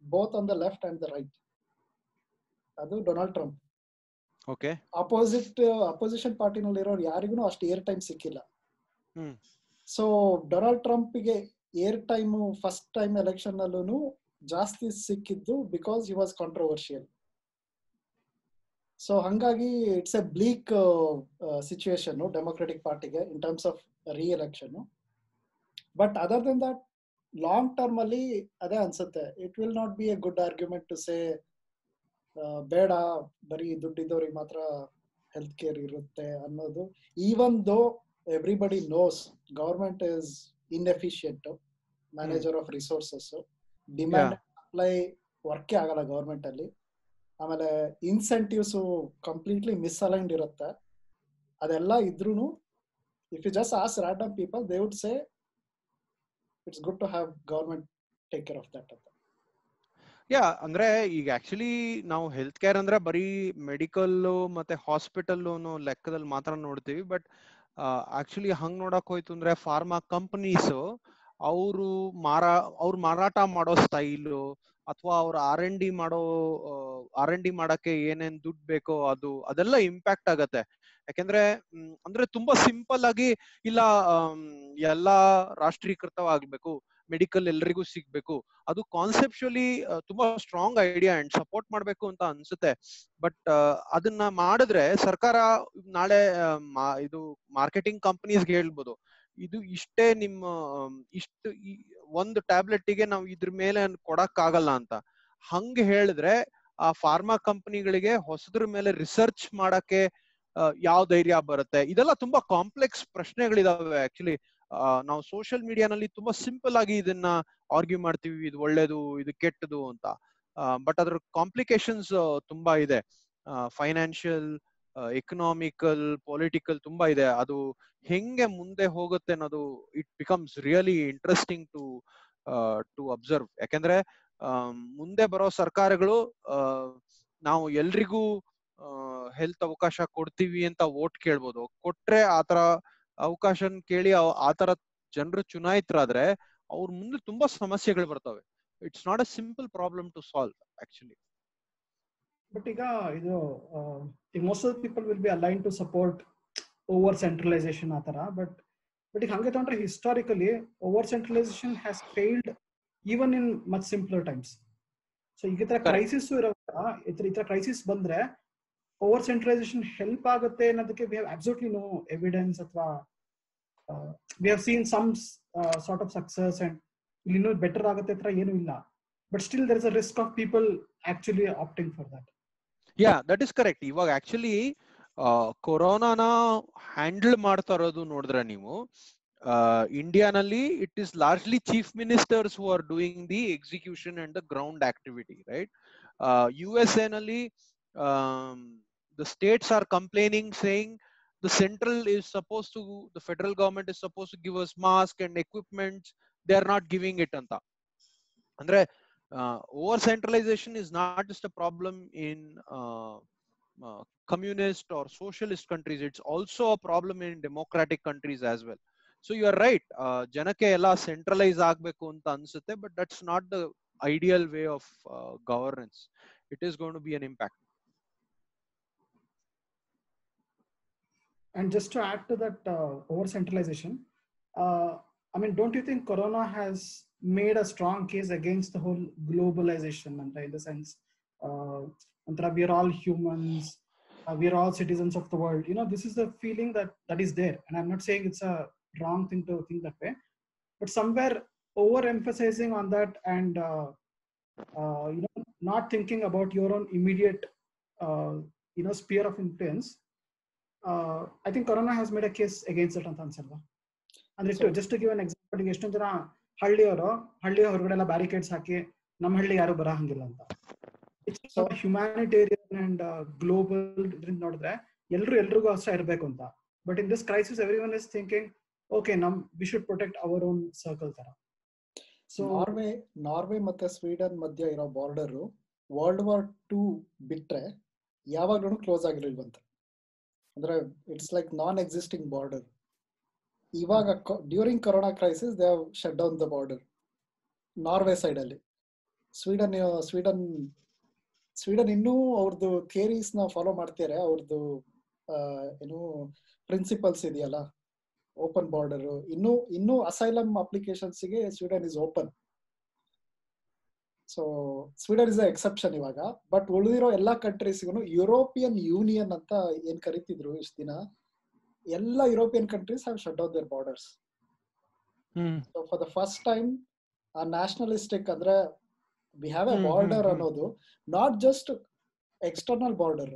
both on the left and the right ಅದು Donald Trump okay opposite opposition ಪಾರ್ಟಿನಲ್ಲಿ ಇರೋರು ಯಾರಿಗೂ ಅಷ್ಟು ಏರ್ ಟೈಮ್ ಸಿಕ್ಕಿಲ್ಲ. So Donald ಟ್ರಂಪ್ಗೆ air time first time election ಅಲ್ಲೂ ಜಾಸ್ತಿ ಸಿಕ್ಕಿದ್ದು because he was controversial so ಹಂಗಾಗಿ it's a bleak situation democratic ಪಾರ್ಟಿಗೆ in terms of reelection but other than that long term ಅಲ್ಲಿ ಅದೇ ಅನ್ಸುತ್ತೆ. It will not be a good argument to say ಬೇಡ ಬರೀ ದುಡ್ಡಿದ್ದವ್ರಿಗೆ ಮಾತ್ರ ಹೆಲ್ತ್ ಕೇರ್ ಇರುತ್ತೆ ಅನ್ನೋದು. Even though everybody knows government is inefficient manager of resources demand apply ವರ್ಕೇ ಆಗಲ್ಲ ಗವರ್ಮೆಂಟ್ ಅಲ್ಲಿ. ಆಮೇಲೆ ಇನ್ಸೆಂಟಿವ್ಸ್ ಕಂಪ್ಲೀಟ್ಲಿ ಮಿಸ್ ಮಿಸ್ಅಲೈನ್ಡ್ ಇರುತ್ತೆ. ಅದೆಲ್ಲ ಇದ್ರೂ if you just ask random people they would say it's good to have government take care of that ಅಂತ ಯಾ ಅಂದ್ರೆ ಈಗ ಆಕ್ಚುಲಿ ನಾವು ಹೆಲ್ತ್ ಕೇರ್ ಅಂದ್ರೆ ಬರೀ ಮೆಡಿಕಲ್ ಮತ್ತೆ ಹಾಸ್ಪಿಟಲ್ ಲೆಕ್ಕದಲ್ಲಿ ಮಾತ್ರ ನೋಡ್ತೀವಿ. ಬಟ್ ಆಕ್ಚುಲಿ ಹಂಗ್ ನೋಡಕ್ ಹೋಯ್ತು ಅಂದ್ರೆ ಫಾರ್ಮಾ ಕಂಪನೀಸ್ ಅವರು ಮಾರಾ, ಅವ್ರು ಮಾರಾಟ ಮಾಡೋ ಸ್ಟೈಲು ಅಥವಾ ಅವ್ರ ಆರ್ ಎನ್ ಡಿ ಮಾಡೋ ಆರ್ ಎನ್ ಡಿ ಮಾಡಕ್ಕೆ ಏನೇನ್ ದುಡ್ಡು ಬೇಕೋ ಅದು, ಅದೆಲ್ಲ ಇಂಪ್ಯಾಕ್ಟ್ ಆಗತ್ತೆ. ಯಾಕೆಂದ್ರೆ ಅಂದ್ರೆ ತುಂಬಾ ಸಿಂಪಲ್ ಆಗಿ ಇಲ್ಲ ಎಲ್ಲಾ ರಾಷ್ಟ್ರೀಕೃತವಾಗ್ಬೇಕು ಮೆಡಿಕಲ್ ಎಲ್ರಿಗೂ ಸಿಗ್ಬೇಕು. ಅದು ಕಾನ್ಸೆಪ್ಚುಲಿ ತುಂಬಾ ಸ್ಟ್ರಾಂಗ್ ಐಡಿಯಾ ಅಂಡ್ ಸಪೋರ್ಟ್ ಮಾಡ್ಬೇಕು ಅಂತ ಅನ್ಸುತ್ತೆ. ಬಟ್ ಅದನ್ನ ಮಾಡಿದ್ರೆ ಸರ್ಕಾರ ನಾಳೆ ಇದು ಮಾರ್ಕೆಟಿಂಗ್ ಕಂಪನೀಸ್ಗೆ ಹೇಳ್ಬೋದು. ಇದು ಇಷ್ಟೇ ನಿಮ್ಮ ಇಷ್ಟು ಒಂದು ಟ್ಯಾಬ್ಲೆಟ್ಗೆ ನಾವು ಇದ್ರ ಮೇಲೆ ಕೊಡಕ್ ಆಗಲ್ಲ ಅಂತ. ಹಂಗ್ ಹೇಳಿದ್ರೆ ಆ ಫಾರ್ಮಾ ಕಂಪನಿಗಳಿಗೆ ಹೊಸದ್ರ ಮೇಲೆ ರಿಸರ್ಚ್ ಮಾಡಕ್ಕೆ ಯಾವ ಧೈರ್ಯ ಬರುತ್ತೆ? ಇದೆಲ್ಲ ತುಂಬಾ ಕಾಂಪ್ಲೆಕ್ಸ್ ಪ್ರಶ್ನೆಗಳಿದಾವೆ ಆಕ್ಚುಲಿ ನಾವು ಸೋಷಿಯಲ್ ಮೀಡಿಯಾನಲ್ಲಿ ತುಂಬಾ ಸಿಂಪಲ್ ಆಗಿ ಇದನ್ನ ಆರ್ಗ್ಯೂ ಮಾಡ್ತೀವಿ, ಇದು ಒಳ್ಳೇದು, ಇದು ಕೆಟ್ಟದು ಅಂತ. ಬಟ್ ಅದ್ರ ಕಾಂಪ್ಲಿಕೇಶನ್ಸ್ ತುಂಬಾ ಇದೆ. ಫೈನಾನ್ಷಿಯಲ್ ಎಕನಾಮಿಕಲ್ ಪೊಲಿಟಿಕಲ್ ತುಂಬಾ ಇದೆ. ಅದು ಹೆಂಗೆ ಮುಂದೆ ಹೋಗುತ್ತೆ ಅನ್ನೋದು it becomes really interesting to to observe ಯಾಕೆಂದ್ರೆ ಮುಂದೆ ಬರೋ ಸರ್ಕಾರಗಳು ನಾವು ಎಲ್ರಿಗೂ ಹೆಲ್ತ್ ಅವಕಾಶ ಕೊಡ್ತೀವಿ ಅಂತ ವೋಟ್ ಕೇಳ್ಬೋದು. ಕೊಟ್ರೆ ಆತರ ಅವಕಾಶನ್ ಕೇಳಿ ಆತರ ಜನರು ಚುನಾಯಿತರಾದ್ರೆ ಅವ್ರ ಮುಂದೆ ತುಂಬಾ ಸಮಸ್ಯೆಗಳು ಬರ್ತವೆ. It's not a simple problem to solve actually but ಈಗ ಇದು most of people will be align to support over centralization ಆ ತರ. ಬಟ್ ಬಟ್ ಈಗ ಹಂಗೆ ತಗೊಂಡ್ರೆ historically over centralization has failed even in much simpler times so ಈಗ ಈ ತರ ಕ್ರೈಸಿಸ್ ಇರೋ ಈ ತರ ಕ್ರೈಸಿಸ್ ಬಂದ್ರೆ ಓವರ್ ಸೆಂಟ್ರಲೈಸೇಷನ್ ಹೆಲ್ಪ್ ಆಗುತ್ತೆ ಅನ್ನೋದಕ್ಕೆ we have absolutely no evidence ಅಥವಾ we have seen some sort of success and ಇಲ್ಲಿ ಇನ್ನೂ ಬೆಟರ್ ಆಗುತ್ತೆ ಹತ್ರ ಏನೂ ಇಲ್ಲ but still there is a risk of people actually opting for that yeah that is correct ಇವಾಗ ಆಕ್ಚುಲಿ ಕೊರೋನಾನ ಹ್ಯಾಂಡಲ್ ಮಾಡ್ತಾ ಇರೋದು ನೋಡಿದ್ರೆ ನೀವು ಇಂಡಿಯಾನಲ್ಲಿ it is largely chief ministers who are doing the execution and the ground activity right U S A ನಲ್ಲಿ the states are complaining saying the central is supposed to the federal government is supposed to give us mask and equipment they are not giving it anta ಅಂದ್ರೆ over centralization is not just a problem in uh, uh, communist or socialist countries it's also a problem in democratic countries as well so you are right uh, ಜನಕ್ಕೆ ಎಲ್ಲ ಸೆಂಟ್ರಲೈಸ್ ಆಗ್ಬೇಕು ಅಂತ ಅನ್ಸುತ್ತೆ but that's not the ideal way of governance it is gonna be an impact And just to add to that uh, over centralization, uh, I mean, don't you think Corona has made a strong case against the whole globalization? And in the sense, uh, we are all humans, uh, we are all citizens of the world. You know, this is the feeling that that is there. And I'm not saying it's a wrong thing to think that way, but somewhere overemphasizing on that and uh, uh, you know not thinking about your own immediate uh, you know sphere of influence uh, I think Corona has made a case against it ಅಂತ ಅನ್ಸಲ್ವಾ? ಅಂದ್ರೆ So- just give an example ಎಷ್ಟೊಂದು ಜನ ಹಳ್ಳಿಯವರು ಹಳ್ಳಿಯ ಹೊರಗಡೆ ಎಲ್ಲ ಬ್ಯಾರಿಕೇಡ್ಸ್ ಹಾಕಿ ನಮ್ಮ ಹಳ್ಳಿ ಯಾರು ಬರಹಂಗಿಲ್ಲ ಅಂತ. ಇಟ್ಸ್ ಹ್ಯುಮ್ಯಾನಿಟೇರಿಯನ್ ಅಂಡ್ ಗ್ಲೋಬಲ್ ಇದ್ರಿಂದ ನೋಡಿದ್ರೆ ಎಲ್ರು ಎಲ್ರಿಗೂ ಅಷ್ಟೇ ಇರಬೇಕು ಅಂತ. But in this crisis every one is thinking okay ನಮ್ we should protect our own circle ತರ. ಸೊ ನಾರ್ವೆ ನಾರ್ವೆ ಮತ್ತೆ ಸ್ವೀಡನ್ ಮಧ್ಯ ಇರೋ ಬಾರ್ಡರ್ ವರ್ಲ್ಡ್ ವಾರ್ ಟೂ ಬಿಟ್ರೆ ಯಾವಾಗ್ಲೂ ಕ್ಲೋಸ್ ಆಗಿರ್ಲಿಲ್ವಂತೆ. ಅಂದ್ರೆ it's like non existing border ಇವಾಗ during corona crisis they shut down the border Norway side ಅಲ್ಲಿ. ಸ್ವೀಡನ್ ಸ್ವೀಡನ್ ಸ್ವೀಡನ್ ಇನ್ನೂ ಅವ್ರದ್ದು ಥಿಯರೀಸ್ನ ಫಾಲೋ ಮಾಡ್ತಾರೆ ಅವ್ರದ್ದು ಏನು ಪ್ರಿನ್ಸಿಪಲ್ಸ್ ಇದೆಯಲ್ಲ? ಓಪನ್ ಬಾರ್ಡರ್ ಇನ್ನೂ ಇನ್ನೂ asylum ಅಪ್ಲಿಕೇಶನ್ಸ್ಗೆ Sweden is open so Sweden is exception ಇವಾಗ. ಬಟ್ ಉಳಿದಿರೋ ಎಲ್ಲಾ ಕಂಟ್ರೀಸ್ಗೂ ಯುರೋಪಿಯನ್ ಯೂನಿಯನ್ ಅಂತ ಏನ್ ಕರಿತಿದ್ರು ಇಷ್ಟ ದಿನ ಎಲ್ಲ European countries have shut down their borders hmm. So for the first time ಆ ನ್ಯಾಷನಲಿಸ್ಟಿಕ್ ಅಂದ್ರೆ ವಿ ಹ್ಯಾವ್ ಎ ಬಾರ್ಡರ್. ಅನ್ನೋದು not just external border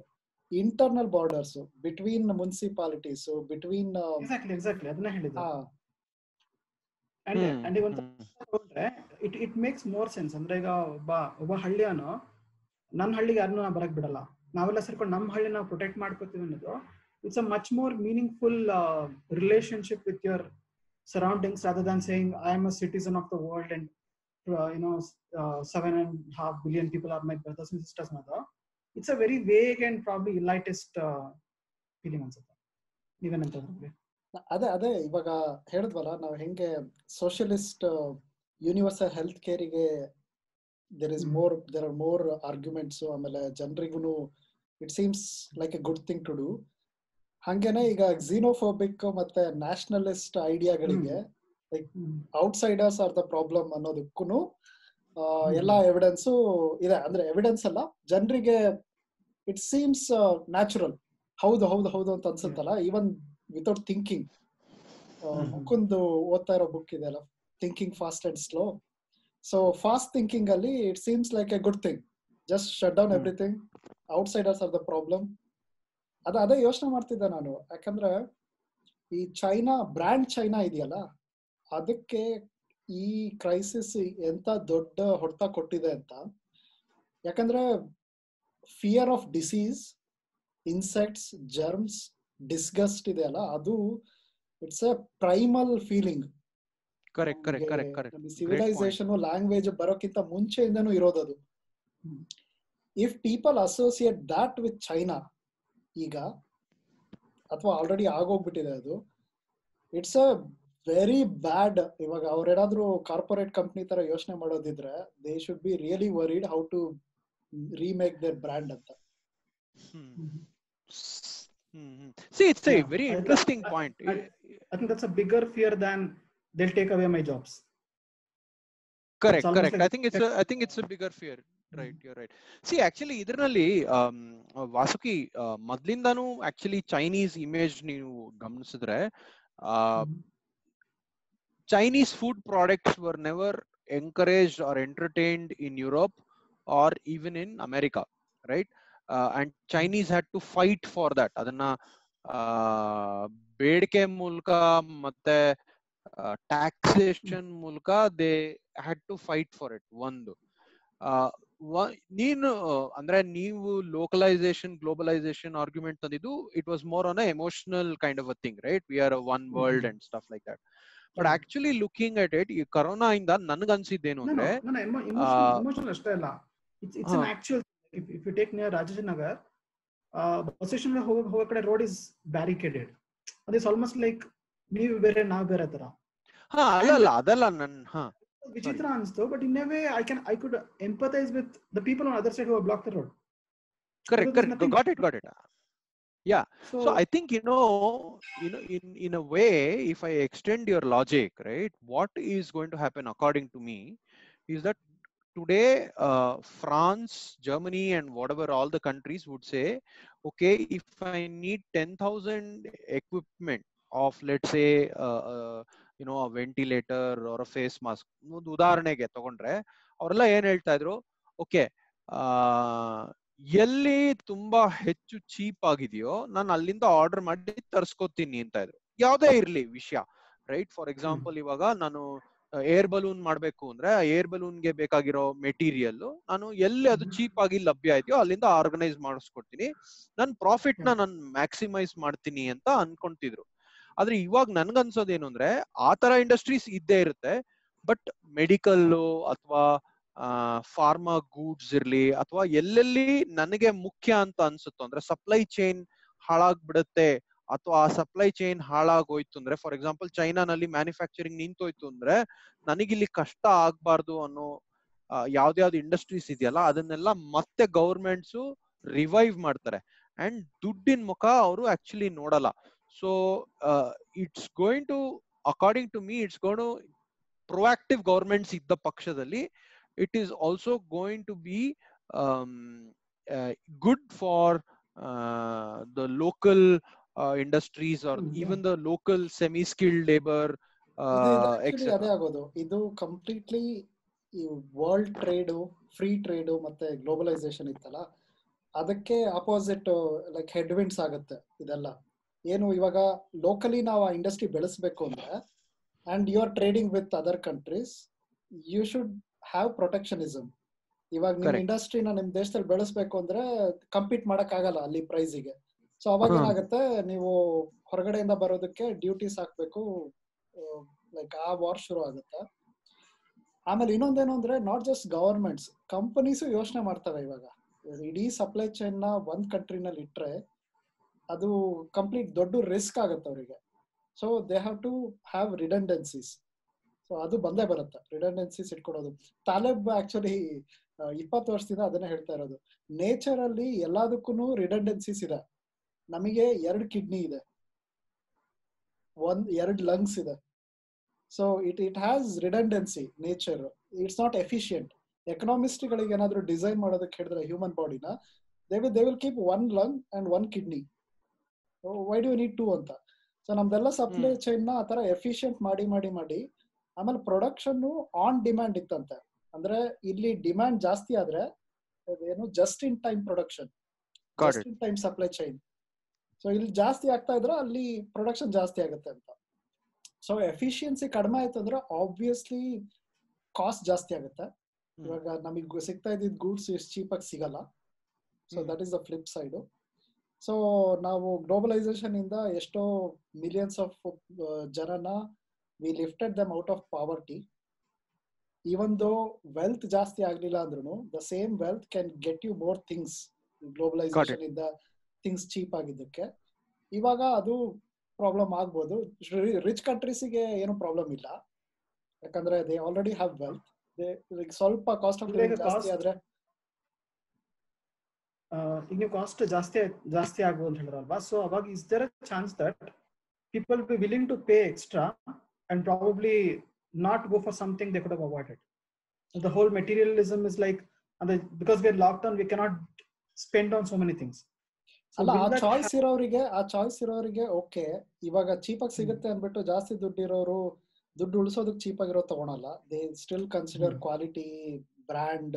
internal borders between municipalities between exactly exactly ಅದನ್ನ ಹೇಳಿದ್ರೆ ಹಾ. ಅಂಡ್ ಅಂಡ್ ಇವತ್ತು ಹ್ಮ್. It it makes more sense ಅಂದ್ರೆ ಈಗ ಒಬ್ಬ ಒಬ್ಬ ಹಳ್ಳಿಯನು ನನ್ನ ಹಳ್ಳಿಗೆ ಯಾರನ್ನೂ ನಾ ಬರಕ್ ಬಿಡಲ್ಲ. ನಾವೆಲ್ಲ ಸೇರ್ಕೊಂಡು ನಮ್ಮ ಹಳ್ಳಿ ನಾವು ಪ್ರೊಟೆಕ್ಟ್ ಮಾಡ್ಕೋತೀವಿ ಅನ್ನೋದು it's a much more meaningful relationship with your surroundings other than saying I am a citizen of the world and you know seven and half billion people are my brothers and sisters ಅನ್ನೋದು it's a very vague and probably lightest feeling ಅನ್ಸುತ್ತೆ. ನೀವೇನಂತ ಅದೇ ಅದೇ ಇವಾಗ ಹೇಳಿದ್ವಲ್ಲ, ನಾವು ಹೆಂಗೆ socialist universal health ಕೇರಿಗೆ there is. More there are more arguments ಆಮೇಲೆ ಜನರಿಗೂ it seems like a good thing to do ಹಂಗೇನೆ ಈಗ ಝೀನೋಫೋಬಿಕ್ ಮತ್ತೆ nationalist ಐಡಿಯಾಗಳಿಗೆ like outsiders are the problem ಅನ್ನೋದಕ್ಕೂ ಎಲ್ಲ ಎವಿಡೆನ್ಸು ಇದೆ. ಅಂದ್ರೆ ಎವಿಡೆನ್ಸ್ ಅಲ್ಲ ಜನರಿಗೆ ಇಟ್ ಸೀಮ್ಸ್ ನ್ಯಾಚುರಲ್ ಹೌದು ಹೌದು ಹೌದು ಅಂತ ಅನ್ಸುತ್ತಲ್ಲ ಈವನ್ ವಿತೌಟ್ ಥಿಂಕಿಂಗ್. ಬುಕ್ಕೊಂದು ಓದ್ತಾ ಇರೋ ಬುಕ್ ಇದೆಯಲ್ಲ thinking fast and slow so fast thinking ಅಲ್ಲಿ it seems like a good thing just shut down everything everything outsiders are the problem ಅದ ಅದೇ ಯೋಚನೆ ಮಾಡ್ತಿದ್ದೆ ನಾನು. ಯಾಕಂದ್ರೆ ಈ ಚೈನಾ ಬ್ರ್ಯಾಂಡ್ ಚೈನಾ ಇದೆಯಲ್ಲ ಅದಕ್ಕೆ ಈ ಕ್ರೈಸಿಸ್ ಎಂತ ದೊಡ್ಡ ಹೊಡೆತ ಕೊಟ್ಟಿದೆ ಅಂತ. ಯಾಕಂದ್ರೆ fear of disease insects germs disgust ಇದೆಯಲ್ಲ ಅದು it's a primal feeling correct correct correct correct civilization language ಬರೋಕ್ಕಿಂತ ಮುಂಚೆಯಿಂದನೂ ಇರೋದದು. If people associate that with China ಈಗ ಅಥವಾ ಆಲ್ರೆಡಿ ಆಗೋಗ್ಬಿಟ್ಟಿದೆ ಅದು ಇಟ್ಸ್ ಅ ವೆರಿ ಬ್ಯಾಡ್ ಇವಾಗ ಅವ್ರೇನಾದ್ರೂ ಕಾರ್ಪೊರೇಟ್ ಕಂಪ್ನಿ ತರ ಯೋಚನೆ ಮಾಡೋದಿದ್ರೆ they should be really worried how to remake their brand ಅಂತ. See, it's a Yeah, very I- interesting I- point. I- I think that's a bigger fear than they'll take away my jobs. correct correct like i think it's a i think it's a bigger fear right you're right see actually ಇದರಲ್ಲಿ ವಾಸುಕಿ ಮೊದ್ಲಿಂದಾನು ಆಕ್ಚುಲಿ ಚೈನೀಸ್ ಇಮೇಜ್ ನೀವು ಗಮನಿಸಿದ್ರೆ Chinese food products were never encouraged or entertained in Europe or even in America, right? Uh, and Chinese had to fight for that. ಅದನ್ನ ಬೇಡಿಕೆ ಮೂಲಕ ಮತ್ತೆ ಟ್ಯಾಕ್ಸೇಷನ್ ಮೂಲಕ they had to fight for it ಒಂದು. ನೀನು ಅಂದ್ರೆ ನೀವು ಲೋಕಲೈಸೇಷನ್ ಗ್ಲೋಬಲೈಸೇಷನ್ ಆರ್ಗ್ಯುಮೆಂಟ್ ತಂದಿದ್ದು it was more an emotional kind of a thing right we are one world and stuff like that but actually looking at it ಈ ಕರೋನಾ ಇಂದ ನನ್ಗೆ ಅನ್ಸಿದ್ದೇನು ಅಂದ್ರೆ ಅಷ್ಟೇ ಅಲ್ಲ. It's it's. Actual if you take near Rajajinagar bus station ಹೋಗೋ ಕಡೆ ರೋಡ್ ಇಸ್ ಬ್ಯಾರಿಕೇಡೆಡ್ ಅದಿಸ್ ಆಲ್ಮೋಸ್ಟ್ ಲೈಕ್ ನೀವು ಬೇರೆ ನಾವು ಬೇರೆ ತರ ಹಾ ಅಲ್ಲ ಅಲ್ಲ ಅದಲ್ಲ ನನ್ ಹಾ ವಿಚಿತ್ರ ಅನಿಸ್ತು but in a way I can I could empathise with the people on other side who block the road correct there's correct nothing got it got it so So I think you know, you know, in in a way, if I extend your logic, right, what is going to happen according to me is that today uh, France, Germany, and whatever all the countries would say, okay, if I need ten thousand equipment of let's say, uh, ventilator you know, a ventilator or a face mask, ಒಂದು ಉದಾಹರಣೆಗೆ ತಗೊಂಡ್ರೆ ಅವರೆಲ್ಲ ಏನ್ ಹೇಳ್ತಾ ಇದ್ರು? ಓಕೆ ಎಲ್ಲಿ ತುಂಬಾ ಹೆಚ್ಚು ಚೀಪ್ ಆಗಿದೆಯೋ ನಾನು ಅಲ್ಲಿಂದ ಆರ್ಡರ್ ಮಾಡಿ ತರ್ಸ್ಕೊತೀನಿ ಅಂತ ಇದ್ರು. ಯಾವ್ದೇ ಇರ್ಲಿ ವಿಷಯ ರೈಟ್ ಫಾರ್ ಎಕ್ಸಾಂಪಲ್ ಇವಾಗ ನಾನು ಏರ್ ಬಲೂನ್ ಮಾಡ್ಬೇಕು ಅಂದ್ರೆ ಏರ್ ಬಲೂನ್ಗೆ ಬೇಕಾಗಿರೋ ಮೆಟೀರಿಯಲ್ ನಾನು ಎಲ್ಲಿ ಅದು ಚೀಪ್ ಆಗಿ ಲಭ್ಯ ಇದೆಯೋ ಅಲ್ಲಿಂದ ಆರ್ಗನೈಸ್ ಮಾಡಿಸ್ಕೊಡ್ತೀನಿ. ನನ್ನ ಪ್ರಾಫಿಟ್ನ ನಾನು ಮ್ಯಾಕ್ಸಿಮೈಸ್ ಮಾಡ್ತೀನಿ ಅಂತ ಅನ್ಕೊಂತಿದ್ರು. ಆದ್ರೆ ಇವಾಗ ನನ್ಗನ್ಸೋದೇನು ಅಂದ್ರೆ ಆ ತರ ಇಂಡಸ್ಟ್ರೀಸ್ ಇದ್ದೇ ಇರುತ್ತೆ. ಬಟ್ ಮೆಡಿಕಲ್ ಅಥವಾ ಫಾರ್ಮಾ ಗೂಡ್ಸ್ ಇರ್ಲಿ ಅಥವಾ ಎಲ್ಲೆಲ್ಲಿ ನನಗೆ ಮುಖ್ಯ ಅಂತ ಅನ್ಸುತ್ತೋ ಅಂದ್ರೆ ಸಪ್ಲೈ ಚೈನ್ ಹಾಳಾಗ್ಬಿಡುತ್ತೆ ಅಥವಾ ಆ ಸಪ್ಲೈ ಚೈನ್ ಹಾಳಾಗೋಯ್ತು ಅಂದ್ರೆ ಫಾರ್ ಎಕ್ಸಾಂಪಲ್ ಚೈನಾನಲ್ಲಿ ಮ್ಯಾನುಫ್ಯಾಕ್ಚರಿಂಗ್ ನಿಂತೋಯ್ತು ಅಂದ್ರೆ ನನಗಿಲ್ಲಿ ಕಷ್ಟ ಆಗ್ಬಾರ್ದು ಅನ್ನೋ ಯಾವ್ದ್ಯಾವ್ದು ಇಂಡಸ್ಟ್ರೀಸ್ ಇದೆಯಲ್ಲ ಅದನ್ನೆಲ್ಲ ಮತ್ತೆ ಗೌರ್ಮೆಂಟ್ಸು ರಿವೈವ್ ಮಾಡ್ತಾರೆ. ಅಂಡ್ ದುಡ್ಡಿನ ಮುಖ ಅವರು ಆಕ್ಚುಲಿ ನೋಡಲ್ಲ. So it's to, to to to me it's to proactive governments ಇದ್ದ pakshadalli. it is also going to be um, uh, good for uh, the local uh, industries or Mm, even the local semi-skilled labor uh, ಅದೇ etc. ಆಗೋದು ಇದು ಕಂಪ್ಲೀಟ್ಲಿ ಈ ವರ್ಲ್ಡ್ ಟ್ರೇಡು ಫ್ರೀ ಟ್ರೇಡ್ ಮತ್ತೆ ಗ್ಲೋಬಲೈಸೇಷನ್ ಇತ್ತಲ್ಲ ಅದಕ್ಕೆ ಅಪೋಸಿಟ್ ಲೈಕ್ ಹೆಡ್ವಿಂಡ್ಸ್ ಆಗುತ್ತೆ ಇದೆಲ್ಲ ಏನು ಇವಾಗ ಲೋಕಲಿ ನಾವು ಆ ಇಂಡಸ್ಟ್ರಿ ಬೆಳೆಸಬೇಕು ಅಂದ್ರೆ and you are trading with other countries you should have protectionism ಇವಾಗ ನಿಮ್ Correct. ಇಂಡಸ್ಟ್ರಿನ ನಿಮ್ ದೇಶದಲ್ಲಿ ಬೆಳೆಸ್ಬೇಕು ಅಂದ್ರೆ ಕಂಪೀಟ್ ಮಾಡಕ್ ಆಗಲ್ಲ ಅಲ್ಲಿ ಪ್ರೈಸಿಗೆ ಸೊ ಅವಾಗ. ಏನಾಗುತ್ತೆ ನೀವು ಹೊರಗಡೆಯಿಂದ ಬರೋದಕ್ಕೆ ಡ್ಯೂಟೀಸ್ ಹಾಕ್ಬೇಕು ಲೈಕ್ ಆ ವಾರ್ ಶುರು ಆಗುತ್ತೆ ಆಮೇಲೆ ಇನ್ನೊಂದೇನು ಅಂದ್ರೆ ನಾಟ್ ಜಸ್ಟ್ ಗವರ್ಮೆಂಟ್ಸ್ ಕಂಪನೀಸು ಯೋಚನೆ ಮಾಡ್ತವೆ ಇವಾಗ ಇಡೀ ಸಪ್ಲೈ ಚೈನ್ನ ಒಂದ್ ಕಂಟ್ರಿನಲ್ಲಿ ಇಟ್ರೆ ಅದು ಕಂಪ್ಲೀಟ್ ದೊಡ್ಡ ರಿಸ್ಕ್ ಆಗುತ್ತೆ ಅವರಿಗೆ. So they have to have redundancies so ಅದು ಬಂದೇ ಬರುತ್ತೆ. ರಿಡಂಡೆನ್ಸೀಸ್ ಇಟ್ಕೊಡೋದು ತಾಲೆಬ್ ಆಕ್ಚುಲಿ ಇಪ್ಪತ್ತು ವರ್ಷದಿಂದ ಅದನ್ನೇ ಹೇಳ್ತಾ ಇರೋದು. ನೇಚರ್ ಅಲ್ಲಿ ಎಲ್ಲದಕ್ಕೂ ರಿಡಂಡೆನ್ಸೀಸ್ ಇದೆ. ನಮಗೆ ಎರಡು ಕಿಡ್ನಿ ಇದೆ. ಒಂದ್, ಎರಡು ಲಂಗ್ಸ್ ಇದೆ. So it it has redundancy nature it's not efficient ಎಕನಾಮಿಸ್ಟ್ಗಳಿಗೆ ಏನಾದ್ರು ಡಿಸೈನ್ ಮಾಡೋದಕ್ಕೆ ಹೇಳಿದ್ರೆ ಹ್ಯೂಮನ್ ಬಾಡಿನ they will they will keep one lung and one kidney why do need to ಅಂತ? ಸೊ ನಮ್ದೆಲ್ಲ ಸಪ್ಲೈ. ಚೈನ್ನ ಆತರ ಎಫಿಷಿಯಂಟ್ ಮಾಡಿ ಮಾಡಿ ಮಾಡಿ ಆಮೇಲೆ ಪ್ರೊಡಕ್ಷನ್ ಆನ್ ಡಿಮ್ಯಾಂಡ್ ಇತ್ತಂತೆ. ಅಂದ್ರೆ ಇಲ್ಲಿ ಡಿಮ್ಯಾಂಡ್ ಜಾಸ್ತಿ ಆದ್ರೆ ಏನು just in time production just in time supply chain so ಇಲ್ಲಿ ಜಾಸ್ತಿ ಆಗ್ತಾ ಇದ್ರೆ ಅಲ್ಲಿ ಪ್ರೊಡಕ್ಷನ್ ಜಾಸ್ತಿ ಆಗುತ್ತೆ ಅಂತ. ಸೊ ಎಫಿಷಿಯನ್ಸಿ ಕಡಿಮೆ ಆಯ್ತು ಅಂದ್ರೆ ಆಬ್ವಿಯಸ್ಲಿ ಕಾಸ್ಟ್ ಜಾಸ್ತಿ ಆಗುತ್ತೆ. ಇವಾಗ ನಮಗೆ ಸಿಗ್ತಾ ಇದ್ದಿದ್ ಗೂಡ್ಸ್ ಎಷ್ಟು ಆಗಿ ಸಿಗಲ್ಲ. So. That is the flip side so ನಾವು ಗ್ಲೋಬಲೈಸೇಷನ್ ಇಂದ ಎಷ್ಟೋ ಮಿಲಿಯನ್ಸ್ ಆಫ್ ಜನನ we lifted them out of poverty even though wealth ಜಾಸ್ತಿ ಆಗ್ಲಿಲ್ಲ ಅಂದ್ರೂ the same wealth can get you more things globalization ಇಂದ ಥಿಂಗ್ಸ್ ಚೀಪ್ ಆಗಿದ್ದಕ್ಕೆ. ಇವಾಗ ಅದು ಪ್ರಾಬ್ಲಮ್ ಆಗ್ಬೋದು. ರಿಚ್ ಕಂಟ್ರೀಸಿಗೆ ಏನು ಪ್ರಾಬ್ಲಮ್ ಇಲ್ಲ. ಯಾಕಂದ್ರೆ ದೇ ಆಲ್ರೆಡಿ ಹ್ಯಾವ್ ವೆಲ್ತ್ ಸ್ವಲ್ಪ ಕಾಸ್ಟ್ ಆಫ್ ಜಾಸ್ತಿ ಆದ್ರೆ ಈಗ ನೀವು ಕಾಸ್ಟ್ ಜಾಸ್ತಿ ಜಾಸ್ತಿ ಆಗುವಂತ ಅಂತ ಹೇಳಿದ್ರಲ್ವಾ? ಸೊ ಅವಾಗ is there a chance that people be willing to pay extra and probably not go for something they could have avoided the whole materialism is like ಅಂದ್ರೆ because we're lockdown we cannot spend on so many things ಅಲ್ಲ ಆ ಚಾಯ್ಸ್ ಇರೋರಿಗೆ ಆ ಚಾಯ್ಸ್ ಇರೋರಿಗೆ ಓಕೆ ಇವಾಗ ಚೀಪ್ ಆಗಿ ಸಿಗುತ್ತೆ ಅಂದ್ಬಿಟ್ಟು ಜಾಸ್ತಿ ದುಡ್ಡು ಇರೋರು ದುಡ್ಡು ಉಳಿಸೋದಕ್ಕೆ ಚೀಪ್ ಆಗಿರೋ ತಗೊಳಲ್ಲ. They still consider. Quality brand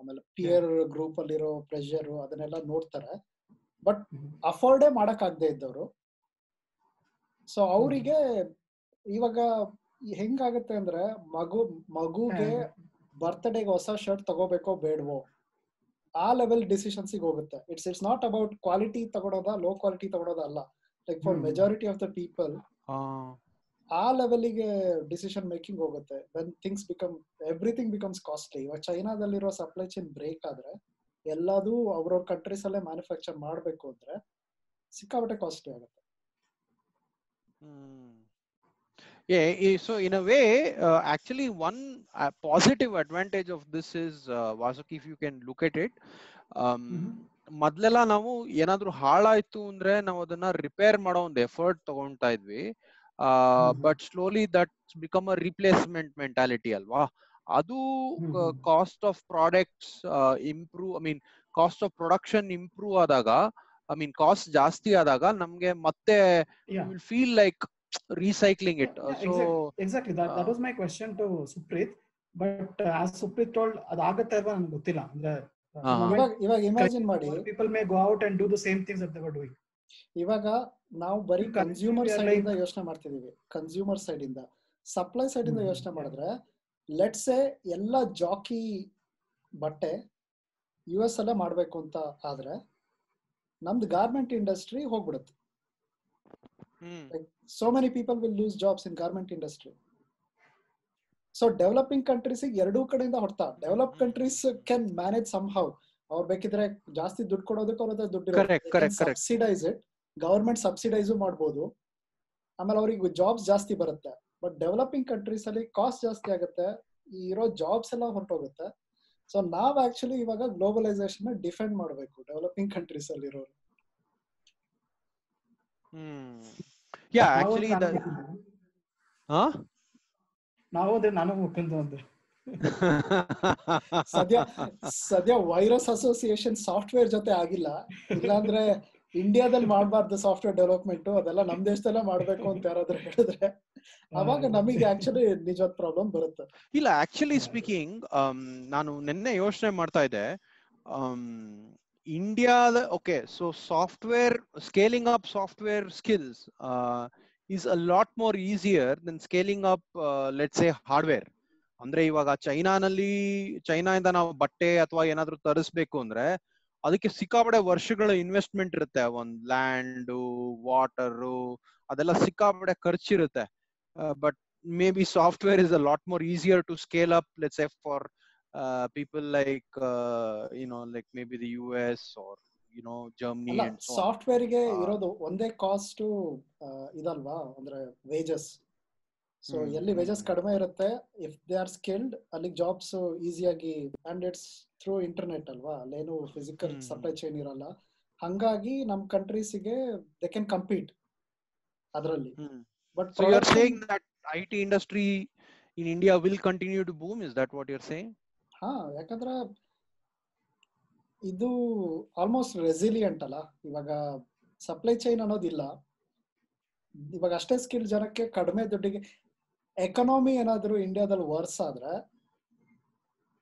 ಆಮೇಲೆ ಪಿಯರ್ ಗ್ರೂಪ್ ಅಲ್ಲಿರೋ ಪ್ರೆಷರ್ ಅದನ್ನೆಲ್ಲ ನೋಡ್ತಾರೆ. ಬಟ್ ಅಫೋರ್ಡೇ ಮಾಡಕ್ ಆಗದೆ ಇದ್ದವರು. ಸೊ ಅವರಿಗೆ ಇವಾಗ ಹೆಂಗಾಗತ್ತೆ ಅಂದ್ರೆ ಮಗು ಮಗುಗೆ ಬರ್ತ್ಡೇಗೆ ಹೊಸ ಶರ್ಟ್ ತಗೋಬೇಕೋ ಬೇಡವೋ? ಆ ಲೆವೆಲ್ ಡಿಸಿಷನ್ಸ್ ಹೋಗುತ್ತೆ. It's it's not about quality ತಗೊಳೋದ low quality ತಗೊಳೋದ ಅಲ್ಲ. Like for. Majority of the people ಆ, ಲೆವೆಲ್ಗೆ ಡಿಸಿಷನ್ ಮೇಕಿಂಗ್ ಹೋಗುತ್ತೆ. When things become everything becomes costly ಇವಾಗ ಚೈನಾದಲ್ಲಿರೋ ಸಪ್ಲೈ ಚೈನ್ ಬ್ರೇಕ್ ಆದ್ರೆ ಎಲ್ಲದೂ ಅವ್ರವ್ರ ಕಂಟ್ರೀಸ್ ಅಲ್ಲೇ ಮ್ಯಾನುಫ್ಯಾಕ್ಚರ್ ಮಾಡಬೇಕು ಅಂದ್ರೆ ಸಿಕ್ಕಾಪಟ್ಟೆ ಕಾಸ್ಟ್ಲಿ ಆಗುತ್ತೆ. Yeah, in so in a way, uh, actually, one uh, positive advantage of this is, uh, Vasuki, if you can look at it, um, ಮೊದ್ಲೆಲ್ಲ ನಾವು ಏನಾದ್ರೂ ಹಾಳಾಯ್ತು ಅಂದ್ರೆ ನಾವು ಅದನ್ನ ರಿಪೇರ್ ಮಾಡೋ ಒಂದು ಎಫರ್ಟ್ ತಗೊಂತಾ ಇದ್ವಿ. ಹ್ಮ್. But slowly that become a replacement mentality ಅಲ್ವಾ? ಅದು. Cost of products improve I mean cost of production improve ಆದಾಗ ಐ ಮೀನ್ ಕಾಸ್ಟ್ ಜಾಸ್ತಿ ಆದಾಗ ನಮ್ಗೆ ಮತ್ತೆ feel like recycling it. Yeah, so exactly that that uh, was my question to Supreet but as Supreet told ಅದಾಗತ್ತೆ ಅಲ್ವಾ ನನಗೆ ಗೊತ್ತಿಲ್ಲ. ಅಂದ್ರೆ. ಇವಾಗ ಇವಾಗ ಇಮ್ಯಾಜಿನ್ ಮಾಡಿ. People may go out and do the same things that they were doing ಇವಾಗ ನಾವು ಬರೀ ಕನ್ಸ್ಯೂಮರ್ ಸೈಡ್ ಇಂದ ಯೋಚನೆ ಮಾಡ್ತಿದೀವಿ. ಕನ್ಸ್ಯೂಮರ್ ಸೈಡ್ ಇಂದ. ಸಪ್ಲೈ ಸೈಡ್ ಇಂದ ಯೋಚನೆ ಮಾಡಿದ್ರೆ ಲೆಟ್ಸ್ ಎಲ್ಲ ಜಾಕಿ ಬಟ್ಟೆ ಯು ಎಸ್ ಅಲ್ಲೇ ಮಾಡ್ಬೇಕು ಅಂತ ಆದ್ರೆ ನಮ್ದು ಗಾರ್ಮೆಂಟ್ ಇಂಡಸ್ಟ್ರಿ ಹೋಗ್ಬಿಡುತ್ತೆ. So many people will lose jobs in garment industry. So developing countries ಎರಡೂ ಕಡೆಯಿಂದ ಹೊಡ್ತಾ develop countries can manage somehow ಅವ್ರು ಬೇಕಿದ್ರೆ ಜಾಸ್ತಿ ದುಡ್ಡು ಕೊಡೋದಕ್ಕೆ ಅವ್ರ ಹತ್ರ ದುಡ್ಡು. ಸಬ್ಸಿಡೈಸ್ ಇಟ್ ಗವರ್ಮೆಂಟ್ ಸಬ್ಸಿಡೈಸು ಮಾಡ್ಬೋದು. ಆಮೇಲೆ ಅವ್ರಿಗೆ ಜಾಬ್ಸ್ ಜಾಸ್ತಿ ಬರುತ್ತೆ. ಬಟ್ ಡೆವಲಪಿಂಗ್ ಕಂಟ್ರೀಸ್ ಅಲ್ಲಿ ಕಾಸ್ಟ್ ಜಾಸ್ತಿ ಆಗುತ್ತೆ. ಇರೋ ಜಾಬ್ಸ್ ಎಲ್ಲ ಹೊರಟೋಗುತ್ತೆ. ಸೊ ನಾವ್ ಆಕ್ಚುಲಿ ಇವಾಗ ಗ್ಲೋಬಲೈಸೇಷನ್ ಡಿಫೆಂಡ್ ಮಾಡಬೇಕು ಡೆವಲಪಿಂಗ್ ಕಂಟ್ರೀಸ್ ಅಲ್ಲಿ ಇರೋರು. ಯಾ ಆಕ್ಚುಲಿ ನಾವು ಅದೇ ನಾನು ಒಂದು ಸದ್ಯ ಸದ್ಯ ವೈರಸ್ ಅಸೋಸಿಯೇಷನ್ ಸಾಫ್ಟ್ವೇರ್ ಜೊತೆ ಆಗಿಲ್ಲ. ಇಲ್ಲಾಂದ್ರೆ ಇಂಡಿಯಾದಲ್ಲಿ ಮಾಡಬಾರ್ದು ಸಾಫ್ಟ್ವೇರ್ ಡೆವಲಪ್ಮೆಂಟ್ ಅದೆಲ್ಲ ನಮ್ ದೇಶದಲ್ಲೇ ಮಾಡ್ಬೇಕು ಅಂತ ಯಾರಾದ್ರೂ ಹೇಳಿದ್ರೆ ಅವಾಗ ನಮಗೆ ಆಕ್ಚುಲಿ ನಿಜವಾದ ಪ್ರಾಬ್ಲಮ್ ಬರುತ್ತೆ. ಇಲ್ಲ ಆಕ್ಚುಲಿ ಸ್ಪೀಕಿಂಗ್ ನಾನು ನಿನ್ನೆ ಯೋಚನೆ ಮಾಡ್ತಾ ಇದ್ದೆ. ಇಂಡಿಯಾದ okay so software scaling up software skills is a lot more easier more scaling up let up, hardware let's say, hardware. ಅಂದ್ರೆ ಇವಾಗ ಚೈನಾನಲ್ಲಿ ಚೈನಾದಿಂದ ನಾವು ಬಟ್ಟೆ ಅಥವಾ ಏನಾದ್ರು ತರಿಸ್ಬೇಕು ಅಂದ್ರೆ ಅದಕ್ಕೆ ಸಿಕ್ಕಾಪಡೆ ವರ್ಷಗಳ ಇನ್ವೆಸ್ಟ್ಮೆಂಟ್ ಇರುತ್ತೆ ಒಂದ್ ಲ್ಯಾಂಡ್ ವಾಟರು ಅದೆಲ್ಲ ಸಿಕ್ಕಾಪಡೆ ಖರ್ಚಿರುತ್ತೆ but maybe software is a lot more easier to scale up let's a for people like you know like maybe the U S or you know Germany. ಸಾಫ್ಟ್ವೇರ್ಗೆ. ಇರೋದು ಒಂದೇ ಕಾಸ್ಟ್ ಇದಲ್ವಾ ಅಂದ್ರೆ ವೇಜಸ್ ಸೊ ಎಲ್ಲಿ ವೇಜಸ್. ಕಡಿಮೆ ಇರುತ್ತೆ ಇಫ್ ದೇ ಆರ್ ಸ್ಕಿಲ್ಡ್ ಅಲ್ಲಿ ಜಾಬ್ಸ್ ಈಸಿಯಾಗಿ ಅಂಡ್ ಇಟ್ಸ್ ಥ್ರೂ ಇಂಟರ್ನೆಟ್ ಅಲ್ವಾ? ಅಲ್ಲೇನು ಫಿಸಿಕಲ್. ಸಪ್ಲೈ ಚೈನ್ ಇರಲ್ಲ. ಹಂಗಾಗಿ ನಮ್ ಕಂಟ್ರೀಸಿಗೆ ದೇ ಕ್ಯಾನ್ ಕಂಪೀಟ್ ಅದರಲ್ಲಿ. But are saying saying that industry in India will continue to boom is that what you are saying ಹಾ ಯಾಕಂದ್ರೆ ಇದು ಆಲ್ಮೋಸ್ಟ್ ರೆಸಿಲಿಯಂಟ್ ಅಲ್ಲ. ಇವಾಗ ಸಪ್ಲೈ ಚೈನ್ ಅನ್ನೋದಿಲ್ಲ. ಇವಾಗ ಅಷ್ಟೇ ಸ್ಕಿಲ್ ಜನಕ್ಕೆ ಕಡಿಮೆ ದುಡ್ಡಿಗೆ ಎಕನಾಮಿ ಏನಾದ್ರು ಇಂಡಿಯಾದಲ್ಲಿ ವರ್ಸ್ ಆದ್ರೆ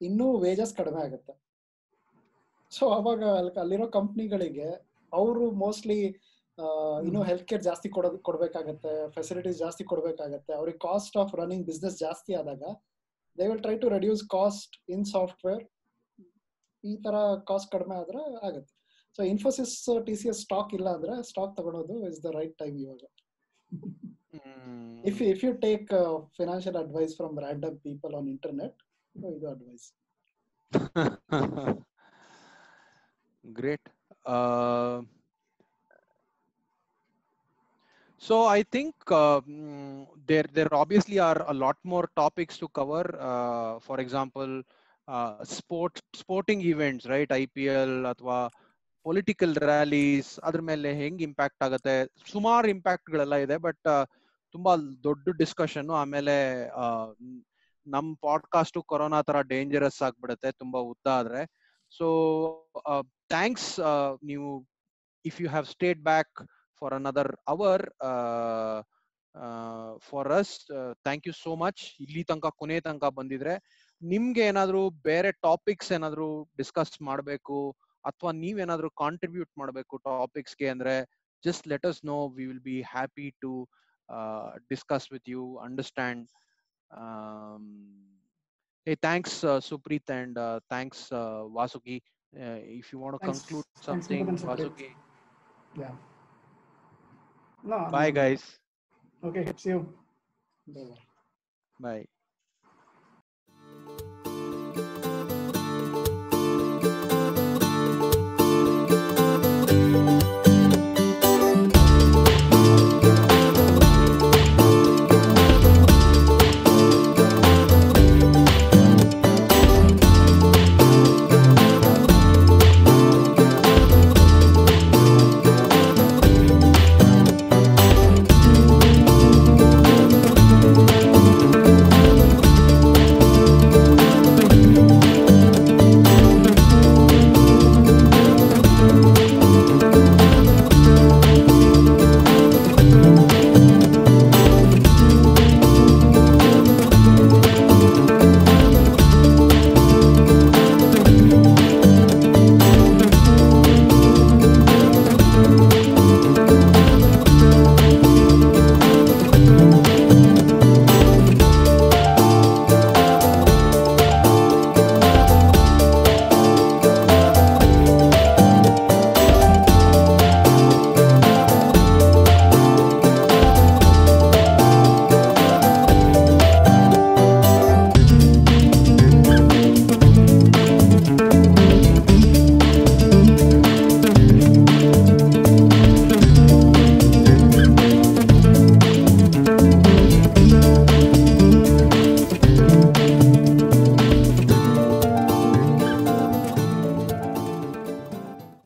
ಇನ್ನೂ ವೇಜಸ್ ಕಡಿಮೆ ಆಗುತ್ತೆ. ಸೊ ಅವಾಗ ಅಲ್ಲಿ- ಅಲ್ಲಿರೋ ಕಂಪ್ನಿಗಳಿಗೆ ಅವರು ಮೋಸ್ಟ್ಲಿ ಇನ್ನೂ ಹೆಲ್ತ್ ಕೇರ್ ಜಾಸ್ತಿ ಕೊಡೋದು ಕೊಡ್ಬೇಕಾಗತ್ತೆ ಫೆಸಿಲಿಟೀಸ್ ಜಾಸ್ತಿ ಕೊಡ್ಬೇಕಾಗತ್ತೆ ಅವ್ರಿಗೆ ಕಾಸ್ಟ್ ಆಫ್ ರನ್ನಿಂಗ್ ಬಿಸ್ನೆಸ್ ಜಾಸ್ತಿ ಆದಾಗ they will try to reduce cost in software ಈ ತರ ಕಾಸ್ಟ್ ಕಡಿಮೆ ಆದ್ರೆ ಆಗುತ್ತೆ. So Infosys T C S stock ಇಲ್ಲ ಅಂದ್ರೆ ಸ್ಟಾಕ್ ತಗೊಳೋದು ಇಸ್ ದ ರೈಟ್ ಟೈಮ್ ಇವಾಗ. Hmm. If if you take financial advice from random people on internet ಇದು advice Great. Uh, so I think uh, mm, there there obviously are a lot more topics to cover. Uh, for example, uh, sport sporting events, right? IPL ಅಥವಾ ಪೊಲಿಟಿಕಲ್ ರ್ಯಾಲೀಸ್ ಅದ್ರ ಮೇಲೆ ಹೆಂಗ್ ಇಂಪ್ಯಾಕ್ಟ್ ಆಗುತ್ತೆ ಸುಮಾರು ಇಂಪ್ಯಾಕ್ಟ್ ಗಳೆಲ್ಲ ಇದೆ ಬಟ್ ತುಂಬಾ ದೊಡ್ಡ ಡಿಸ್ಕಷನ್ ಆಮೇಲೆ ನಮ್ ಪಾಡ್ಕಾಸ್ಟ್ ಕೊರೋನಾ ತರ ಡೇಂಜರಸ್ ಆಗ್ಬಿಡುತ್ತೆ, ತುಂಬಾ ಉದ್ದ ಆದ್ರೆ. ಸೊ ಥ್ಯಾಂಕ್ಸ್ ನೀವು if you have stayed back for another hour for us thank you so much ಇಲ್ಲಿ ತನಕ, ಕೊನೆ ತನಕ ಬಂದಿದ್ರೆ, ನಿಮ್ಗೆ ಏನಾದ್ರು ಬೇರೆ ಟಾಪಿಕ್ಸ್ ಏನಾದ್ರು ಡಿಸ್ಕಸ್ ಮಾಡಬೇಕು, ಅಥವಾ ನೀವೇನಾದ್ರೂ ಕಾಂಟ್ರಿಬ್ಯೂಟ್ ಮಾಡಬೇಕು ಟಾಪಿಕ್ಸ್ಗೆ ಅಂದ್ರೆ just let us know we will be happy to uh, discuss with you, understand. Um, hey, thanks, uh, Supreet, and uh, thanks, uh, Vasuki. Uh, if you want to thanks. conclude something, Vasuki. Yeah. No, Bye, guys. Okay, see you. Bye. Bye.